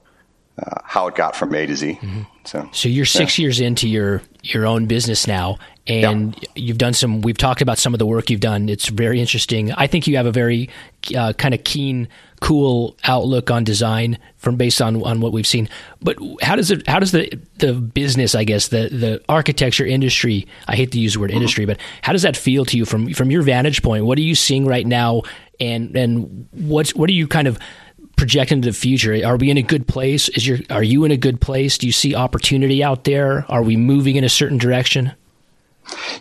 [SPEAKER 3] uh, how it got from A to Z.
[SPEAKER 2] Mm-hmm.
[SPEAKER 3] So,
[SPEAKER 2] So you're six years into your your own business now, and you've done some. We've talked about some of the work you've done. It's very interesting. I think you have a very uh, kind of keen, cool outlook on design from based on on what we've seen. But how does it? How does the the business? I guess the the architecture industry. I hate to use the word industry, but how does that feel to you from from your vantage point? What are you seeing right now, and and what's what are you kind of project into the future? Are we in a good place? Is your are you in a good place? Do you see opportunity out there? Are we moving in a certain direction?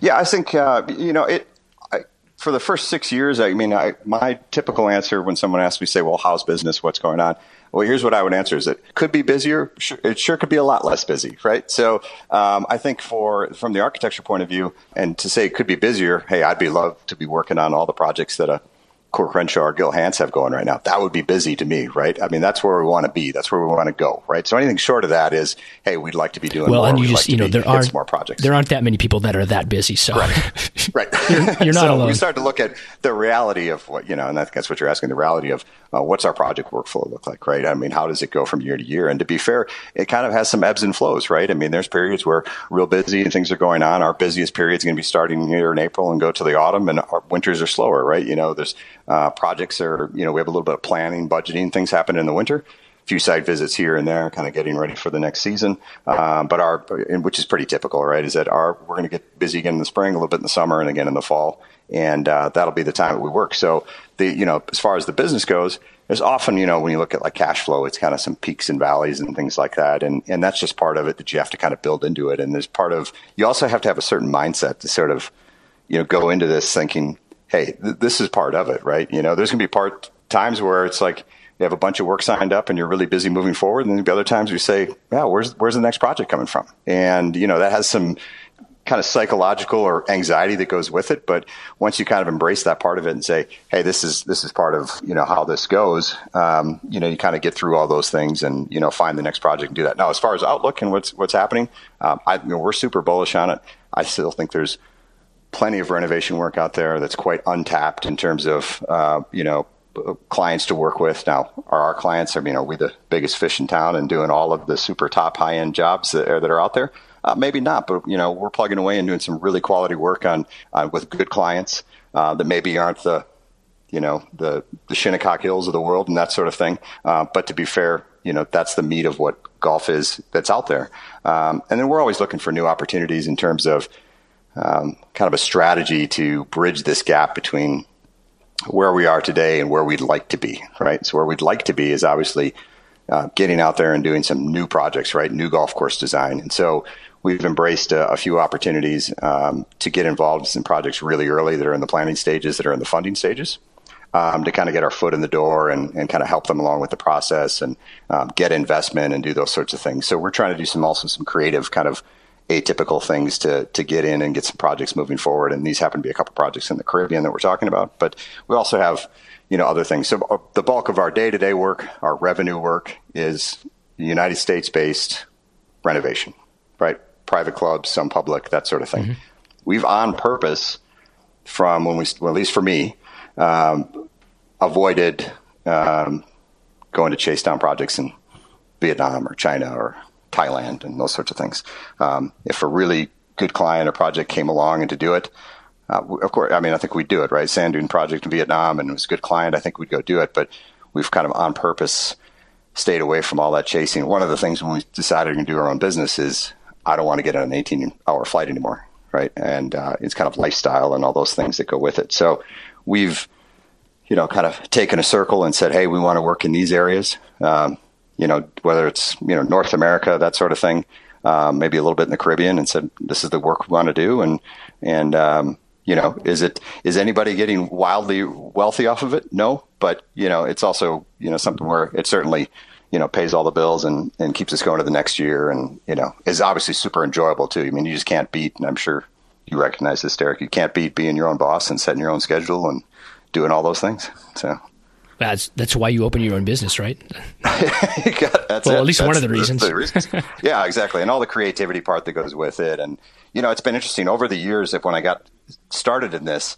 [SPEAKER 3] yeah, I think uh, you know it. I, for the first six years, I mean, I, my typical answer when someone asks me, say, "Well, how's business? What's going on?" Well, here's what I would answer: is it could be busier. Sure, it sure could be a lot less busy, right? So, um, I think for from the architecture point of view, and to say it could be busier, hey, I'd be love to be working on all the projects that a Coore Crenshaw or Gil Hanse have going right now. That would be busy to me, right? I mean, that's where we want to be. That's where we want to go, right? So anything short of that is, hey, we'd like to be doing
[SPEAKER 2] Well,
[SPEAKER 3] more.
[SPEAKER 2] and you
[SPEAKER 3] We'd
[SPEAKER 2] just
[SPEAKER 3] like
[SPEAKER 2] you know there aren't
[SPEAKER 3] more projects.
[SPEAKER 2] there aren't that many people that are that busy. So
[SPEAKER 3] right.
[SPEAKER 2] You're- you're not
[SPEAKER 3] so
[SPEAKER 2] alone.
[SPEAKER 3] We start to look at the reality of what you know, and I think that's what you're asking. The reality of uh, what's our project workflow look like, right? I mean, how does it go from year to year? And to be fair, it kind of has some ebbs and flows, right? I mean, there's periods where real busy and things are going on. Our busiest period is going to be starting here in April and go to the autumn, and our winters are slower, right? You know, there's uh, projects are you know we have a little bit of planning, budgeting, things happen in the winter A few site visits here and there, kind of getting ready for the next season. Um, but our, which is pretty typical, right? Is that our we're going to get busy again in the spring, a little bit in the summer, and again in the fall, and uh, that'll be the time that we work. So the you know as far as the business goes, there's often you know when you look at like cash flow, it's kind of some peaks and valleys and things like that, and and that's just part of it that you have to kind of build into it. And there's part of you also have to have a certain mindset to sort of you know go into this thinking hey, th- this is part of it, right? You know, there's going to be part times where it's like you have a bunch of work signed up and you're really busy moving forward, and then the other times you say, yeah, where's where's the next project coming from? And you know that has some kind of psychological or anxiety that goes with it. But once you kind of embrace that part of it and say, "Hey, this is this is part of you know how this goes," um, you know, you kind of get through all those things and you know find the next project and do that. Now, as far as outlook and what's what's happening, um, I, you know, we're super bullish on it. I still think there's plenty of renovation work out there that's quite untapped in terms of uh, you know clients to work with. Now, are our clients? I mean, are we the biggest fish in town and doing all of the super top high end jobs that are, that are out there? Uh, maybe not, but you know, we're plugging away and doing some really quality work on uh, with good clients uh, that maybe aren't the you know the the Shinnecock Hills of the world and that sort of thing. Uh, but to be fair, you know, that's the meat of what golf is that's out there. Um, and then we're always looking for new opportunities in terms of um, kind of a strategy to bridge this gap between where we are today and where we'd like to be. Right. So where we'd like to be is obviously uh, getting out there and doing some new projects, right? New golf course design. And so we've embraced a, a few opportunities um, to get involved in some projects really early that are in the planning stages, that are in the funding stages. Um, to kind of get our foot in the door and, and kind of help them along with the process and um, get investment and do those sorts of things. So we're trying to do some also some creative kind of atypical things to to get in and get some projects moving forward. And these happen to be a couple projects in the Caribbean that we're talking about, but we also have you know other things. So uh, the bulk of our day to day work, our revenue work, is United States based renovation, right? Private clubs, some public, that sort of thing. Mm-hmm. We've on purpose from when we, well, at least for me, um, avoided um, going to chase down projects in Vietnam or China or Thailand and those sorts of things. Um, if a really good client or project came along and to do it, uh, of course, I mean, I think we'd do it, right? Sand dune project in Vietnam and it was a good client. I think we'd go do it, but we've kind of on purpose stayed away from all that chasing. One of the things when we decided to do our own business is I don't want to get on an 18 hour flight anymore, right? And uh, it's kind of lifestyle and all those things that go with it. So we've, you know, kind of taken a circle and said, hey, we want to work in these areas. Um, you know, whether it's, you know, North America, that sort of thing, um, maybe a little bit in the Caribbean and said, this is the work we want to do. And, and, um, you know, is it, is anybody getting wildly wealthy off of it? No, but, you know, it's also, you know, something where it certainly, you know, pays all the bills and, and keeps us going to the next year. And, you know, is obviously super enjoyable too. I mean, you just can't beat, and I'm sure you recognize this, Derek, you can't beat being your own boss and setting your own schedule and doing all those things. So
[SPEAKER 2] that's that's why you open your own business, right?
[SPEAKER 3] that's
[SPEAKER 2] well,
[SPEAKER 3] it.
[SPEAKER 2] at least
[SPEAKER 3] that's,
[SPEAKER 2] one of the reasons.
[SPEAKER 3] The reasons. yeah, exactly, and all the creativity part that goes with it, and you know, it's been interesting over the years. If when I got started in this,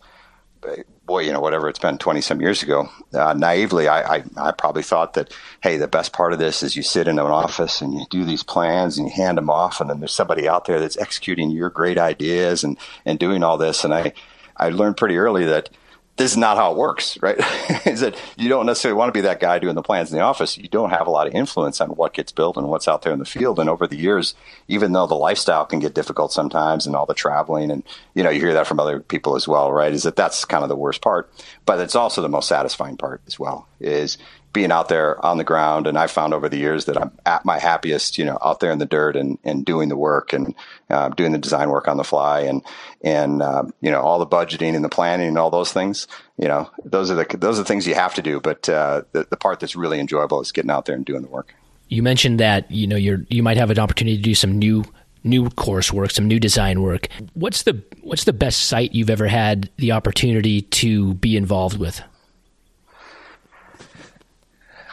[SPEAKER 3] boy, you know, whatever it's been twenty some years ago, uh, naively, I, I I probably thought that hey, the best part of this is you sit in an office and you do these plans and you hand them off, and then there's somebody out there that's executing your great ideas and and doing all this, and I I learned pretty early that this is not how it works, right? is that you don't necessarily want to be that guy doing the plans in the office. You don't have a lot of influence on what gets built and what's out there in the field. And over the years, even though the lifestyle can get difficult sometimes and all the traveling and, you know, you hear that from other people as well, right? Is that that's kind of the worst part, but it's also the most satisfying part as well is being out there on the ground. And I found over the years that I'm at my happiest, you know, out there in the dirt and, and doing the work and uh, doing the design work on the fly and, and, uh, you know, all the budgeting and the planning and all those things, you know, those are the, those are the things you have to do. But, uh, the, the part that's really enjoyable is getting out there and doing the work.
[SPEAKER 2] You mentioned that, you know, you're, you might have an opportunity to do some new new coursework, some new design work. What's the what's the best site you've ever had the opportunity to be involved with?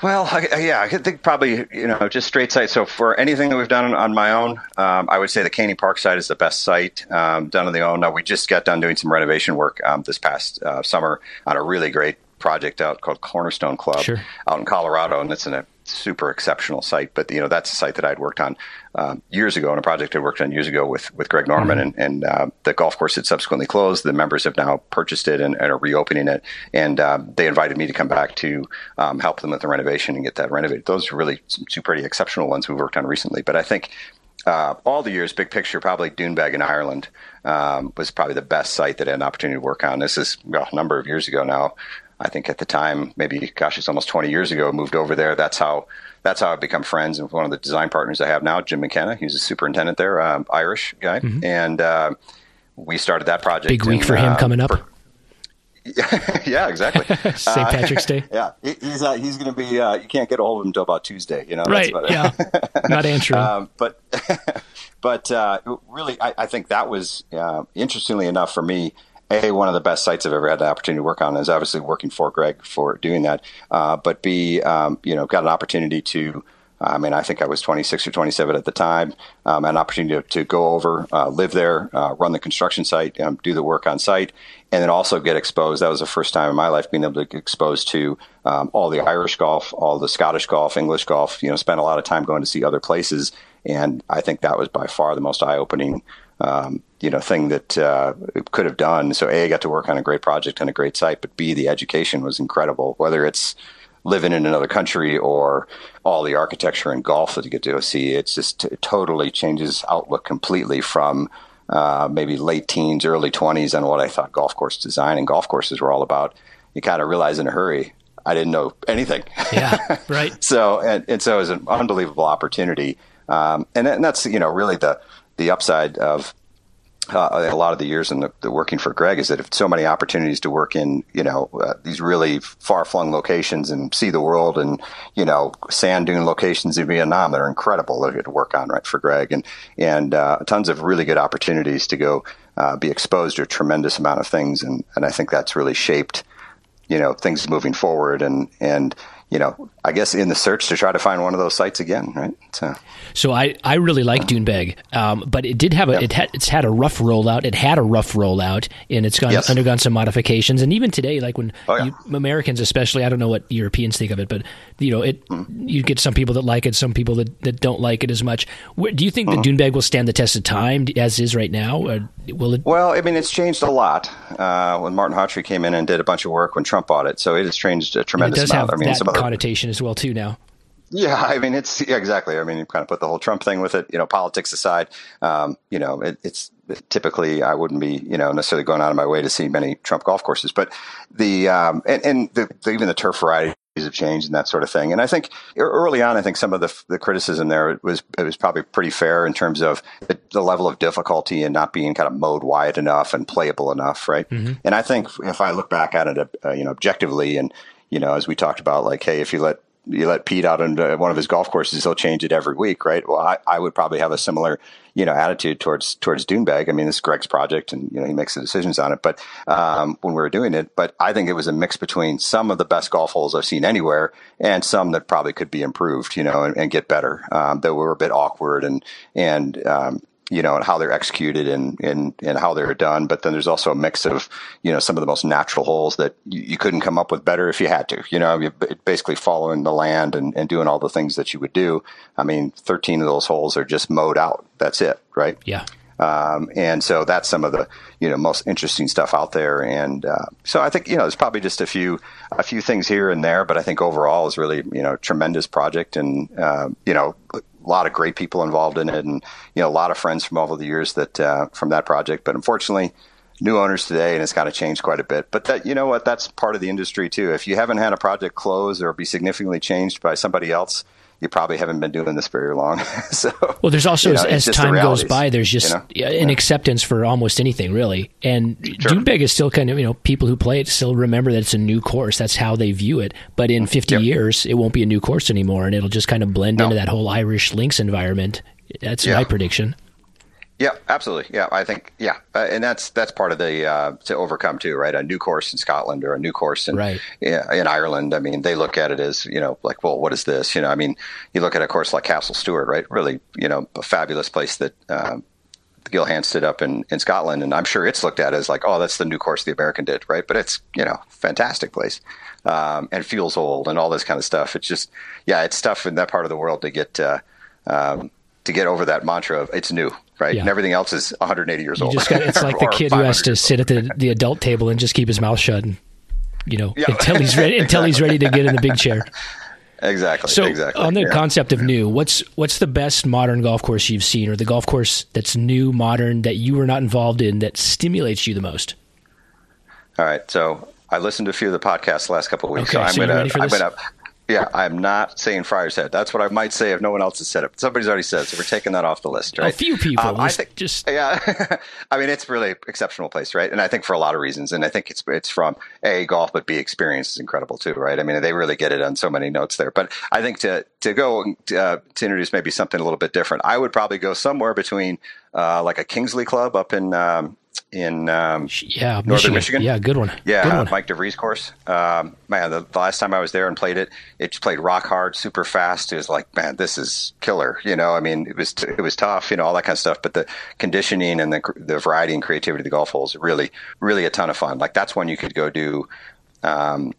[SPEAKER 3] Well, I, yeah, I think probably you know just straight site. So for anything that we've done on my own, um, I would say the Keney Park site is the best site um, done on the own. Now we just got done doing some renovation work um, this past uh, summer on a really great project out called Cornerstone Club
[SPEAKER 2] sure.
[SPEAKER 3] out in Colorado, and it's in a super exceptional site. But you know, that's a site that I'd worked on um, years ago, on a project I worked on years ago with with Greg Norman, mm-hmm. and, and uh, the golf course had subsequently closed. The members have now purchased it and, and are reopening it, and um, they invited me to come back to um, help them with the renovation and get that renovated. Those are really two pretty exceptional ones we've worked on recently. But I think. Uh, all the years, big picture, probably Doonbeg in Ireland um, was probably the best site that I had an opportunity to work on. This is well, a number of years ago now. I think at the time, maybe gosh, it's almost 20 years ago, moved over there. That's how that's how I've become friends with one of the design partners I have now, Jim McKenna. He's a superintendent there, um, Irish guy, mm-hmm. and uh, we started that project.
[SPEAKER 2] Big week for him uh, coming up. For,
[SPEAKER 3] yeah, exactly.
[SPEAKER 2] St. Patrick's Day.
[SPEAKER 3] Yeah, he, he's uh, he's going to be. Uh, you can't get a hold of him until about Tuesday. You know,
[SPEAKER 2] right? yeah, not answering.
[SPEAKER 3] Um, but but uh, really, I, I, think that was uh, interestingly enough for me. A one of the best sites I've ever had the opportunity to work on is obviously working for Greg for doing that. Uh, but B, um, you know, got an opportunity to I mean, I think I was 26 or 27 at the time. Um, an opportunity to, to go over, uh, live there, uh, run the construction site, um, do the work on site, and then also get exposed. That was the first time in my life being able to get exposed to um, all the Irish golf, all the Scottish golf, English golf. You know, spent a lot of time going to see other places, and I think that was by far the most eye-opening. You know, thing that uh, could have done. So, a, I got to work on a great project on a great site, but b, the education was incredible. Whether it's living in another country or all the architecture and golf that you get to see. It's just it totally changes outlook completely from uh, maybe late teens, early 20s on what I thought golf course design and golf courses were all about. You kind of realize in a hurry, I didn't know anything.
[SPEAKER 2] Yeah, right.
[SPEAKER 3] so, and, and, so it was an unbelievable opportunity. Um, and, and that's, you know, really the, the upside of uh, a lot of the years in the, the, working for Greg is that if so many opportunities to work in, you know, uh, these really far flung locations and see the world and, you know, sand dune locations in Vietnam that are incredible that to work on, right, for Greg and, and, uh, tons of really good opportunities to go, uh, be exposed to a tremendous amount of things. And, and I think that's really shaped, you know, things moving forward and, and, you know, I guess in the search to try to find one of those sites again, right?
[SPEAKER 2] So, so I, I really like Doonbeg, um, but it did have a it had it's had a rough rollout. It had a rough rollout, and it's gone yes. undergone some modifications. And even today, like when oh, yeah. you, Americans, especially, I don't know what Europeans think of it, but you know, it mm you get some people that like it, some people that, that don't like it as much. Do you think mm-hmm. that Doonbeg will stand the test of time as is right now? Or will it?
[SPEAKER 3] Well, I mean, it's changed a lot uh, when Martin Hawtree came in and did a bunch of work when Trump bought it. So it has changed a tremendous amount.
[SPEAKER 2] I
[SPEAKER 3] mean,
[SPEAKER 2] that some connotation as well too now.
[SPEAKER 3] Yeah, I mean it's yeah, exactly. I mean you kind of put the whole Trump thing with it. You know, politics aside, um, you know, it, it's typically I wouldn't be you know necessarily going out of my way to see many Trump golf courses, but the um, and, and the, the, even the turf varieties have changed and that sort of thing. And I think early on, I think some of the, the criticism there was it was probably pretty fair in terms of the, the level of difficulty and not being kind of mowed wide enough and playable enough, right? Mm-hmm. And I think if I look back at it, uh, you know, objectively and you know, as we talked about, like, hey, if you let you let Pete out on one of his golf courses, he'll change it every week, right? Well, I, I would probably have a similar, you know, attitude towards towards Doonbeg. I mean, this is Greg's project, and you know, he makes the decisions on it. But um, when we were doing it, but I think it was a mix between some of the best golf holes I've seen anywhere, and some that probably could be improved, you know, and, and get better. Um, that were a bit awkward and and um, you know, and how they're executed and, and, and how they're done. But then there's also a mix of, you know, some of the most natural holes that you, you couldn't come up with better if you had to, you know, basically following the land and, and doing all the things that you would do. I mean, 13 of those holes are just mowed out. That's it. Right.
[SPEAKER 2] Yeah.
[SPEAKER 3] Um, and so that's some of the you know most interesting stuff out there. And uh, so I think you know there's probably just a few a few things here and there, but I think overall is really you know tremendous project and uh, you know a lot of great people involved in it, and you know a lot of friends from over the years that uh, from that project. But unfortunately, new owners today, and it's kind of changed quite a bit. But that you know what, that's part of the industry too. If you haven't had a project close or be significantly changed by somebody else, you probably haven't been doing this very long. so,
[SPEAKER 2] well, there's also you know, as, as time goes by, there's just you know? an yeah. acceptance for almost anything, really. And sure. Doonbeg is still kind of you know people who play it still remember that it's a new course. That's how they view it. But in 50 yep. years, it won't be a new course anymore, and it'll just kind of blend no. into that whole Irish links environment. That's yeah. my prediction.
[SPEAKER 3] Yeah, absolutely. Yeah, I think yeah, uh, and that's that's part of the uh, to overcome too, right? A new course in Scotland or a new course in
[SPEAKER 2] right.
[SPEAKER 3] yeah, in Ireland. I mean, they look at it as you know, like, well, what is this? You know, I mean, you look at a course like Castle Stuart, right? Really, you know, a fabulous place that. Uh, Gil Hanse stood up in, in Scotland, and I'm sure it's looked at as like, oh, that's the new course the American did, right? But it's you know, fantastic place, um, and feels old and all this kind of stuff. It's just, yeah, it's tough in that part of the world to get uh, um, to get over that mantra of it's new, right? Yeah. And everything else is 180 years
[SPEAKER 2] you
[SPEAKER 3] old.
[SPEAKER 2] Got, it's like the kid who has to sit at the, the adult table and just keep his mouth shut, and, you know, yeah. until he's ready until he's ready to get in the big chair.
[SPEAKER 3] Exactly.
[SPEAKER 2] So,
[SPEAKER 3] exactly.
[SPEAKER 2] on the yeah. concept of new, what's what's the best modern golf course you've seen, or the golf course that's new, modern that you were not involved in that stimulates you the most?
[SPEAKER 3] All right. So I listened to a few of the podcasts the last couple of weeks.
[SPEAKER 2] Okay,
[SPEAKER 3] so I'm
[SPEAKER 2] so
[SPEAKER 3] gonna
[SPEAKER 2] I'm
[SPEAKER 3] gonna Yeah, I'm not saying Friar's Head. That's what I might say if no one else has said it. Somebody's already said it, so we're taking that off the list, right?
[SPEAKER 2] A few people. Um, I think just
[SPEAKER 3] yeah. I mean, it's really exceptional place, right? And I think for a lot of reasons, and I think it's it's from a golf, but b experience is incredible too, right? I mean, they really get it on so many notes there. But I think to to go uh, to introduce maybe something a little bit different, I would probably go somewhere between uh, like a Kingsley Club up in um, in um,
[SPEAKER 2] yeah
[SPEAKER 3] northern
[SPEAKER 2] Michigan.
[SPEAKER 3] Michigan.
[SPEAKER 2] Yeah, good one.
[SPEAKER 3] Yeah,
[SPEAKER 2] good one.
[SPEAKER 3] Mike DeVries course. Um, man, the, the, last time I was there and played it, it played rock hard, super fast. It was like, man, this is killer. You know, I mean, it was it was tough, you know, all that kind of stuff. But the conditioning and the the variety and creativity of the golf holes really really a ton of fun. Like that's one you could go do. Um,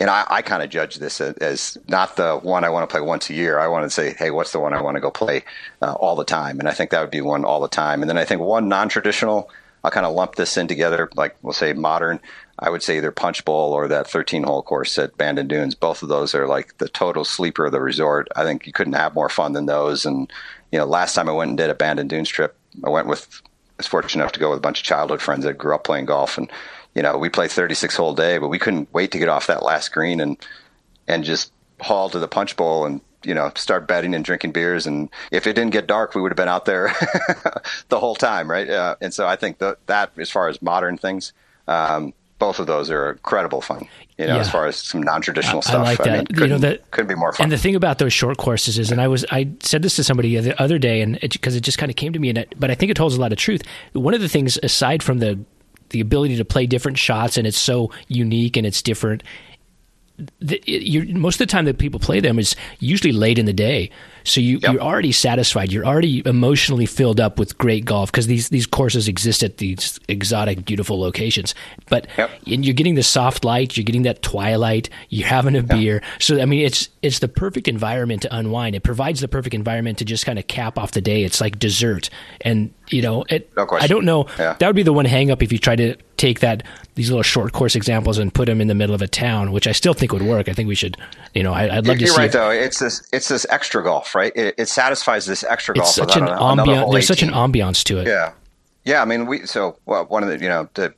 [SPEAKER 3] and I, I kind of judge this as, as, not the one I want to play once a year. I want to say, hey, what's the one I want to go play uh, all the time? And I think that would be one all the time. And then I think one non-traditional I'll kind of lump this in together, like we'll say modern. I would say either Punch Bowl or that 13 hole course at Bandon Dunes. Both of those are like the total sleeper of the resort. I think you couldn't have more fun than those. And, you know, last time I went and did a Bandon Dunes trip, I went with, I was fortunate enough to go with a bunch of childhood friends that grew up playing golf. And, you know, we played 36 hole day, but we couldn't wait to get off that last green and, and just haul to the Punch Bowl and you know, start betting and drinking beers. And if it didn't get dark, we would have been out there the whole time, right? Uh, and so I think that, that as far as modern things, um, both of those are incredible fun. You know, yeah. as far as some non-traditional I, stuff. I
[SPEAKER 2] like that. I mean,
[SPEAKER 3] you
[SPEAKER 2] know that
[SPEAKER 3] couldn't be more fun.
[SPEAKER 2] And the thing about those short courses is, and I was I said this to somebody the other day, and because it, it, just kind of came to me, and it, but I think it holds a lot of truth. One of the things, aside from the the ability to play different shots, and it's so unique and it's different, the, most of the time that people play them is usually late in the day. So you, yep. you're already satisfied. You're already emotionally filled up with great golf because these, these courses exist at these exotic, beautiful locations. But yep. you're getting the soft light, you're getting that twilight, you're having a yep. beer. So I mean, it's it's the perfect environment to unwind. It provides the perfect environment to just kind of cap off the day. It's like dessert, and you know, it,
[SPEAKER 3] no
[SPEAKER 2] I don't know. Yeah. That would be the one hang up if you try to take that these little short course examples and put them in the middle of a town, which I still think would work. I think we should, you know, I, would love
[SPEAKER 3] you're,
[SPEAKER 2] to
[SPEAKER 3] see. You're right, though. It's this it's this extra golf, right? It, it satisfies this extra golf.
[SPEAKER 2] It's such an ambiance. There's such an ambiance to it.
[SPEAKER 3] Yeah, yeah. I mean, we so well, one of the you know the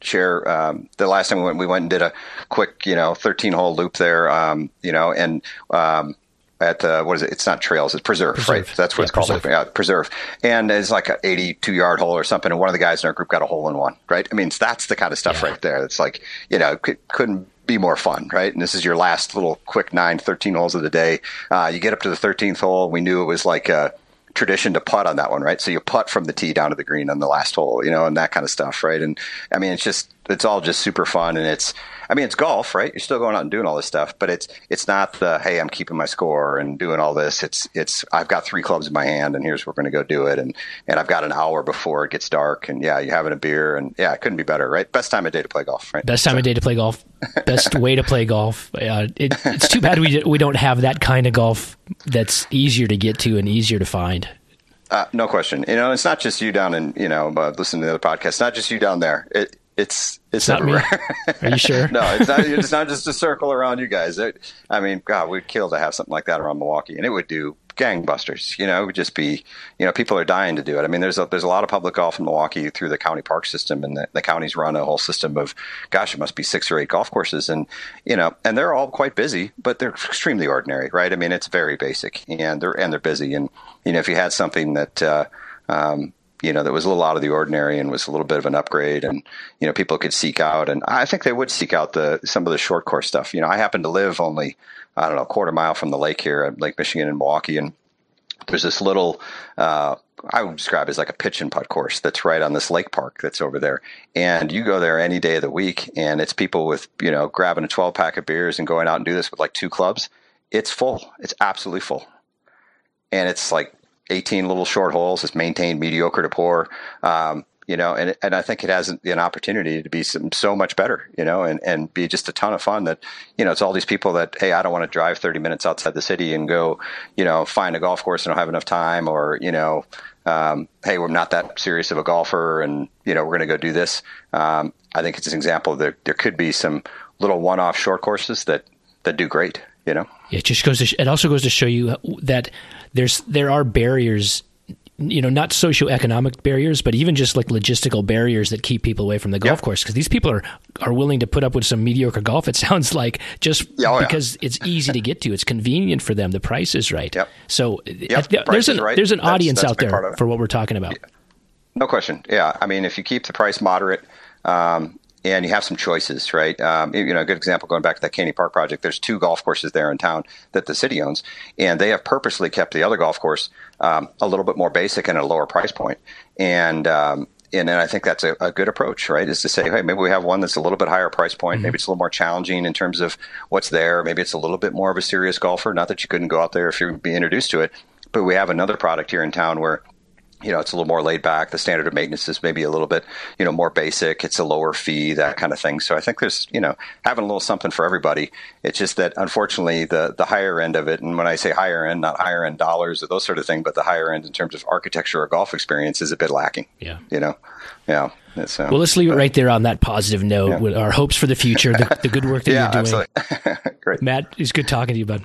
[SPEAKER 3] share um, the last time we went, we went and did a quick you know 13 hole loop there, um, you know, and um, at uh, what is it? It's not trails. It's preserve, preserve. right? That's what yeah, it's called. Preserve. Yeah, preserve. And it's like an 82 yard hole or something. And one of the guys in our group got a hole in one, right? I mean, that's the kind of stuff yeah. right there. It's like you know, couldn't be more fun, right? And this is your last little quick nine, 13 holes of the day. Uh, you get up to the 13th hole. We knew it was like a tradition to putt on that one, right? So you putt from the tee down to the green on the last hole, you know, and that kind of stuff, right? And I mean, it's just, it's all just super fun and it's, I mean, it's golf, right? You're still going out and doing all this stuff, but it's it's not the hey, I'm keeping my score and doing all this. It's it's I've got three clubs in my hand, and here's where we're going to go do it, and and I've got an hour before it gets dark, and yeah, you're having a beer, and yeah, it couldn't be better, right? Best time of day to play golf, right?
[SPEAKER 2] Best time so. of day to play golf. Best way to play golf. Uh, it, it's too bad we we don't have that kind of golf that's easier to get to and easier to find.
[SPEAKER 3] Uh, no question. You know, it's not just you down in you know uh, listening to the other podcast. It's not just you down there. It, it's it's,
[SPEAKER 2] it's everywhere. Are you sure?
[SPEAKER 3] no, it's not. It's not just a circle around you guys. It, I mean, God, we'd kill to have something like that around Milwaukee, and it would do gangbusters. You know, it would just be, you know, people are dying to do it. I mean, there's a, there's a lot of public golf in Milwaukee through the county park system, and the, the counties run a whole system of, gosh, it must be six or eight golf courses, and you know, and they're all quite busy, but they're extremely ordinary, right? I mean, it's very basic, and they're and they're busy, and you know, if you had something that uh, um, you know, that was a little out of the ordinary and was a little bit of an upgrade and, you know, people could seek out. And I think they would seek out the, some of the short course stuff. You know, I happen to live only, I don't know, a quarter mile from the lake here at Lake Michigan in Milwaukee. And there's this little, uh, I would describe as like a pitch and putt course that's right on this lake park that's over there. And you go there any day of the week and it's people with, you know, grabbing a 12 pack of beers and going out and do this with like two clubs. It's full. It's absolutely full. And it's like 18 little short holes. It's maintained mediocre to poor. Um, you know, and and I think it has an opportunity to be some, so much better, you know, and, and be just a ton of fun that, you know, it's all these people that, hey, I don't want to drive 30 minutes outside the city and go, you know, find a golf course and don't have enough time or, you know, um, hey, we're not that serious of a golfer and, you know, we're going to go do this. Um, I think it's an example that there could be some little one-off short courses that, that do great, you know?
[SPEAKER 2] It just goes to, it also goes to show you that there's there are barriers you know not socioeconomic barriers but even just like logistical barriers that keep people away from the golf course because these people are are willing to put up with some mediocre golf it sounds like just
[SPEAKER 3] Yeah, oh, yeah.
[SPEAKER 2] because it's easy to get to it's convenient for them the price is right
[SPEAKER 3] Yep.
[SPEAKER 2] so uh,
[SPEAKER 3] Yep,
[SPEAKER 2] there's an
[SPEAKER 3] right.
[SPEAKER 2] there's an
[SPEAKER 3] That's-
[SPEAKER 2] audience
[SPEAKER 3] that's
[SPEAKER 2] out there for what we're talking about
[SPEAKER 3] No question. Yeah. I mean, if you keep the price moderate, um, and you have some choices, right? Um, you know, a good example going back to that Keney Park project. There's two golf courses there in town that the city owns, and they have purposely kept the other golf course um, a little bit more basic and at a lower price point. And um, and then I think that's a, a good approach, right? Is to say, hey, maybe we have one that's a little bit higher price point. Maybe it's a little more challenging in terms of what's there. Maybe it's a little bit more of a serious golfer. Not that you couldn't go out there if you'd be introduced to it, but we have another product here in town where you know, it's a little more laid back. The standard of maintenance is maybe a little bit, you know, more basic. It's a lower fee, that kind of thing. So I think there's, you know, having a little something for everybody. It's just that unfortunately the the higher end of it, and when I say higher end, not higher end dollars or those sort of thing, but the higher end in terms of architecture or golf experience is a bit lacking.
[SPEAKER 2] Yeah.
[SPEAKER 3] You know, yeah. Um,
[SPEAKER 2] well let's leave it right there on that positive note
[SPEAKER 3] Yeah.
[SPEAKER 2] with our hopes for the future the, the good work that
[SPEAKER 3] yeah,
[SPEAKER 2] you're doing
[SPEAKER 3] absolutely. Great.
[SPEAKER 2] matt it's good talking to you bud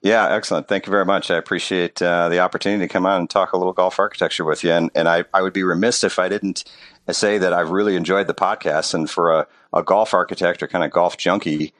[SPEAKER 3] Yeah, excellent. Thank you very much. I appreciate uh, the opportunity to come on and talk a little golf architecture with you. And, and I, I would be remiss if I didn't say that I've really enjoyed the podcast. And for a, a golf architect or kind of golf junkie,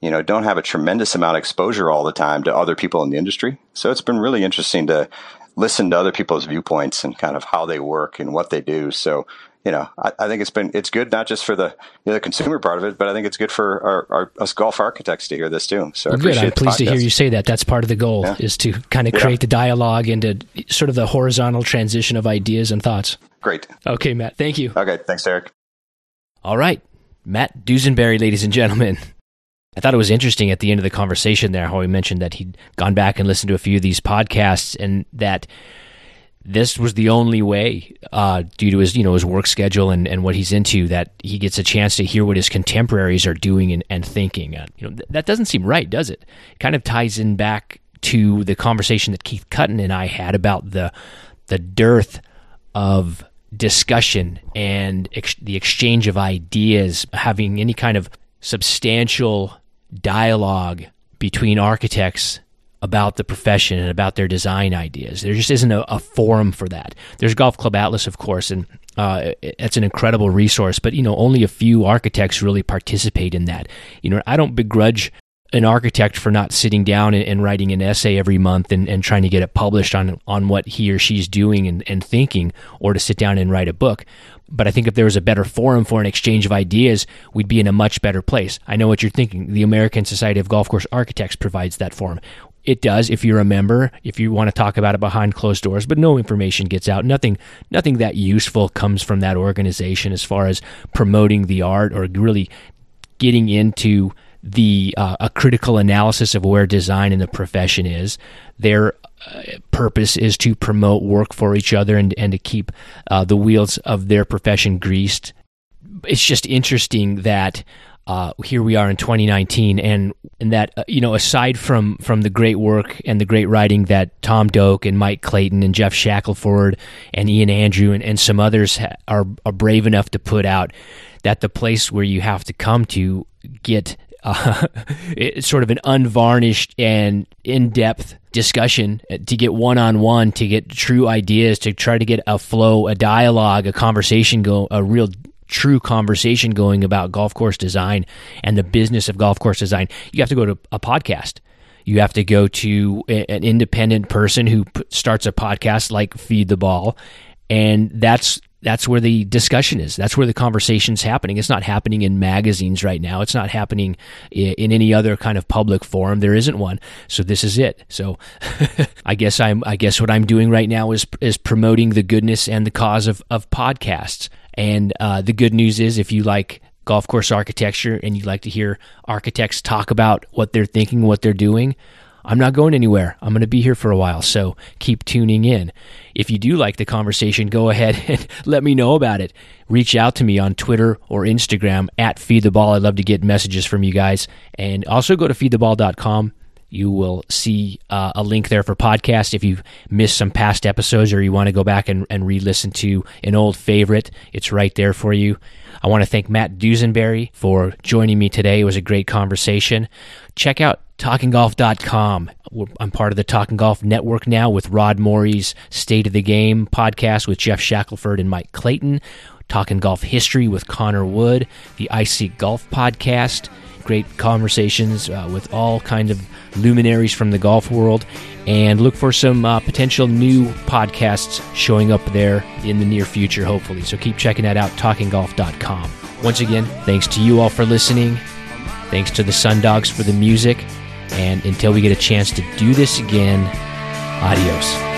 [SPEAKER 3] you know, don't have a tremendous amount of exposure all the time to other people in the industry. So it's been really interesting to listen to other people's viewpoints and kind of how they work and what they do. So, you know, I, I think it's been it's good not just for the you know, the consumer part of it, but I think it's good for our, our us golf architects to hear this too. So I
[SPEAKER 2] good. I'm pleased to hear you say that. That's part of the goal
[SPEAKER 3] Yeah.
[SPEAKER 2] is to kind of create the dialogue into sort of the horizontal transition of ideas and thoughts.
[SPEAKER 3] Great.
[SPEAKER 2] Okay, Matt. Thank you.
[SPEAKER 3] Okay. Thanks, Eric.
[SPEAKER 2] All right, Matt Dusenberry, ladies and gentlemen. I thought it was interesting at the end of the conversation there how he mentioned that he'd gone back and listened to a few of these podcasts and that this was the only way, uh, due to his you know his work schedule and, and what he's into, that he gets a chance to hear what his contemporaries are doing and, and thinking. Uh, you know th- that doesn't seem right, does it? It kind of ties in back to the conversation that Keith Cutten and I had about the the dearth of discussion and ex- the exchange of ideas, having any kind of substantial dialogue between architects about the profession and about their design ideas. There just isn't a, a forum for that. There's Golf Club Atlas, of course, and uh, it's an incredible resource, but you know only a few architects really participate in that. You know, I don't begrudge an architect for not sitting down and, and writing an essay every month and, and trying to get it published on on what he or she's doing and, and thinking, or to sit down and write a book. But I think if there was a better forum for an exchange of ideas, we'd be in a much better place. I know what you're thinking. The American Society of Golf Course Architects provides that forum. It does if you're a member, if you want to talk about it behind closed doors, but no information gets out. Nothing nothing that useful comes from that organization as far as promoting the art or really getting into the uh, a critical analysis of where design in the profession is. Their uh, purpose is to promote work for each other and, and to keep uh, the wheels of their profession greased. It's just interesting that uh, here we are in 2019, and and that uh, you know aside from from the great work and the great writing that Tom Doak and Mike Clayton and Geoff Shackelford and Ian Andrew and, and some others ha- are are brave enough to put out, that the place where you have to come to get uh, sort of an unvarnished and in-depth discussion uh, to get one-on-one to get true ideas to try to get a flow a dialogue a conversation go a real true conversation going about golf course design and the business of golf course design you have to go to a podcast. You have to go to an independent person who starts a podcast like feed the ball. And that's that's where the discussion is. That's where the conversation's happening. It's not happening in magazines right now. It's not happening in any other kind of public forum. There isn't one. So this is it. So I guess I'm I guess what I'm doing right now is is promoting the goodness and the cause of of podcasts. And uh, the good news is if you like golf course architecture and you like to hear architects talk about what they're thinking, what they're doing, I'm not going anywhere. I'm going to be here for a while, so keep tuning in. If you do like the conversation, go ahead and let me know about it. Reach out to me on Twitter or Instagram at Feed the Ball. I'd love to get messages from you guys. And also go to feedtheball.com. You will see uh, a link there for podcast. If you've missed some past episodes or you want to go back and, and re listen to an old favorite, it's right there for you. I want to thank Matt Dusenberry for joining me today. It was a great conversation. Check out TalkingGolf.com. I'm part of the Talking Golf Network now with Rod Morri's State of the Game podcast with Geoff Shackelford and Mike Clayton. Talking Golf History with Connor Wood. The IC Golf podcast. Great conversations uh, with all kind of luminaries from the golf world. And look for some uh, potential new podcasts showing up there in the near future, hopefully. So keep checking that out, talkinggolf.com. Once again, thanks to you all for listening. Thanks to the Sundogs for the music. And until we get a chance to do this again, adios.